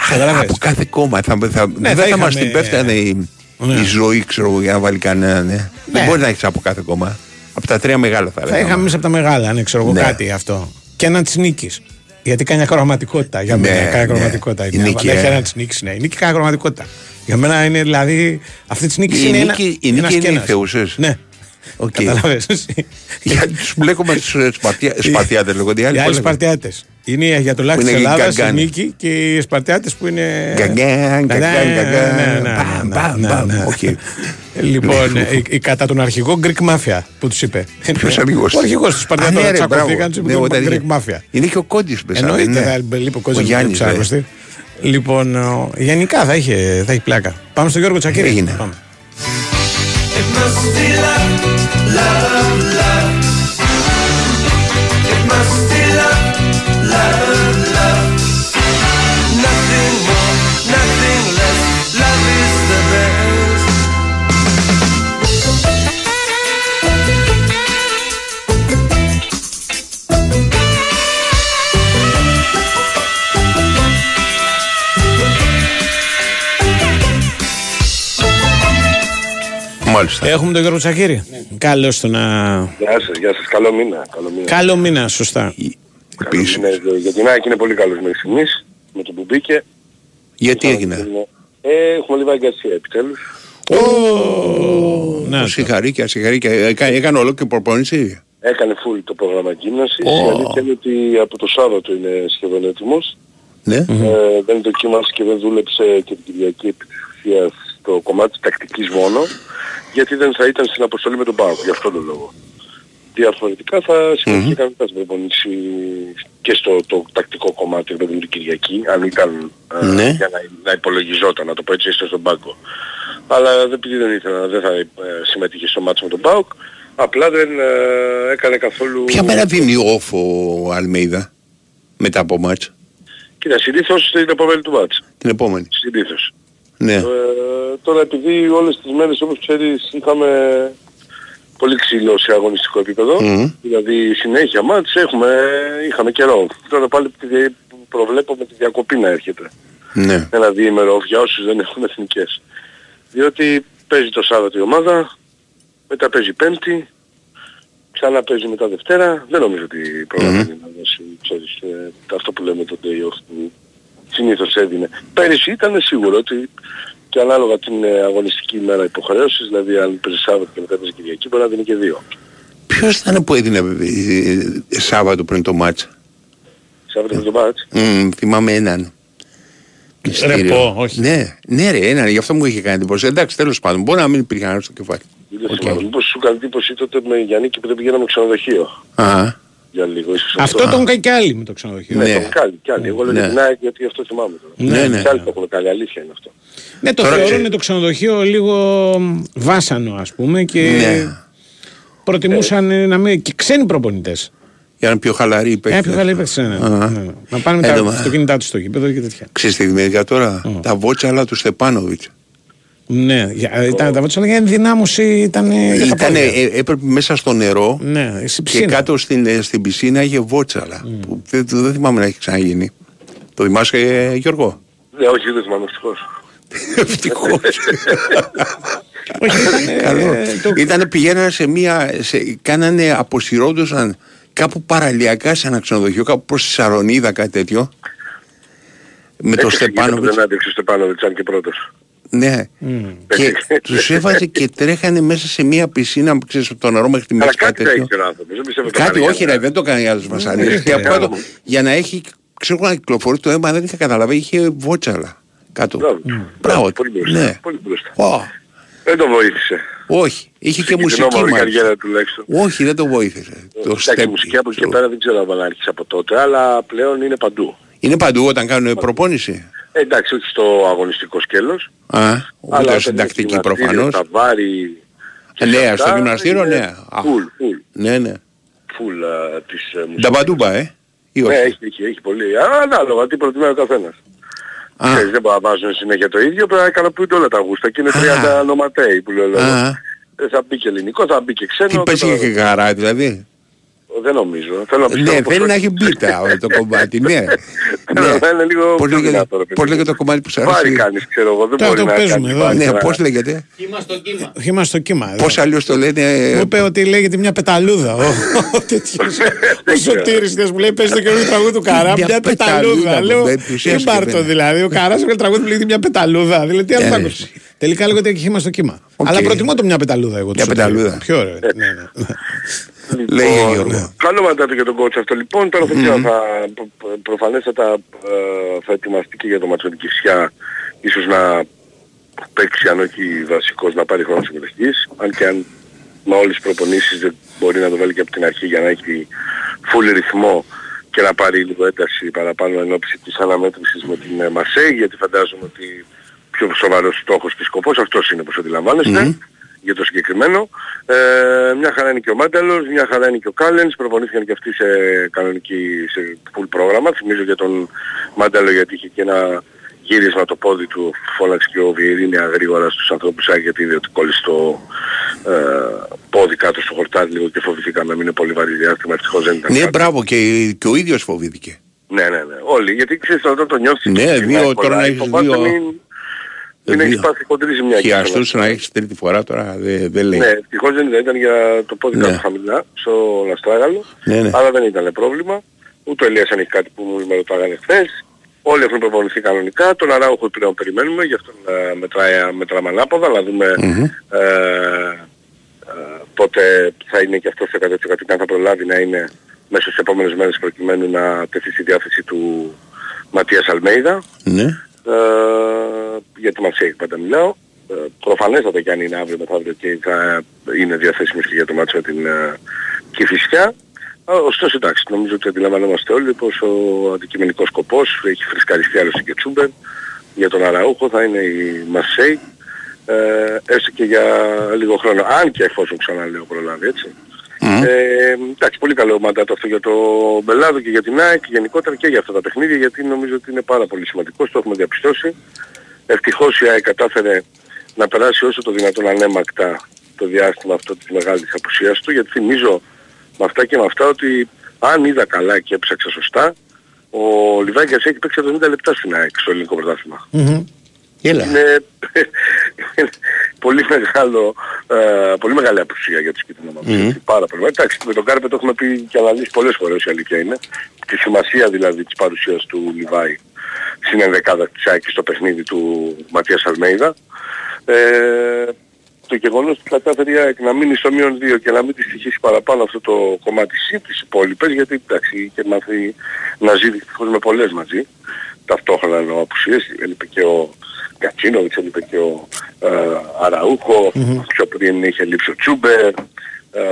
Καταλαβαίνεις. Από κάθε κόμμα. Θα, θα, Ναι, δεν θα θα, είχαμε- μας την πέφτανε η, Ναι. η ζωή, ξέρω εγώ, για να βάλει κανένα. Ναι. Δεν μπορεί να έχεις από κάθε κόμμα. Από τα τρία μεγάλα θα Θα λέγαμε. είχαμε εμείς από τα μεγάλα, ναι, ξέρω εγώ Ναι. κάτι αυτό. Και έναν της νίκης. Γιατί κάνει ακροαματικότητα. Για μένα Ναι, κάνει ναι. ακροαματικότητα. Η Είναι νίκη, Έχει ε. έναν της νίκης, ναι. Η νίκη κάνει ακροαματικότητα. Για μένα είναι δηλαδή. Αυτή της νίκης Η είναι. νίκη- η ένας, νίκη είναι οι ένας. θεούσες. Ναι. Οκ. Καταλαβες. Γιατί τους μπλέκουμε στους Σπαρτιάτες λέγονται οι άλλοι. Οι άλλοι πώς λέγονται; Σπαρτιάτες. Είναι οι Αγιατολάχ οι Που της είναι οι Ελλάδας, η γκαγκάν. Νίκη και οι Σπαρτιάτες που είναι. Γκαγκάν, γκαγκάν, Ναι, γκαγκάν. ναι, ναι, Μπαμ, ναι, μπαμ, ναι, μπαμ. ναι. Οκ. Λοιπόν, η- η- κατά τον αρχηγό Greek Mafia που τους είπε. Ποιος αρχηγός; Ο αρχηγός τους Α, Σπαρτιάτε. ναι, Τώρα ρε, τσακωθήκαν, μπράβο. τους Ναι, είπε όταν Greek είχε- Mafia. Είναι και ο Κόντι μέσα. Εννοείται, ναι. θα λείπει ο Ο κόσμο Γιάννης, ναι. Λοιπόν, ο- γενικά θα είχε, θα έχει πλάκα. Πάμε στον Γιώργο Τσακίρη. Έγινε. Πάμε. It must be love, love, love. It must be love, Μάλιστα. Έχουμε τον Γιώργο Τσακίρη. Καλώς το να. Γεια σας, γεια σας. Καλό μήνα. Καλό μήνα. Καλό μήνα, σωστά. Καλό μήνα για την ΑΕΚ είναι πολύ καλός μέχρι στιγμής με το που μπήκε. Γιατί έγινε; Ε, έχουμε λίγα εγκασία επιτέλους. Να, Συγχαρήκια, συγχαρήκια. Έκα- Έκανε όλο και προπόνηση; Έκανε full το πρόγραμμα γύμνασης. Ω. Η αλήθεια είναι ότι από το Σάββατο είναι σχεδόν έτοιμος. Ναι. Ε, δεν δοκίμασε και δεν δούλεψε και την Κυριακή επί της ουσίας στο κομμάτι της τακτικής μόνο, γιατί δεν θα ήταν στην αποστολή με τον ΠΑΟΚ, γι' αυτόν τον λόγο. Διαφορετικά θα συμμετείχε κανονικά στην προπονήση και στο το τακτικό κομμάτι με την Κυριακή, αν ήταν ε, Ναι. για να, να υπολογιζόταν, να το πω έτσι, έστω στον πάγκο. Αλλά δεν- επειδή δεν ήθελα, δεν θα ε, συμμετείχε στο μάτσο με τον ΠΑΟΚ, απλά δεν ε, έκανε καθόλου... Ποια μέρα δίνει off ο Αλμέιδα μετά από μάτς; Κοίτα, συνήθως την επόμενη του μάτς. Την επόμενη. Συνήθως. Ναι. Ε, τώρα επειδή όλες τις μέρες όπως ξέρεις είχαμε πολύ ξύλο σε αγωνιστικό επίπεδο, Μμμ. δηλαδή συνέχεια μάτς έχουμε, είχαμε καιρό. Τώρα πάλι τη δια- προβλέπω με τη διακοπή να έρχεται. Ναι. Ένα διήμερο για όσους δεν έχουν εθνικές. Διότι παίζει το Σάββατο η ομάδα, μετά παίζει Πέμπτη, ξανά παίζει μετά Δευτέρα. Δεν νομίζω ότι προλαβαίνει να δώσει, ξέρεις, ε, αυτό που λέμε το day off που συνήθως έδινε. Πέρυσι ήταν σίγουρο ότι και ανάλογα την ε, αγωνιστική ημέρα υποχρέωσης, δηλαδή αν παίζει Σάββατο και μετά παίζει Κυριακή, μπορεί να δίνει και δύο. Ποιος ήταν που έδινε ε, ε, Σάββατο πριν το μάτς; Σάββατο με το μάτς. Μμ, θυμάμαι έναν. Μυστήριο. πω, όχι. Ναι, ναι ρε, έναν, γι' αυτό μου είχε κάνει εντύπωση. Εντάξει, τέλος πάντων, μπορεί να μην υπήρχε κανένα στο κεφάλι. Δεν θυμάμαι. Μήπως σου έκανε εντύπωση τότε με Γιάννη που δεν πηγαίναμε ξενοδοχείο. Α, Για λίγο, ίσως Αυτό τον έκανε και άλλοι με το ξενοδοχείο. Ναι, Ναι. τον κάνει κι άλλοι. Εγώ λέω Ναι. για την ΑΕΚ γιατί αυτό θυμάμαι τώρα. Ναι, ναι. Κι άλλοι το έχουν κάνει, αλήθεια είναι αυτό. Ναι, το Τώρα θεωρούν ξέρει- το ξενοδοχείο λίγο βάσανο, ας πούμε, και Ναι. προτιμούσαν ε, να μην. και ξένοι προπονητές. για να πιο χαλαρή η Ε, πιο καλή παίχτη, ναι, ναι, Α. ναι, ναι. Να πάνε με Ε, τα το- αυτοκίνητά τους στο γήπεδο και τέτοια. Ξέρεις τι δημιουργία τώρα, τα βότσαλα του Στεπάνοβιτς. Ναι, για- ε, ήταν τα βότσαλα για ενδυνάμωση ήταν. ε, για τα Ήτανε, πόδια. ε, έπρεπε μέσα στο νερό Ναι, στην και πισίνα. κάτω στην, ε, στην πισίνα είχε βότσαλα. Που δεν, δεν θυμάμαι να έχει ξαναγίνει. Το θυμάσαι ε, Γιώργο; Ναι, όχι, δεν θυμάμαι ευτυχώς. Ευτυχώς. Όχι, ήταν, ε, Καλό. το- Ήτανε πηγαίνανε σε μία, σε, κάνανε, αποσυρώντουσαν κάπου παραλιακά σε ένα ξενοδοχείο, κάπου προς τη Σαρονίδα κάτι τέτοιο. Με το Έτσι εξηγείται που Στεπάνοβιτς. Δεν άντεξε ο Στεπάνοβιτς αν και πρώτος. Ναι. Και τους έβαζε και τρέχανε μέσα σε μία πισίνα που ξέρεις το νερό μέχρι τη Αλλά μέση κάτι κάτι θα τέτοιο. ήξερε ο άνθρωπος. Δεν πιστεύω το Κάτι κάνει όχι για να- ρε, δεν το έκανε για να τους βασανίσει. Ναι, Και ναι, από κάτω, ναι. για να έχει, ξέρω να κυκλοφορεί το αίμα δεν είχα καταλάβει, είχε βότσαλα κάτω. Μπράβο. Μπράβο. Πολύ μπροστά. Ναι. Πολύ μπροστά. Ω, Δεν το βοήθησε. όχι, είχε και Στην μουσική κοινόμαυρη μάλιστα. καριέρα τουλάχιστον. Όχι, δεν το βοήθησε. Το Εντάξει, η στέπ, μουσική από εκεί και το- πέρα δεν ξέρω αν άρχισε από τότε, αλλά πλέον είναι παντού. Είναι παντού όταν κάνουν προπόνηση. Ε, εντάξει, όχι στο αγωνιστικό σκέλος, Α, αλλά ούτε όταν στην είναι τακτική γυμναστήριο, προφανώς. Τα βάρη... και Ε, σε Ναι, αυτά, στο γυμναστήριο, είναι ναι. Α, Full, full, Ναι, ναι. full α, της ε, μουσικής. Νταμπαντούμπα, ε. Ή Ναι, όχι. έχει, έχει, έχει πολύ. Α, Ανάλογα, τι προτιμάει ο καθένας. Α. Ξέρεις, δεν μπορεί να βάζουν συνέχεια το ίδιο, πρέπει να ικανοποιούνται όλα τα γούστα και είναι 30 νοματέοι που λέω. Α. λόγο. Ε, Θα μπει και ελληνικό, θα μπει και ξένο. Τι δεν πες το- είχε και γαρά δηλαδή. Δεν νομίζω. Θέλω να πιστεύω Ναι, πως θέλει να όχι. έχει μπίτα όλο το κομμάτι, ναι. Θέλω να είναι λίγο Πώς πιο λέγεται- δυνατό, ρε παιδί. Πώς λέγεται το κομμάτι που σου Βάρη αρέσει. κάνεις, ξέρω εγώ. Δεν Τώρα μπορεί το να παίζουμε κάνεις εδώ. βάρη Ναι, και να- πώς λέγεται; Χήμα στο κύμα. εδώ. Πώς αλλιώς το λένε; Μου είπε ότι λέγεται μια πεταλούδα. Ο, ο τέτοιος. Ο Σωτήρης χθες μου λέει παίζει το καινούργιο τραγούδι του Καρά. Μια Μια πεταλούδα, πεταλούδα. μου Λέω λέει, τους τι έσκευε. μπάρτο δηλαδή. Ο Καράς έκανε τραγούδι που λέγεται μια πεταλούδα. Δηλαδή τι άλλο θα Ε, ακούσουμε; Τελικά λέγω ότι έχει χήμα στο κύμα. Αλλά προτιμώ το μια πεταλούδα εγώ. Μια του πεταλούδα. Σωτηρίου. Πιο ωραίο. Ναι, ναι. Λέει ο Λοιπόν, Γιώργο. Καλό μαντάτο για τον coach αυτό λοιπόν. Τώρα θα, Μμμ. θα προ- προ- προφανέστατα ε, θα ετοιμαστεί και για το μάτσο της Κηφισιά. Ίσως να παίξει αν όχι βασικός να πάρει χρόνο συμμετοχής. Αν και αν με όλες τις προπονήσεις δεν μπορεί να το βάλει και από την αρχή για να έχει full ρυθμό και να πάρει λίγο ένταση παραπάνω εν ώψη της αναμέτρησης με την ε, Μασέη γιατί φαντάζομαι ότι πιο σοβαρός στόχος και σκοπός αυτός είναι όπως αντιλαμβάνεστε για το συγκεκριμένο. Ε, μια χαρά είναι και ο Μάνταλος, μια χαρά είναι και ο Κάλενς, προπονήθηκαν και αυτοί σε κανονική, σε full πρόγραμμα. Θυμίζω για τον Μάνταλο γιατί είχε και ένα γύρισμα το πόδι του, φώναξε και ο Βιερίνια γρήγορα στους ανθρώπους Άγια γιατί είδε ότι κόλλησε το ε, πόδι κάτω στο χορτάρι λίγο και φοβηθήκαμε να μην είναι πολύ βαρύ διάστημα, ευτυχώς δεν ήταν Ναι, κάτι. μπράβο και, και ο ίδιος φοβήθηκε. Ναι, ναι, ναι. Όλοι. Γιατί ξέρεις όταν το νιώθεις... Ναι, και δύο, να τώρα να κολλάει, έχεις φοβάσαι δύο- Μην, μην έχεις Δύο. πάθει χοντρή ζημιά. και Χιαστούς αυτό. να έχεις τρίτη φορά τώρα δεν δεν λέει. Ναι, ευτυχώς δεν ήταν, ήταν για το πόδι Ναι. κάτω χαμηλά, στο Λαστράγαλο. Ναι, ναι. Άρα δεν ήταν πρόβλημα. Ούτε ο Ελίας αν έχει κάτι που μου με ρωτάγανε χθες. Όλοι έχουν προπονηθεί κανονικά. Τον Αράουχο πλέον περιμένουμε, γι' αυτό ε, μετράει, μετράμε ανάποδα, να δούμε Μμμ. ε, ε, πότε θα είναι και αυτός στο 100% και αν θα προλάβει να είναι μέσα στις επόμενες μέρες προκειμένου να τεθεί στη διάθεση του Ματίας Αλμέιδα. Ναι. Ε, για τη Μαρσέη πάντα μιλάω. Ε, προφανέστατα και αν είναι αύριο μεθαύριο και θα είναι διαθέσιμος και για το μάτσο με την ε, Κηφισιά. Ε, Ωστόσο εντάξει, νομίζω ότι αντιλαμβανόμαστε όλοι πως ο αντικειμενικός σκοπός έχει φρισκαριστεί άλλωστε και Τσούμπερ για τον Αραούχο θα είναι η Μαρσέη ε, έστω και για λίγο χρόνο. Αν και εφόσον ξαναλέω προλάβει έτσι. Ε, εντάξει, πολύ καλό μαντάτο αυτό για το Μπελάδο και για την ΑΕΚ και γενικότερα και για αυτά τα παιχνίδια γιατί νομίζω ότι είναι πάρα πολύ σημαντικό, το έχουμε διαπιστώσει. Ευτυχώς η ΑΕΚ κατάφερε να περάσει όσο το δυνατόν ανέμακτα το διάστημα αυτό της μεγάλης απουσίας του γιατί θυμίζω με αυτά και με αυτά ότι αν είδα καλά και έψαξα σωστά ο Λιβάγκας έχει παίξει 70 λεπτά στην ΑΕΚ στο ελληνικό πρωτάθλημα. Έλα. Είναι πολύ, μεγάλο, ε, πολύ μεγάλη απουσία για τους κίτρινο Μμμ. Πάρα πολύ. Εντάξει, με τον Κάρπε το έχουμε πει και αναλύσει πολλές φορές η αλήθεια είναι. Τη σημασία δηλαδή της παρουσίας του Λιβάη στην ενδεκάδα της ΑΕΚ στο παιχνίδι του Ματίας Αλμέιδα. Ε, το γεγονός ότι κατάφερε η ΑΕΚ να μείνει στο μείον 2 και να μην τη στοιχήσει παραπάνω αυτό το κομμάτι συν τις υπόλοιπες γιατί εντάξει είχε μάθει να ζει δυστυχώς με πολλές μαζί ταυτόχρονα εννοώ απουσίες έλειπε και ο Κατσίνοβιτς έλειπε και ο ε, αραουχο πιο πριν είχε λείψει ο Τσούμπερ ε,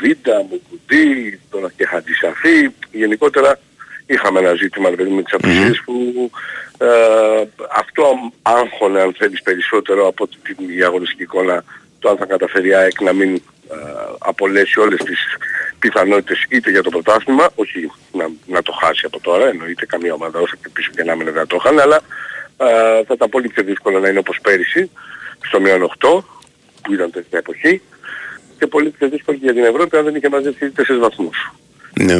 Βίντα, Μουκουντή, τώρα και Χατζησαφή. Γενικότερα είχαμε ένα ζήτημα ρε παιδί, με τις απουσίες που ε, αυτό άγχωνε αν θέλεις περισσότερο από την η αγωνιστική εικόνα το αν θα καταφέρει η ΑΕΚ να μην ε, απολέσει όλες τις πιθανότητες είτε για το πρωτάθλημα, όχι να, να το χάσει από τώρα, εννοείται καμία ομάδα όσο και πίσω και να μην δεν το είχαν, αλλά ε, θα ήταν πολύ πιο δύσκολο να είναι όπως πέρυσι, στο μείον 8, που ήταν τέτοια εποχή, και πολύ πιο δύσκολο και για την Ευρώπη αν δεν είχε μαζέψει 4 βαθμούς. Ναι.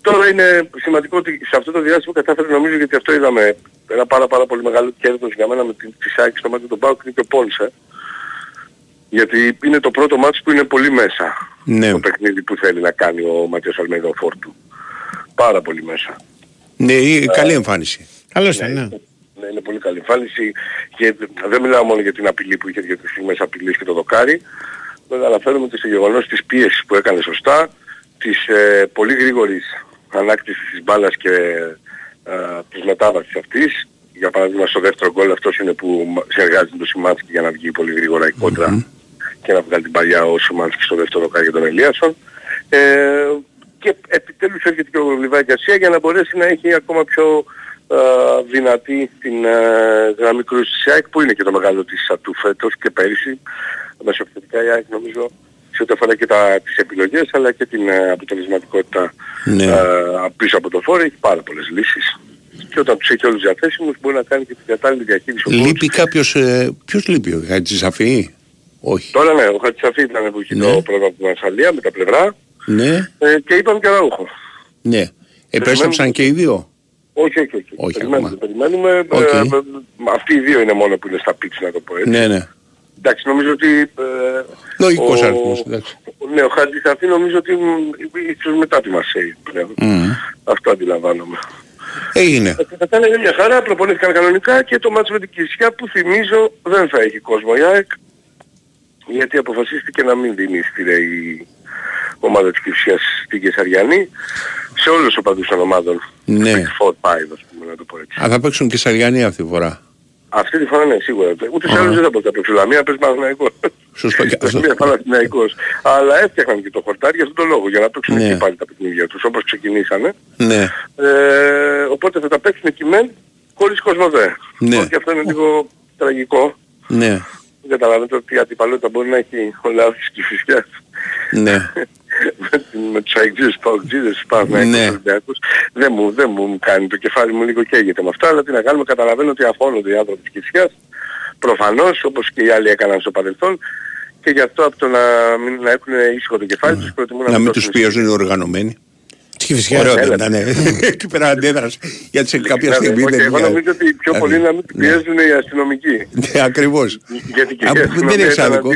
Τώρα είναι σημαντικό ότι σε αυτό το διάστημα κατάφερε νομίζω γιατί αυτό είδαμε ένα πάρα πάρα πολύ μεγάλο κέρδος για μένα με την Τσισάκη στο μάτι του Πάουκ είναι και ο Πόνσε. Γιατί είναι το πρώτο μάτι που είναι πολύ μέσα Ναι. το παιχνίδι που θέλει να κάνει ο Ματίας Αλμέιδα ο Φόρτου. Πάρα πολύ μέσα. Ναι, η- καλή εμφάνιση. Καλώς ήταν, ναι. Ναι, είναι πολύ καλή εμφάνιση και δεν μιλάω μόνο για την απειλή που είχε για τις στιγμές απειλής και το δοκάρι. Δεν αναφέρομαι και στο γεγονός της πίεσης που έκανε σωστά, της ε, πολύ γρήγορης ανάκτησης της μπάλας και ε, της μετάβασης αυτής. Για παράδειγμα στο δεύτερο γκολ αυτός είναι που μα- συνεργάζεται με τον Σιμάνσκι για να βγει πολύ γρήγορα η κόντρα και να βγάλει την παλιά ο Σιμάνσκι στο δεύτερο δοκάρι για τον Ελίασον. Ε, και επιτέλους έρχεται και ο Λιβάη Γκαρσία για να μπορέσει να έχει ακόμα πιο ε, δυνατή την ε, γραμμή κρούσης της ΑΕΚ που είναι και το μεγάλο της ατού φέτος και πέρυσι μεσοπιθετικά η ΑΕΚ νομίζω σε ό,τι αφορά και τα, τις επιλογές αλλά και την ε, αποτελεσματικότητα Ναι. ε, πίσω από το φόρο έχει πάρα πολλές λύσεις και όταν τους έχει όλους διαθέσιμους μπορεί να κάνει και την κατάλληλη διαχείριση. ο coach. Λείπει κάποιος, ε, ποιος λείπει, ο Χατζησαφή; Όχι. Τώρα ναι, ο Χατσαφή ήταν που είχε Ναι. το πρόβλημα από την ασφαλεία με τα πλευρά Ναι, ε, και είπαμε και Ραούχο. ναι. Επέστρεψαν και οι δύο; Όχι, όχι, όχι. Όχι περιμένουμε, ακόμα. περιμένουμε. Οκ. Ε, ε, αυτοί οι δύο είναι μόνο που είναι στα pits να το πω έτσι. Ναι, ναι. Εντάξει, νομίζω ότι... Ε, Λογικός ο- αριθμός, εντάξει. Ναι, ο Χατζισαφί νομίζω ότι μ, ίσως μετά τη Μαρσέιγ πλέον. Μμμ. Αυτό αντιλαμβάνομαι. Έγινε. Κατά είναι μια χαρά, προπονήθηκαν κανονικά και το ματς με την Κηφισιά που θυμίζω δεν θα έχει κόσμο η ΑΕΚ γιατί αποφασίστηκε να μην δίνει εισιτήρια η ομάδα της Κυρσιάς στην Κεσαριανή σε όλους τους οπαδούς των ομάδων. Ναι. Big Four Five, ας πούμε, να το πω έτσι. Α, θα παίξουν και Σαριανή αυτή τη φορά. Αυτή τη φορά ναι, σίγουρα. Ούτως ή Α. άλλως δεν θα πω να παίξουν Λαμία, παίζει Παναθηναϊκός. Σωστό και αυτό. Μία Παναθηναϊκός. Αλλά έφτιαχναν και το χορτάρι για αυτόν τον λόγο, για να παίξουν Ναι. και πάλι τα παιχνίδια τους, όπως ξεκινήσανε. Ναι. Ε, οπότε θα τα παίξουν εκεί μεν, χωρίς κόσμο δε. Ναι. Και αυτό είναι λίγο τραγικό. Ναι. Δεν καταλαβαίνετε ότι η αντιπαλότητα μπορεί να έχει ο λαός της Κηφισιάς. Ναι. με, την- με τους αεξίδες, τους παουτζίδες, τους Παναθηναϊκούς, Ναι. τους Ολυμπιακούς. Δεν μου, δεν μου κάνει το κεφάλι μου λίγο καίγεται με αυτά, αλλά τι να κάνουμε, καταλαβαίνω ότι αφώνονται οι άνθρωποι της Κηφισιάς. Προφανώς, όπως και οι άλλοι έκαναν στο παρελθόν. Και γι' αυτό από το να, μην, να έχουν ήσυχο το κεφάλι τους προτιμούν Ναι. Να μην δώσουν τους πιέζουν οι οργανωμένοι. Τι Κηφισιάς. Ωραίο δεν Έλατε. ήταν. Εκεί πέρα αντέδρασε. Γιατί σε κάποια Δηλαδή, στιγμή όχι, δεν εγώ είχε- νομίζω ότι πιο πολύ να μην τους πιέζουν οι αστυνομικοί. Ναι, ακριβώς. Γιατί και Α, η δεν αστυνομία έχεις ήταν άδικο.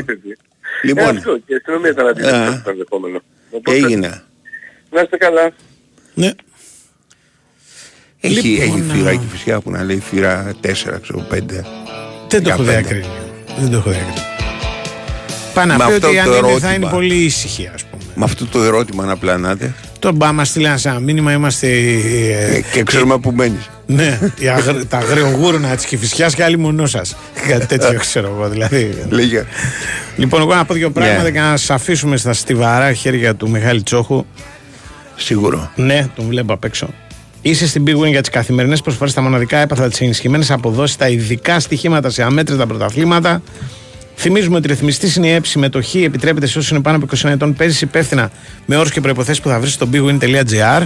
Αντίθετη. Λοιπόν. Ε, αυτό, και η αστυνομία ήταν αντίθετη Α. στο ενδεχόμενο. Οπότε, Έγινε. Να είστε καλά. Ναι. Έχει, Λοιπόν, έχει θύρα α. η φυσικά που να λέει θύρα 4, ξέρω 5. Δεν το έχω 15. διακρίνει. Δεν το έχω διακρίνει. Πάει να Με πει αυτό ότι αν το είναι θα ερώτημα. είναι πολύ ήσυχη ας πούμε. Με αυτό το ερώτημα να πλανάτε Τον πάμε στείλει ένα σαν μήνυμα, είμαστε ε, και ξέρουμε που μένεις. Ναι, οι αγρ- τα αγριογούρνα της Κηφισιάς και άλλοι μονό σας. Κάτι τέτοιο ξέρω εγώ δηλαδή. Λέγε. Λοιπόν, εγώ να πω δύο πράγματα Ναι. και να σας αφήσουμε στα στιβαρά χέρια του Μιχάλη Τσόχου. Σίγουρο. Ναι, τον βλέπω απ' έξω. Είσαι στην Big Win για τις καθημερινές προσφορές, τα μοναδικά έπαθα, τις ενισχυμένες αποδόσεις, τα ειδικά στοιχήματα σε αμέτρητα πρωταθλήματα. Θυμίζουμε ότι η ρυθμιστής είναι η έψη συμμετοχή, επιτρέπεται σε όσους είναι πάνω από 20 ετών. Παίζει υπεύθυνα με όρους και προποθέσει που θα βρεις στο bigwin.gr.